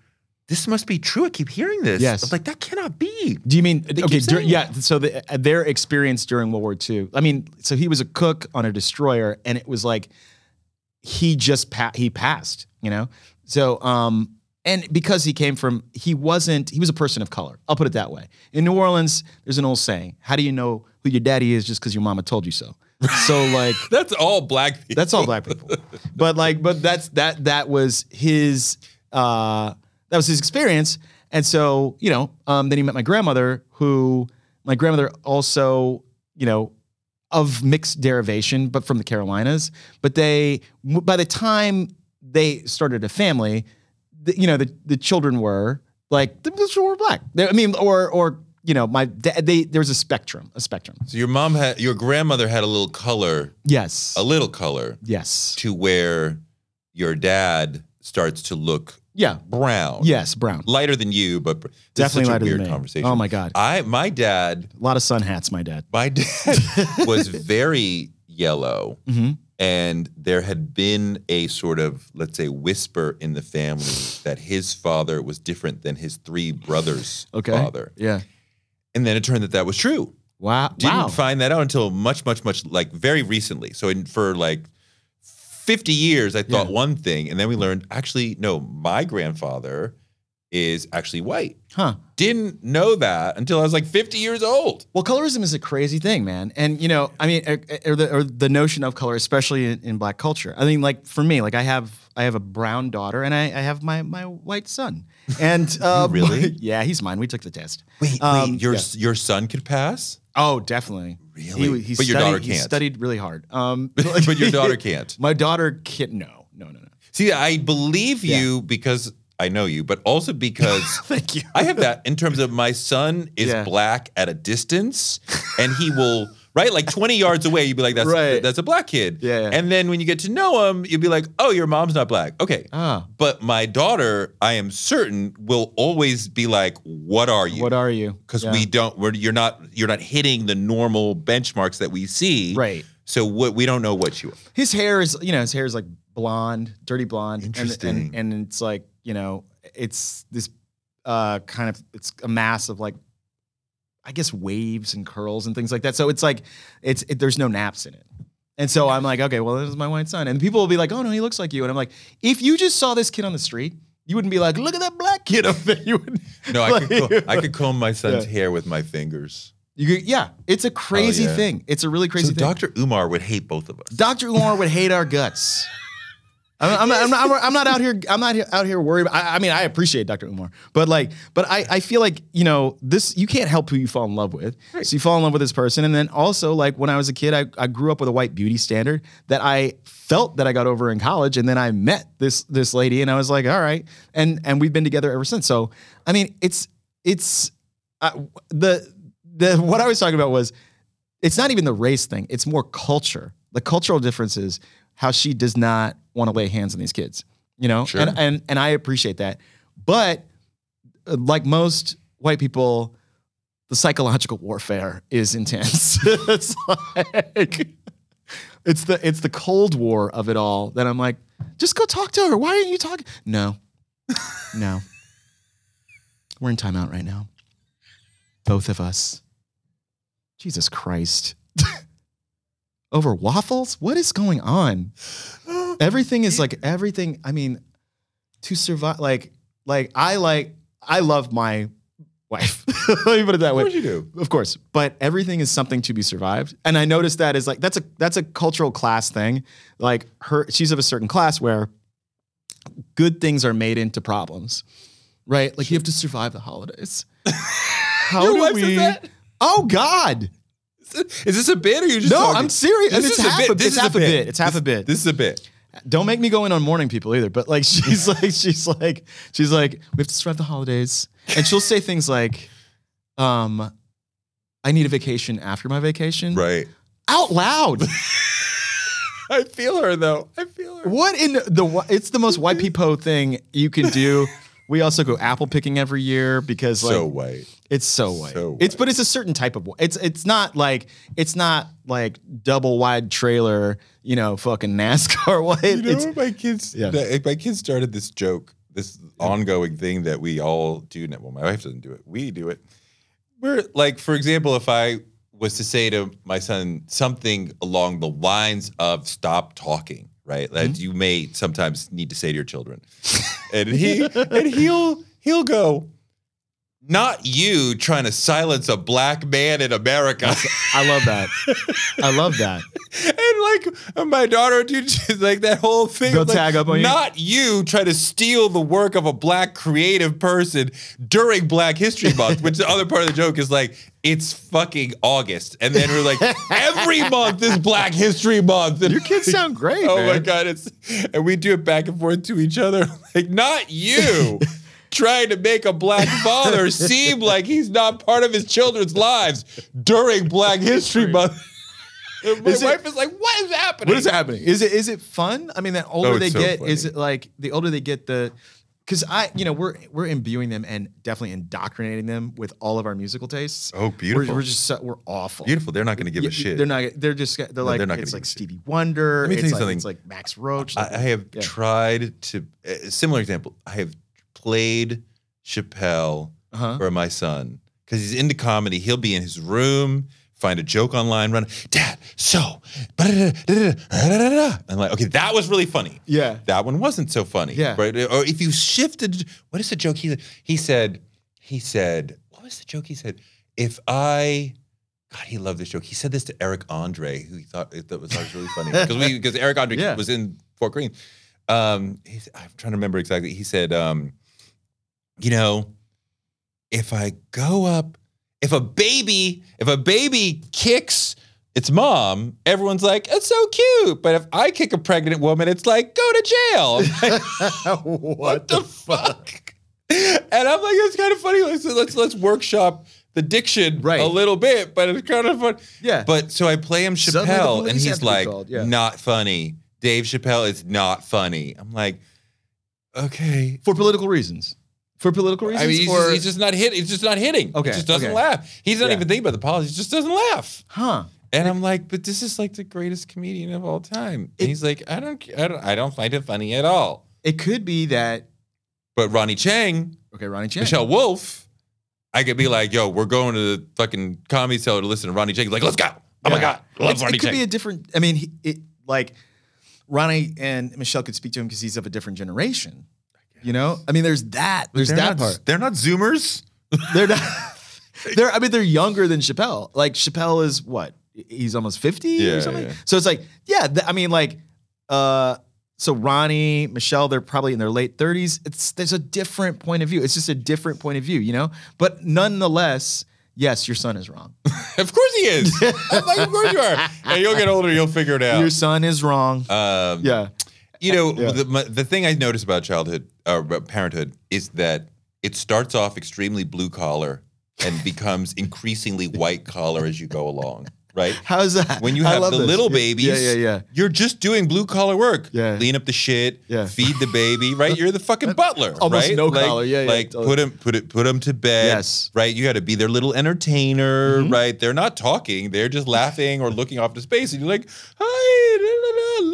[SPEAKER 1] This must be true. I keep hearing this.
[SPEAKER 8] Yes.
[SPEAKER 1] I was like, that cannot be.
[SPEAKER 8] Do you mean
[SPEAKER 1] They
[SPEAKER 8] okay? dur- yeah. So the, uh, their experience during World War II. I mean, so he was a cook on a destroyer, and it was like he just pa- he passed. You know. So um, and because he came from, he wasn't. He was a person of color. I'll put it that way. In New Orleans, there's an old saying: "How do you know who your daddy is just because your mama told you so?" So like.
[SPEAKER 1] That's all black people.
[SPEAKER 8] That's all black people. but like, but that's that that was his uh that was his experience. And so, you know, um, then he met my grandmother, who my grandmother also, you know, of mixed derivation, but from the Carolinas. But they, by the time they started a family, the, you know, the the children were like the children were black. They, I mean, or or you know, my dad, they there was a spectrum, a spectrum.
[SPEAKER 1] So your mom had, your grandmother had a little color,
[SPEAKER 8] Yes.
[SPEAKER 1] a little color.
[SPEAKER 8] Yes.
[SPEAKER 1] to where your dad starts to look
[SPEAKER 8] Yeah.
[SPEAKER 1] brown.
[SPEAKER 8] Yes. Brown.
[SPEAKER 1] Lighter than you, but
[SPEAKER 8] Definitely lighter than me.
[SPEAKER 1] conversation.
[SPEAKER 8] Oh my God.
[SPEAKER 1] I my dad
[SPEAKER 8] A lot of sun hats, my dad.
[SPEAKER 1] my dad was very yellow.
[SPEAKER 8] Mm-hmm.
[SPEAKER 1] And there had been a sort of, let's say, whisper in the family that his father was different than his three brothers'
[SPEAKER 8] Okay.
[SPEAKER 1] father.
[SPEAKER 8] Yeah.
[SPEAKER 1] And then it turned that that was true.
[SPEAKER 8] Wow.
[SPEAKER 1] Didn't
[SPEAKER 8] wow.
[SPEAKER 1] find that out until much, much, much like very recently. So in, for like 50 years, I thought
[SPEAKER 8] Yeah.
[SPEAKER 1] one thing, and then we learned actually, no, my grandfather is actually white.
[SPEAKER 8] huh.
[SPEAKER 1] Didn't know that until I was like 50 years old.
[SPEAKER 8] Well, colorism is a crazy thing, man. And you know, I mean, or, or the or the notion of color, especially in, in black culture. I mean, like for me, like I have I have a brown daughter and I, I have my my white son. And uh,
[SPEAKER 1] really?
[SPEAKER 8] yeah, he's mine. We took the test.
[SPEAKER 1] Wait,
[SPEAKER 8] Um,
[SPEAKER 1] wait, your
[SPEAKER 8] yeah.
[SPEAKER 1] your son could pass,
[SPEAKER 8] Oh, definitely.
[SPEAKER 1] Really?
[SPEAKER 8] He, he
[SPEAKER 1] But your
[SPEAKER 8] studied,
[SPEAKER 1] daughter can't.
[SPEAKER 8] studied really hard. Um,
[SPEAKER 1] but your daughter can't.
[SPEAKER 8] My daughter can't. No, no, no, no.
[SPEAKER 1] See, I believe you because I know you, but also because
[SPEAKER 8] Thank you.
[SPEAKER 1] I have that in terms of my son is
[SPEAKER 8] Yeah.
[SPEAKER 1] black at a distance, and he will right? Like 20 yards away, you'd be like, that's
[SPEAKER 8] Right.
[SPEAKER 1] that's a black kid.
[SPEAKER 8] Yeah, yeah.
[SPEAKER 1] And then when you get to know him, you'd be like, oh, your mom's not black. Okay.
[SPEAKER 8] Ah.
[SPEAKER 1] But my daughter, I am certain, will always be like, what are you?
[SPEAKER 8] What are you?
[SPEAKER 1] Because
[SPEAKER 8] Yeah.
[SPEAKER 1] we don't, we're, you're not, you're not hitting the normal benchmarks that we see.
[SPEAKER 8] Right.
[SPEAKER 1] So what we don't know what you are.
[SPEAKER 8] his hair is you know his hair is like blonde dirty blonde and-
[SPEAKER 1] Interesting.
[SPEAKER 8] and, and, it's like you know it's this uh kind of it's a mass of like i guess waves and curls and things like that so it's like it's it, there's no naps in it and so i'm like okay well this is my white son and people will be like oh no he looks like you and i'm like if you just saw this kid on the street you wouldn't be like look at that black kid up there you would
[SPEAKER 1] No, I could, comb, I could comb my son's
[SPEAKER 8] Yeah.
[SPEAKER 1] hair with my fingers.
[SPEAKER 8] you could, yeah it's a oh, crazy
[SPEAKER 1] yeah.
[SPEAKER 8] thing it's a really crazy
[SPEAKER 1] So
[SPEAKER 8] thing
[SPEAKER 1] Dr. Umar would hate both of us.
[SPEAKER 8] Dr. Umar would hate our guts. I'm, I'm, I'm, not, I'm not out here. I'm not out here worried. I, I mean, I appreciate Dr. Umar, but like, but I, I feel like you know this. You can't help who you fall in love with. So you fall in love with this person, and then also like when I was a kid, I, I grew up with a white beauty standard that I felt that I got over in college, and then I met this this lady, and I was like, all right, and and we've been together ever since. So I mean, it's it's uh, the the what I was talking about was it's not even the race thing. It's more culture. The cultural differences. how she does not want to lay hands on these kids. You know,
[SPEAKER 1] Sure.
[SPEAKER 8] and and and I appreciate that. But uh, like most white people, the psychological warfare is intense. it's like it's the it's the cold war of it all that I'm like, just go talk to her. Why aren't you talking? No, no. We're in timeout right now. Both of us. Jesus Christ. Over waffles? What is going on? Everything is like everything. I mean, to survive, like, like I like, I love my wife. Let me put it that way.
[SPEAKER 1] Of course you do.
[SPEAKER 8] Of course, but everything is something to be survived, and I noticed that is like that's a that's a cultural class thing. Like her, she's of a certain class where good things are made into problems, right? Like you have to survive the holidays. How
[SPEAKER 1] Your
[SPEAKER 8] do
[SPEAKER 1] wife
[SPEAKER 8] we?
[SPEAKER 1] that?
[SPEAKER 8] Oh God!
[SPEAKER 1] Is this a bit or you just
[SPEAKER 8] No,
[SPEAKER 1] talking?
[SPEAKER 8] I'm serious.
[SPEAKER 1] This is
[SPEAKER 8] half a- bit.
[SPEAKER 1] This
[SPEAKER 8] it's
[SPEAKER 1] is
[SPEAKER 8] half a bit. It's half
[SPEAKER 1] This-
[SPEAKER 8] a bit.
[SPEAKER 1] This is a bit.
[SPEAKER 8] Don't make me go in on morning people either. But like she's like she's like she's like we have to survive the holidays, and she'll say things like, um, "I need a vacation after my vacation."
[SPEAKER 1] Right.
[SPEAKER 8] out loud.
[SPEAKER 1] I feel her though. I feel her.
[SPEAKER 8] what in the it's the most white people thing you can do. We also go apple picking every year because like
[SPEAKER 1] so white.
[SPEAKER 8] it's so white.
[SPEAKER 1] So
[SPEAKER 8] It's but it's a certain type of white. It's it's not like it's not like double wide trailer, you know, fucking NASCAR white.
[SPEAKER 1] You know,
[SPEAKER 8] it's
[SPEAKER 1] my kids.
[SPEAKER 8] Yeah.
[SPEAKER 1] the- my kids started this joke, this ongoing thing that we all do. Now. Well, my wife doesn't do it. We do it. We're like, for example, if I was to say to my son something along the lines of "stop talking," right? That
[SPEAKER 8] Mm-hmm.
[SPEAKER 1] you may sometimes need to say to your children, and he and he'll he'll go. Not you trying to silence a black man in America.
[SPEAKER 8] I love that. I love that.
[SPEAKER 1] And like my daughter, dude, like that whole thing.
[SPEAKER 8] They'll
[SPEAKER 1] like,
[SPEAKER 8] tag up on you?
[SPEAKER 1] Not you try to steal the work of a black creative person during Black History Month, which the other part of the joke is like, it's fucking August. And then we're like, every month is Black History Month. And
[SPEAKER 8] Your kids sound great.
[SPEAKER 1] Oh my. God. It's and we do it back and forth to each other. Like, not you trying to make a black father seem like he's not part of his children's lives during Black History Month. My
[SPEAKER 8] Is
[SPEAKER 1] wife is like, what is happening?
[SPEAKER 8] What is happening? Is it is it fun? I mean, the oh, older
[SPEAKER 1] Oh,
[SPEAKER 8] they
[SPEAKER 1] so
[SPEAKER 8] get, is it like the older they get, the because I, you know, we're we're imbuing them and definitely indoctrinating them with all of our musical tastes.
[SPEAKER 1] Oh, beautiful.
[SPEAKER 8] We're, we're just so, we're awful.
[SPEAKER 1] Beautiful. They're not going to give
[SPEAKER 8] Yeah,
[SPEAKER 1] a shit.
[SPEAKER 8] They're not. They're just. They're like.
[SPEAKER 1] they're not
[SPEAKER 8] it's like
[SPEAKER 1] give a shit.
[SPEAKER 8] Stevie Wonder.
[SPEAKER 1] Let me tell
[SPEAKER 8] it's
[SPEAKER 1] you
[SPEAKER 8] like,
[SPEAKER 1] something.
[SPEAKER 8] It's like Max Roach.
[SPEAKER 1] I,
[SPEAKER 8] like-
[SPEAKER 1] I have
[SPEAKER 8] yeah.
[SPEAKER 1] tried to, a similar example, I have played Chappelle
[SPEAKER 8] Uh-huh.
[SPEAKER 1] for my son because he's into comedy. He'll be in his room, find a joke online, run, Dad, so, I'm like, okay, that was really funny.
[SPEAKER 8] Yeah.
[SPEAKER 1] That one wasn't so funny.
[SPEAKER 8] Yeah.
[SPEAKER 1] Right. Or if you shifted, what is the joke? He he said, he said, what was the joke? He said, if I God, he loved this joke. He said this to Eric Andre, who he thought that was, was really funny. Because we because Eric Andre
[SPEAKER 8] Yeah.
[SPEAKER 1] was in Fort Greene. Um, he's, I'm trying to remember exactly. He said, um, you know, if I go up, if a baby, if a baby kicks its mom, everyone's like, it's so cute. But if I kick a pregnant woman, it's like, go to jail. Like, what the fuck? And I'm like, it's kind of funny. Let's let's let's workshop the diction
[SPEAKER 8] Right.
[SPEAKER 1] a little bit, but it's kind of fun.
[SPEAKER 8] Yeah.
[SPEAKER 1] But so I play him Chappelle, and he's like,
[SPEAKER 8] yeah.
[SPEAKER 1] not funny. Dave Chappelle is not funny. I'm like, okay.
[SPEAKER 8] for political reasons. For political reasons,
[SPEAKER 1] I mean, he's,
[SPEAKER 8] or
[SPEAKER 1] just, he's just not hitting. He's just not hitting.
[SPEAKER 8] Okay,
[SPEAKER 1] He just doesn't
[SPEAKER 8] okay.
[SPEAKER 1] laugh. He's not
[SPEAKER 8] Yeah.
[SPEAKER 1] even thinking about the politics. He just doesn't laugh.
[SPEAKER 8] huh?
[SPEAKER 1] And I'm like, but this is like the greatest comedian of all time.
[SPEAKER 8] It-
[SPEAKER 1] and he's like, I don't, I don't, I don't find it funny at all.
[SPEAKER 8] It could be that.
[SPEAKER 1] But Ronny Chieng,
[SPEAKER 8] Okay, Ronny Chieng.
[SPEAKER 1] Michelle Wolf, I could be like, yo, we're going to the fucking comedy cellar to listen to Ronny Chieng. He's like, let's go. Oh my god, I love
[SPEAKER 8] It's-
[SPEAKER 1] Ronnie
[SPEAKER 8] it could
[SPEAKER 1] Chang.
[SPEAKER 8] be a different. I mean, he, it like Ronnie and Michelle could speak to him because he's of a different generation. You know, I mean, there's that. There's
[SPEAKER 1] they're
[SPEAKER 8] that
[SPEAKER 1] not,
[SPEAKER 8] part.
[SPEAKER 1] They're not Zoomers.
[SPEAKER 8] They're not. They're. I mean, they're younger than Chappelle. Like Chappelle is what? He's almost fifty
[SPEAKER 1] Yeah,
[SPEAKER 8] or something.
[SPEAKER 1] yeah.
[SPEAKER 8] So it's like, yeah. th- I mean, like, uh, so Ronnie, Michelle, they're probably in their late thirties. It's there's a different point of view. It's just a different point of view, you know. But nonetheless, yes, your son is wrong.
[SPEAKER 1] of course he is. I'm like, of course you are. And you'll get older, you'll figure it out.
[SPEAKER 8] Your son is wrong.
[SPEAKER 1] Um,
[SPEAKER 8] yeah.
[SPEAKER 1] You know,
[SPEAKER 8] Yeah.
[SPEAKER 1] the, my, the thing I notice about childhood, uh, parenthood, is that it starts off extremely blue collar and becomes increasingly white collar as you go along, right?
[SPEAKER 8] How's that?
[SPEAKER 1] When you have the
[SPEAKER 8] this.
[SPEAKER 1] little babies,
[SPEAKER 8] Yeah, yeah, yeah.
[SPEAKER 1] you're just doing blue collar work.
[SPEAKER 8] Yeah.
[SPEAKER 1] Clean up the shit,
[SPEAKER 8] Yeah.
[SPEAKER 1] feed the baby, right? You're the fucking butler,
[SPEAKER 8] Almost
[SPEAKER 1] right?
[SPEAKER 8] no
[SPEAKER 1] like,
[SPEAKER 8] collar. Yeah, yeah,
[SPEAKER 1] Like
[SPEAKER 8] totally.
[SPEAKER 1] put him, put it, put him to bed.
[SPEAKER 8] Yes.
[SPEAKER 1] Right. You got to be their little entertainer,
[SPEAKER 8] Mhm.
[SPEAKER 1] right? They're not talking. They're just laughing or looking off to space, and you're like, "Hi,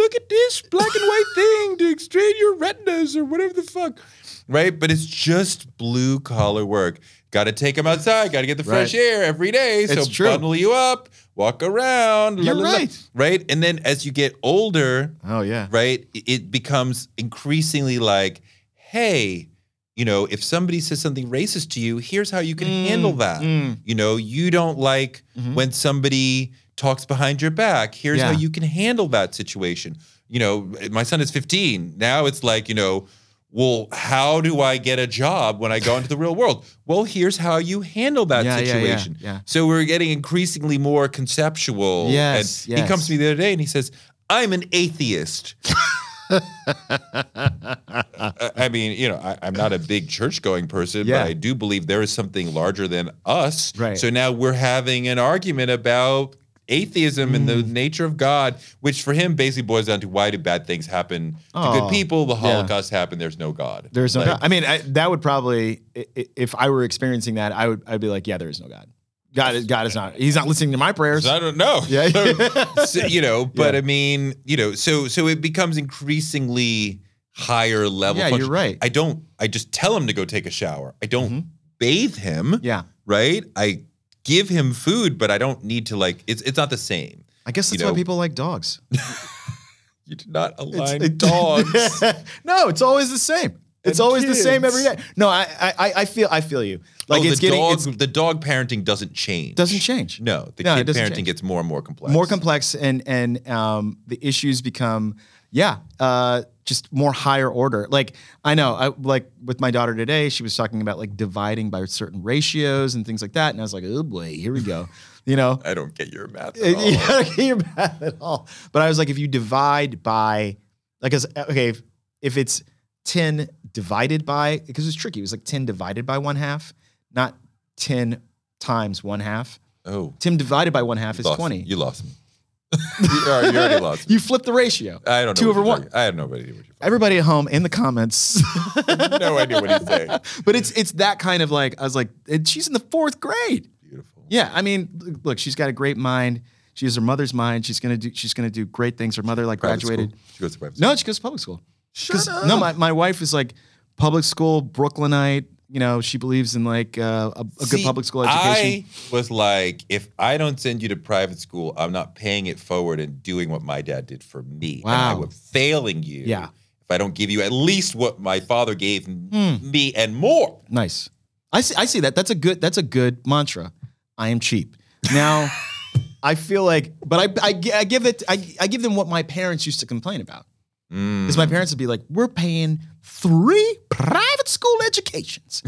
[SPEAKER 1] look at this black and white thing to strain your retinas or whatever the fuck." Right. But it's just blue collar work. Got to take them outside. Got to get the fresh
[SPEAKER 8] Right.
[SPEAKER 1] air every day. So
[SPEAKER 8] It's true.
[SPEAKER 1] bundle you up, walk around.
[SPEAKER 8] You're
[SPEAKER 1] la, la,
[SPEAKER 8] right.
[SPEAKER 1] right. And then as you get older,
[SPEAKER 8] Oh yeah.
[SPEAKER 1] right, it- becomes increasingly like, hey, you know, if somebody says something racist to you, here's how you can handle that.
[SPEAKER 8] mm.
[SPEAKER 1] You know, you don't like
[SPEAKER 8] Mhm.
[SPEAKER 1] when somebody talks behind your back. Here's how you can handle that situation. You know, my son is 15. Now it's like, you know, well, how do I get a job when I go into the real world? Well, here's how you handle that
[SPEAKER 8] Yeah, yeah, yeah,
[SPEAKER 1] situation.
[SPEAKER 8] yeah.
[SPEAKER 1] So we're getting increasingly more conceptual.
[SPEAKER 8] Yes,
[SPEAKER 1] And he comes to me the other day and he says, I'm an atheist. I mean, you know, I, I'm not a big church going person,
[SPEAKER 8] Yeah.
[SPEAKER 1] but I do believe there is something larger than us.
[SPEAKER 8] Right.
[SPEAKER 1] So now we're having an argument about atheism and the
[SPEAKER 8] Mm.
[SPEAKER 1] nature of God, which for him basically boils down to why do bad things happen to
[SPEAKER 8] Oh,
[SPEAKER 1] good people? The
[SPEAKER 8] yeah.
[SPEAKER 1] Holocaust happened. There's no God.
[SPEAKER 8] There's no.
[SPEAKER 1] Like,
[SPEAKER 8] God. I mean, I, that would probably, if I were experiencing that, I would. I'd be like, yeah, there is no God. God is. God is not. He's not listening to my prayers.
[SPEAKER 1] I don't know.
[SPEAKER 8] Yeah.
[SPEAKER 1] So, you know, but
[SPEAKER 8] Yeah.
[SPEAKER 1] I mean, you know, so so it becomes increasingly higher level.
[SPEAKER 8] Yeah,
[SPEAKER 1] function.
[SPEAKER 8] you're right.
[SPEAKER 1] I don't. I just tell him to go take a shower. I don't
[SPEAKER 8] Mhm.
[SPEAKER 1] bathe him.
[SPEAKER 8] Yeah.
[SPEAKER 1] Right. I give him food, but I don't need to like. It's it's not the same.
[SPEAKER 8] I guess
[SPEAKER 1] You
[SPEAKER 8] that's why people like dogs.
[SPEAKER 1] You did not align
[SPEAKER 8] it-
[SPEAKER 1] dogs.
[SPEAKER 8] no, it's always the same. It's always the same every day. No, I, I, I feel, I feel you. Like
[SPEAKER 1] oh,
[SPEAKER 8] it's
[SPEAKER 1] the
[SPEAKER 8] getting,
[SPEAKER 1] dog.
[SPEAKER 8] it's,
[SPEAKER 1] the dog parenting doesn't change.
[SPEAKER 8] doesn't change.
[SPEAKER 1] No, the
[SPEAKER 8] No,
[SPEAKER 1] kid parenting
[SPEAKER 8] change.
[SPEAKER 1] gets more and more complex.
[SPEAKER 8] more complex and and um, the issues become yeah uh, just more higher order like i know I, like with my daughter today she was talking about like dividing by certain ratios and things like that and i was like oh boy here we go you know
[SPEAKER 1] I don't get your math. At all.
[SPEAKER 8] you don't get your math at all but i was like if you divide by like as okay if, if it's 10 divided by because it's tricky it was like 10 divided by one half not 10 times one half
[SPEAKER 1] Oh,
[SPEAKER 8] 10 divided by one half
[SPEAKER 1] you
[SPEAKER 8] is
[SPEAKER 1] lost
[SPEAKER 8] 20
[SPEAKER 1] Me. You lost me. You, already, you already lost. Me.
[SPEAKER 8] you flip the ratio
[SPEAKER 1] I don't know.
[SPEAKER 8] Two over one.
[SPEAKER 1] I have no idea what you're.
[SPEAKER 8] Everybody at home in the comments.
[SPEAKER 1] no idea what he's saying.
[SPEAKER 8] but it's it's that kind of like I was like, and she's in the fourth grade.
[SPEAKER 1] Beautiful.
[SPEAKER 8] Yeah, I mean, look, she's got a great mind. She has her mother's mind. She's gonna do she's gonna do great things. Her mother like
[SPEAKER 1] Private
[SPEAKER 8] graduated.
[SPEAKER 1] school? She goes to private. School.
[SPEAKER 8] No, she goes to public school.
[SPEAKER 1] Shut up.
[SPEAKER 8] No, my, my wife is like public school Brooklynite. You know, she believes in like uh, a, a good public school education.
[SPEAKER 1] I was like, if I don't send you to private school, I'm not paying it forward and doing what my dad did for me. And I
[SPEAKER 8] Wow.
[SPEAKER 1] would failing you.
[SPEAKER 8] Yeah.
[SPEAKER 1] If I don't give you at least what my father gave
[SPEAKER 8] Hmm.
[SPEAKER 1] me and more.
[SPEAKER 8] Nice. I see. I see that. That's a good. That's a good mantra. I am cheap. Now, I feel like, but I, I, I give it. I, I give them what my parents used to complain about. Because
[SPEAKER 1] Mm.
[SPEAKER 8] my parents would be like, "We're paying three private school educations,"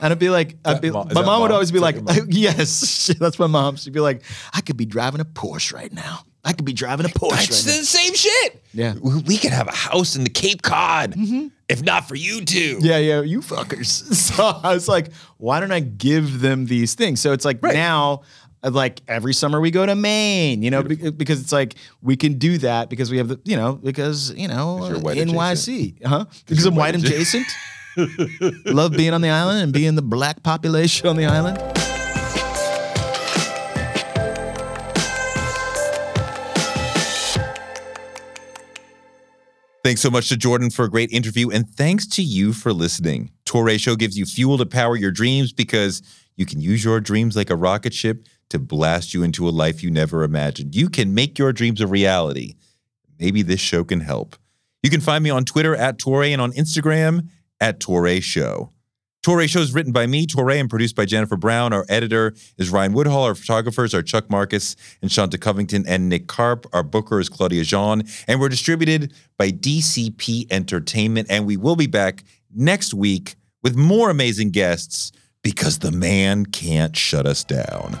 [SPEAKER 8] and I'd be like, I'd be,
[SPEAKER 1] mom-
[SPEAKER 8] my
[SPEAKER 1] that
[SPEAKER 8] mom would always be like,
[SPEAKER 1] mom?
[SPEAKER 8] "Yes, that's my mom." She'd be like, "I could be driving a Porsche right now." I could be driving a Porsche.
[SPEAKER 1] It's
[SPEAKER 8] right now.
[SPEAKER 1] the same shit.
[SPEAKER 8] Yeah.
[SPEAKER 1] We could have a house in the Cape Cod mm-hmm. if not for you two.
[SPEAKER 8] Yeah, yeah, you fuckers. So I was like, why don't I give them these things? So it's like
[SPEAKER 1] Right.
[SPEAKER 8] now, like every summer we go to Maine, you know, be- because it's like we can do that because we have the, you know, because you know, NYC, huh? Because uh-huh. I'm white
[SPEAKER 1] white
[SPEAKER 8] adjacent. Love being on the island and being the black population on the island.
[SPEAKER 1] Thanks so much to Jordan for a great interview, and thanks to you for listening. Touré Show gives you fuel to power your dreams because you can use your dreams like a rocket ship to blast you into a life you never imagined. You can make your dreams a reality. Maybe this show can help. You can find me on Twitter at Touré and on Instagram at Touré Show. Touré Show is written by me, Touré, and produced by Jennifer Brown. Our editor is Ryan Woodhall. Our photographers are Chuck Marcus and Shanta Covington and Nick Karp. Our booker is Claudia Jean. And we're distributed by DCP Entertainment. And we will be back next week with more amazing guests because the man can't shut us down.